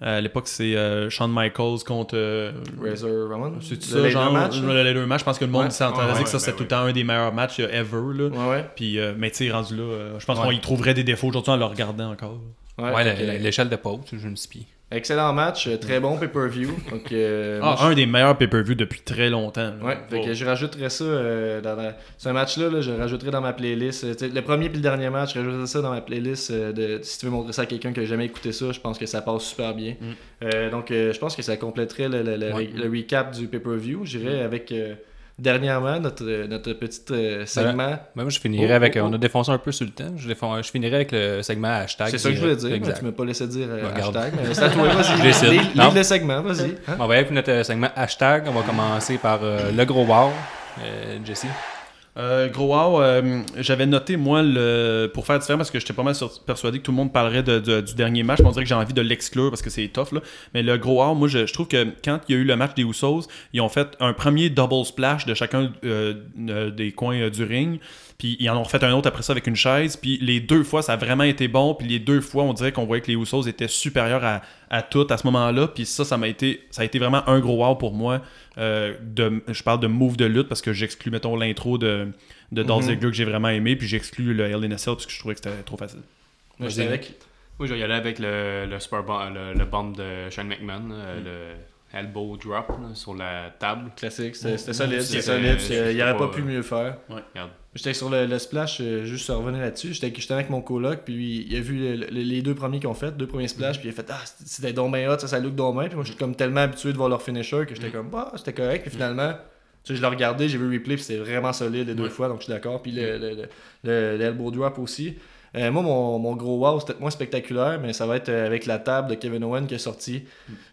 à l'époque c'est euh, Shawn Michaels contre euh, Razor Ramon? c'est ça genre match, le Laser match je pense que le monde Ouais. s'entendait Ouais, dire ouais, que ça ben c'était tout oui. le temps un des meilleurs matchs euh, ever là. Ouais, ouais. puis euh, mais tu sais rendu là euh, je pense Ouais. qu'on y trouverait des défauts aujourd'hui en le regardant encore Ouais, l'échelle de pause, je me suis Excellent match, euh, très bon pay-per-view. Euh, ah, un des meilleurs pay-per-view depuis très longtemps là. Ouais, fait Oh. que je rajouterais ça euh, dans la... Ce match-là, là, je rajouterais dans ma playlist. Le premier puis le dernier match, je rajouterais ça dans ma playlist. euh, de... Si tu veux montrer ça à quelqu'un qui n'a jamais écouté ça, je pense que ça passe super bien. Mm. Donc, je pense que ça compléterait le, le- le- Ouais. le recap du pay-per-view. J'irais avec euh, dernièrement notre, notre petit euh, segment. Ben, moi, je finirais Oh, avec. oh, oh. On a défoncé un peu sur le temps. Je, défon- je finirais avec le segment hashtag. C'est ça que je voulais dire. Exact. Tu m'as pas laissé dire euh, Ben, hashtag. Mais c'est à toi, vas-y. Lis- le segment, vas-y. Hein? On va y aller avec notre segment hashtag. On va commencer par euh, le gros wow. Euh, Jesse. Euh, gros euh, j'avais noté moi le pour faire différent parce que j'étais pas mal persuadé que tout le monde parlerait du dernier match. mais On dirait que j'ai envie de l'exclure parce que c'est tough là. Mais le gros wow, moi je, trouve que quand il y a eu le match des Usos, ils ont fait un premier double splash de chacun euh, euh, des coins du ring. Puis ils en ont refait un autre après ça avec une chaise. Puis les deux fois, ça a vraiment été bon. Puis les deux fois, on dirait qu'on voyait que les Usos étaient supérieurs à, à tout à ce moment-là. Puis ça, ça m'a été, ça a été vraiment un gros wow pour moi. Euh, de, je parle de move de lutte parce que j'exclus, mettons, l'intro de, de Dolph Mhm. Ziggler que j'ai vraiment aimé. Puis j'exclus le Hell in a Cell parce que je trouvais que c'était trop facile. Moi, j'étais avec. Moi, je avec le, le, super bomb, le, le bomb de Shane McMahon, euh, Mm. le elbow drop là, sur la table. Classique, c'était solide, C'était- solide. Il n'y aurait pas pas- pu mieux faire. Regarde. J'étais sur le, le splash, euh, juste à revenir là-dessus. J'étais j'étais avec mon coloc, puis il a vu le- le- les deux premiers qu'ils ont fait, deux premiers splash, puis il a fait Ah, c'était- donc bien hot, ça, ça look donc bien. Puis moi, j'étais comme tellement habitué de voir leur finisher que j'étais comme Bah, c'était correct. Puis finalement, tu sais, je l'ai regardé, j'ai vu le replay, puis c'était vraiment solide les deux fois, donc je suis d'accord. Puis le, le, le, le- le elbow drop aussi. Euh, moi, mon, mon gros wow, c'est peut-être moins spectaculaire, mais ça va être euh, avec la table de Kevin Owen qui est sorti.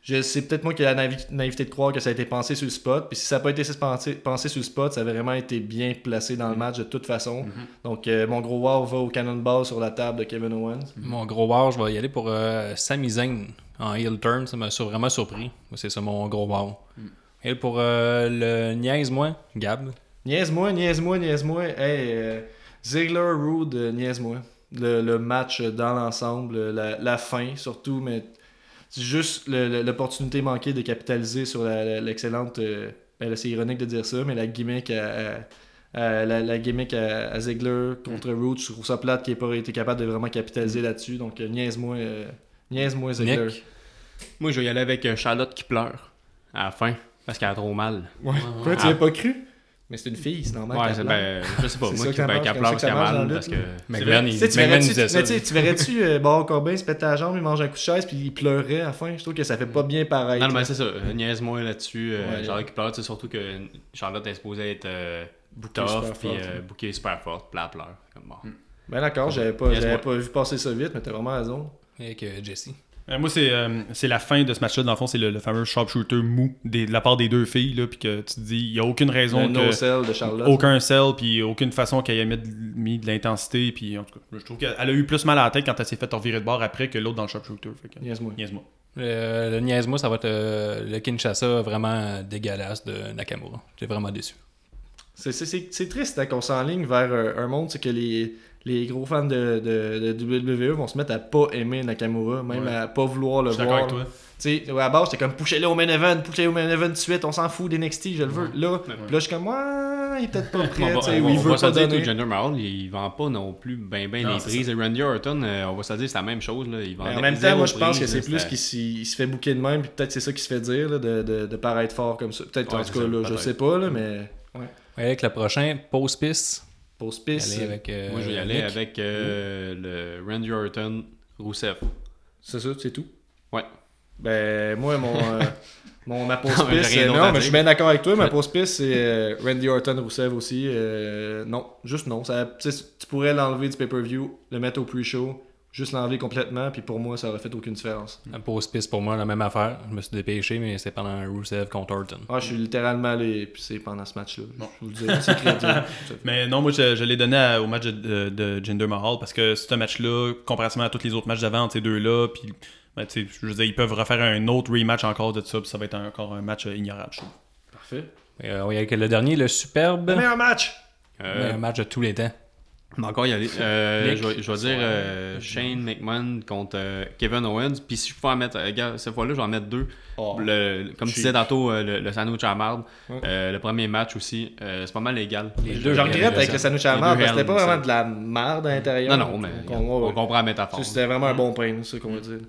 Je- C'est peut-être moi qui ai la naïveté de croire que ça a été pensé sur le spot. Puis si ça n'a pas été pensé, pensé sur le spot, ça a vraiment été bien placé dans le match de toute façon. Donc euh, mon gros wow va au cannonball sur la table de Kevin Owens. Mon gros wow, je vais y aller pour euh, Sami Zayn en heel turn. Ça m'a vraiment surpris. C'est ça mon gros wow. Et pour euh, le niaise-moi, Gab? Niaise-moi, niaise-moi, niaise-moi. Hey, Ziggler, Rude, niaise-moi. Le, le match dans l'ensemble, la, la fin surtout, mais c'est juste l'opportunité manquée de capitaliser sur l'excellente. euh, ben c'est ironique de dire ça, mais la gimmick à, à- à- la, la gimmick à, à Ziggler contre Rude, je trouve ça plate qu'il n'ait pas été capable de vraiment capitaliser là-dessus. Donc, euh, niaise-moi, euh, Ziggler. Nick? Moi, je vais y aller avec euh, Charlotte qui pleure à la fin parce qu'elle a trop mal. Ouais. Quoi, tu Ah. l'as pas cru? Mais c'est une fille, c'est normal. Ouais, c'est, ben, je sais pas. Moi, qui, ben, qu'elle qu'elle mal. Parce que... McMahon, il, disait ça. mais tu sais, tu verrais-tu euh, Baron Corbin se pète la jambe, il mange un coup de chaise, puis il pleurait à la fin? Je trouve que ça fait pas bien pareil. Non, mais c'est ça. euh, Niaise-moi là-dessus. euh, Ouais. Charlotte qui pleure, c'est surtout que Charlotte est supposée être euh, super puis bookée super forte, puis elle pleure. Comme bon. Ben d'accord, j'avais pas, pas vu passer ça vite, mais t'as vraiment raison. Avec Jesse. Moi, c'est euh, c'est la fin de ce match-là. Dans le fond, c'est le, le fameux sharpshooter mou des- de la part des deux filles. Là, puis que tu te dis, il n'y a aucune raison Le que. no-sell de Charlotte. aucun sel, puis aucune façon qu'elle ait mis de, mis de l'intensité. Puis en tout cas, je trouve qu'elle a eu plus mal à la tête quand elle s'est fait revirer de bord après que l'autre dans le sharpshooter. Niaise-moi. niaise-moi. Le, le niaise-moi, ça va être euh, le Kinshasa vraiment dégueulasse de Nakamura. J'étais vraiment déçu. C'est, c'est, c'est, c'est triste hein, qu'on s'enligne vers un, un monde, c'est que les, les gros fans de, de, de WWE vont se mettre à pas aimer Nakamura, même Ouais. à pas vouloir le Je suis voir. avec toi. Tu sais, à la base, j'étais comme poussez-le au main event, poussez-le au main event tout de suite, on s'en fout d'NXT, je le veux. Là, là, je suis comme, ouais, il est peut-être pas prêt, On va, on il va veut pas dire que. Jinder Mahal, il vend pas non plus ben ben Non, les prises. Et Randy Orton, euh, on va se dire c'est la même chose. Là. Il vend en même temps, moi, je pense que c'est plus qu'il se fait bouquer de même, puis peut-être c'est ça qui se fait dire, là, de, de, de paraître fort comme ça. Peut-être, Ouais, en tout cas, là, je sais pas, là, mais. Ouais, avec le prochain, Pause Piss. Pause piste, avec, euh, Moi, je vais y aller Nick. avec euh, le Randy Orton Rousseff. c'est ça, c'est tout? Ouais. Ben, moi, mon, euh, mon, ma pause Non, mais j'ai piste, non, mais je suis bien d'accord avec toi. Ma pause piste, c'est euh, Randy Orton Rousseff aussi. euh, non, juste non. Ça, tu pourrais l'enlever du pay-per-view, le mettre au pre-show, juste l'enlever complètement, puis pour moi, ça aurait fait aucune différence. La Pause Piss pour moi, la même affaire. Je me suis dépêché, mais c'est pendant Rusev contre Orton. Ah, je suis littéralement allé pisser pendant ce match-là. Bon. Je vous le dis, c'est crédible. Mais non, moi, je, je l'ai donné à- au match de, de, de Jinder Mahal parce que c'est un match-là, comparativement à tous les autres matchs d'avant entre ces deux-là, puis ben, tu sais, je veux dire, ils peuvent refaire un autre rematch encore de ça, puis ça va être encore un match euh, ignorable, je trouve. Parfait. Euh, on y a avec le dernier, le superbe. Le meilleur match! Euh, meilleur match de tous les temps. Mais encore y aller. Euh, je vais, je vais dire euh, Shane McMahon contre euh, Kevin Owens. Puis si je peux en mettre, gars, cette fois-là, je vais en mettre deux. Oh. Le- comme tu disais tantôt, le, le sandwich à marde. Le premier match aussi, c'est pas mal égal. Les deux, Je regrette avec le sandwich à deux parce que c'était pas vraiment de la merde à l'intérieur. Non, non, mais On- on- on comprend la métaphore. C'était vraiment un bon pain, c'est ça qu'on va dire.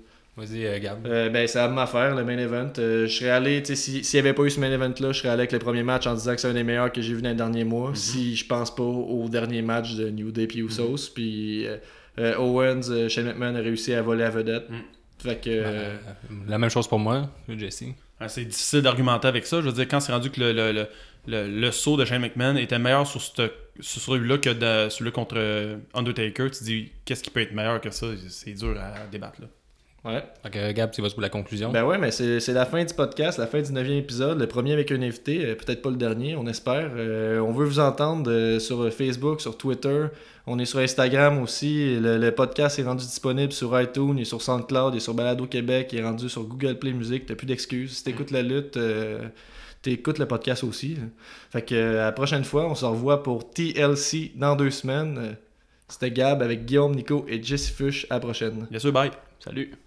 Vas-y, euh, Gab. Euh, ben, c'est la même affaire, le main event. Euh, je serais allé, tu sais, si- s'il n'y avait pas eu ce main event-là, je serais allé avec le premier match en disant que c'est un des meilleurs que j'ai vu dans les derniers mois. Si je pense pas au dernier match de New Day puis Usos. Puis Owens, euh, Shane McMahon a réussi à voler la vedette. Mm. Fait que. euh, Ben, la même chose pour moi, Jesse. Ah, C'est difficile d'argumenter avec ça. Je veux dire, quand c'est rendu que le, le, le, le, le saut de Shane McMahon était meilleur sur, cette- sur celui-là que de- celui contre Undertaker, tu te dis qu'est-ce qui peut être meilleur que ça? C'est dur à débattre. Là. Ouais. Fait que Gab, tu vas pour la conclusion. Ben ouais, mais c'est c'est la fin du podcast, la fin du 9e épisode, le premier avec un invité, euh, peut-être pas le dernier, on espère. Euh, on veut vous entendre euh, sur Facebook, sur Twitter, on est sur Instagram aussi. Le, le podcast est rendu disponible sur iTunes, il est sur SoundCloud, il est sur Balado Québec, il est rendu sur Google Play Music, t'as plus d'excuses. Si t'écoutes la lutte, euh, t'écoutes le podcast aussi. Fait que euh, à la prochaine fois, on se revoit pour TLC dans deux semaines. C'était Gab avec Guillaume, Nico et Jesse Fush. À la prochaine. Bien sûr, bye. Salut.